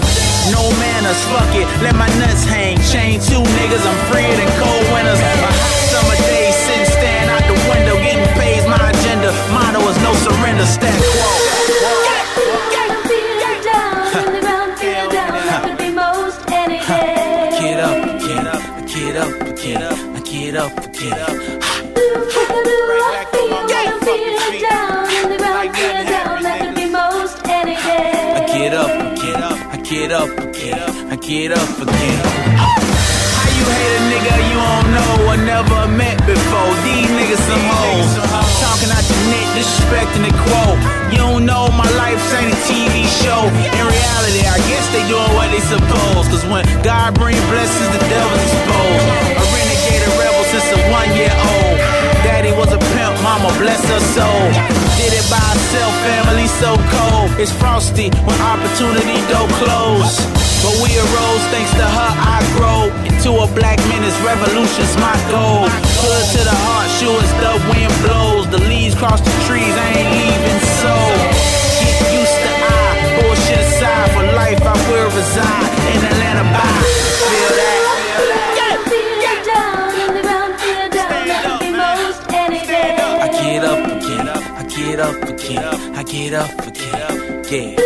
No manners, fuck it, let my nuts hang. Chain two niggas, I'm freer than cold winters. A hot summer day, sitting staring out the window, getting paid my agenda. Motto is no surrender, stat quo. Get up, get up. I get up, get up, I get up, I get up, I get up again. How you hate a nigga you don't know or never met before? These niggas some hoes. Talking out your neck, disrespecting the quote. You don't know my life ain't a TV show. In reality, I guess they doing what they suppose. Cause when God bring blessings, the devil's exposed. Since a one year old. Daddy was a pimp, mama bless her soul. Did it by herself, family so cold. It's frosty when opportunity don't close. But we arose thanks to her, I grow into a black menace. Revolution's my goal. Hood to the heart, sure as the wind blows. The leaves cross the trees, I ain't leaving so. Get used to I, bullshit aside. For life, I will reside in Atlanta by. Feel that? Get up again, I get up again, yeah.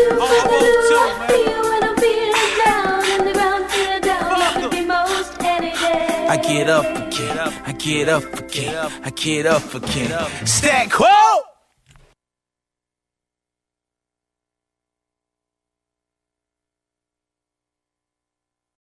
I get up again, I get up again, I get up again. Stack quo!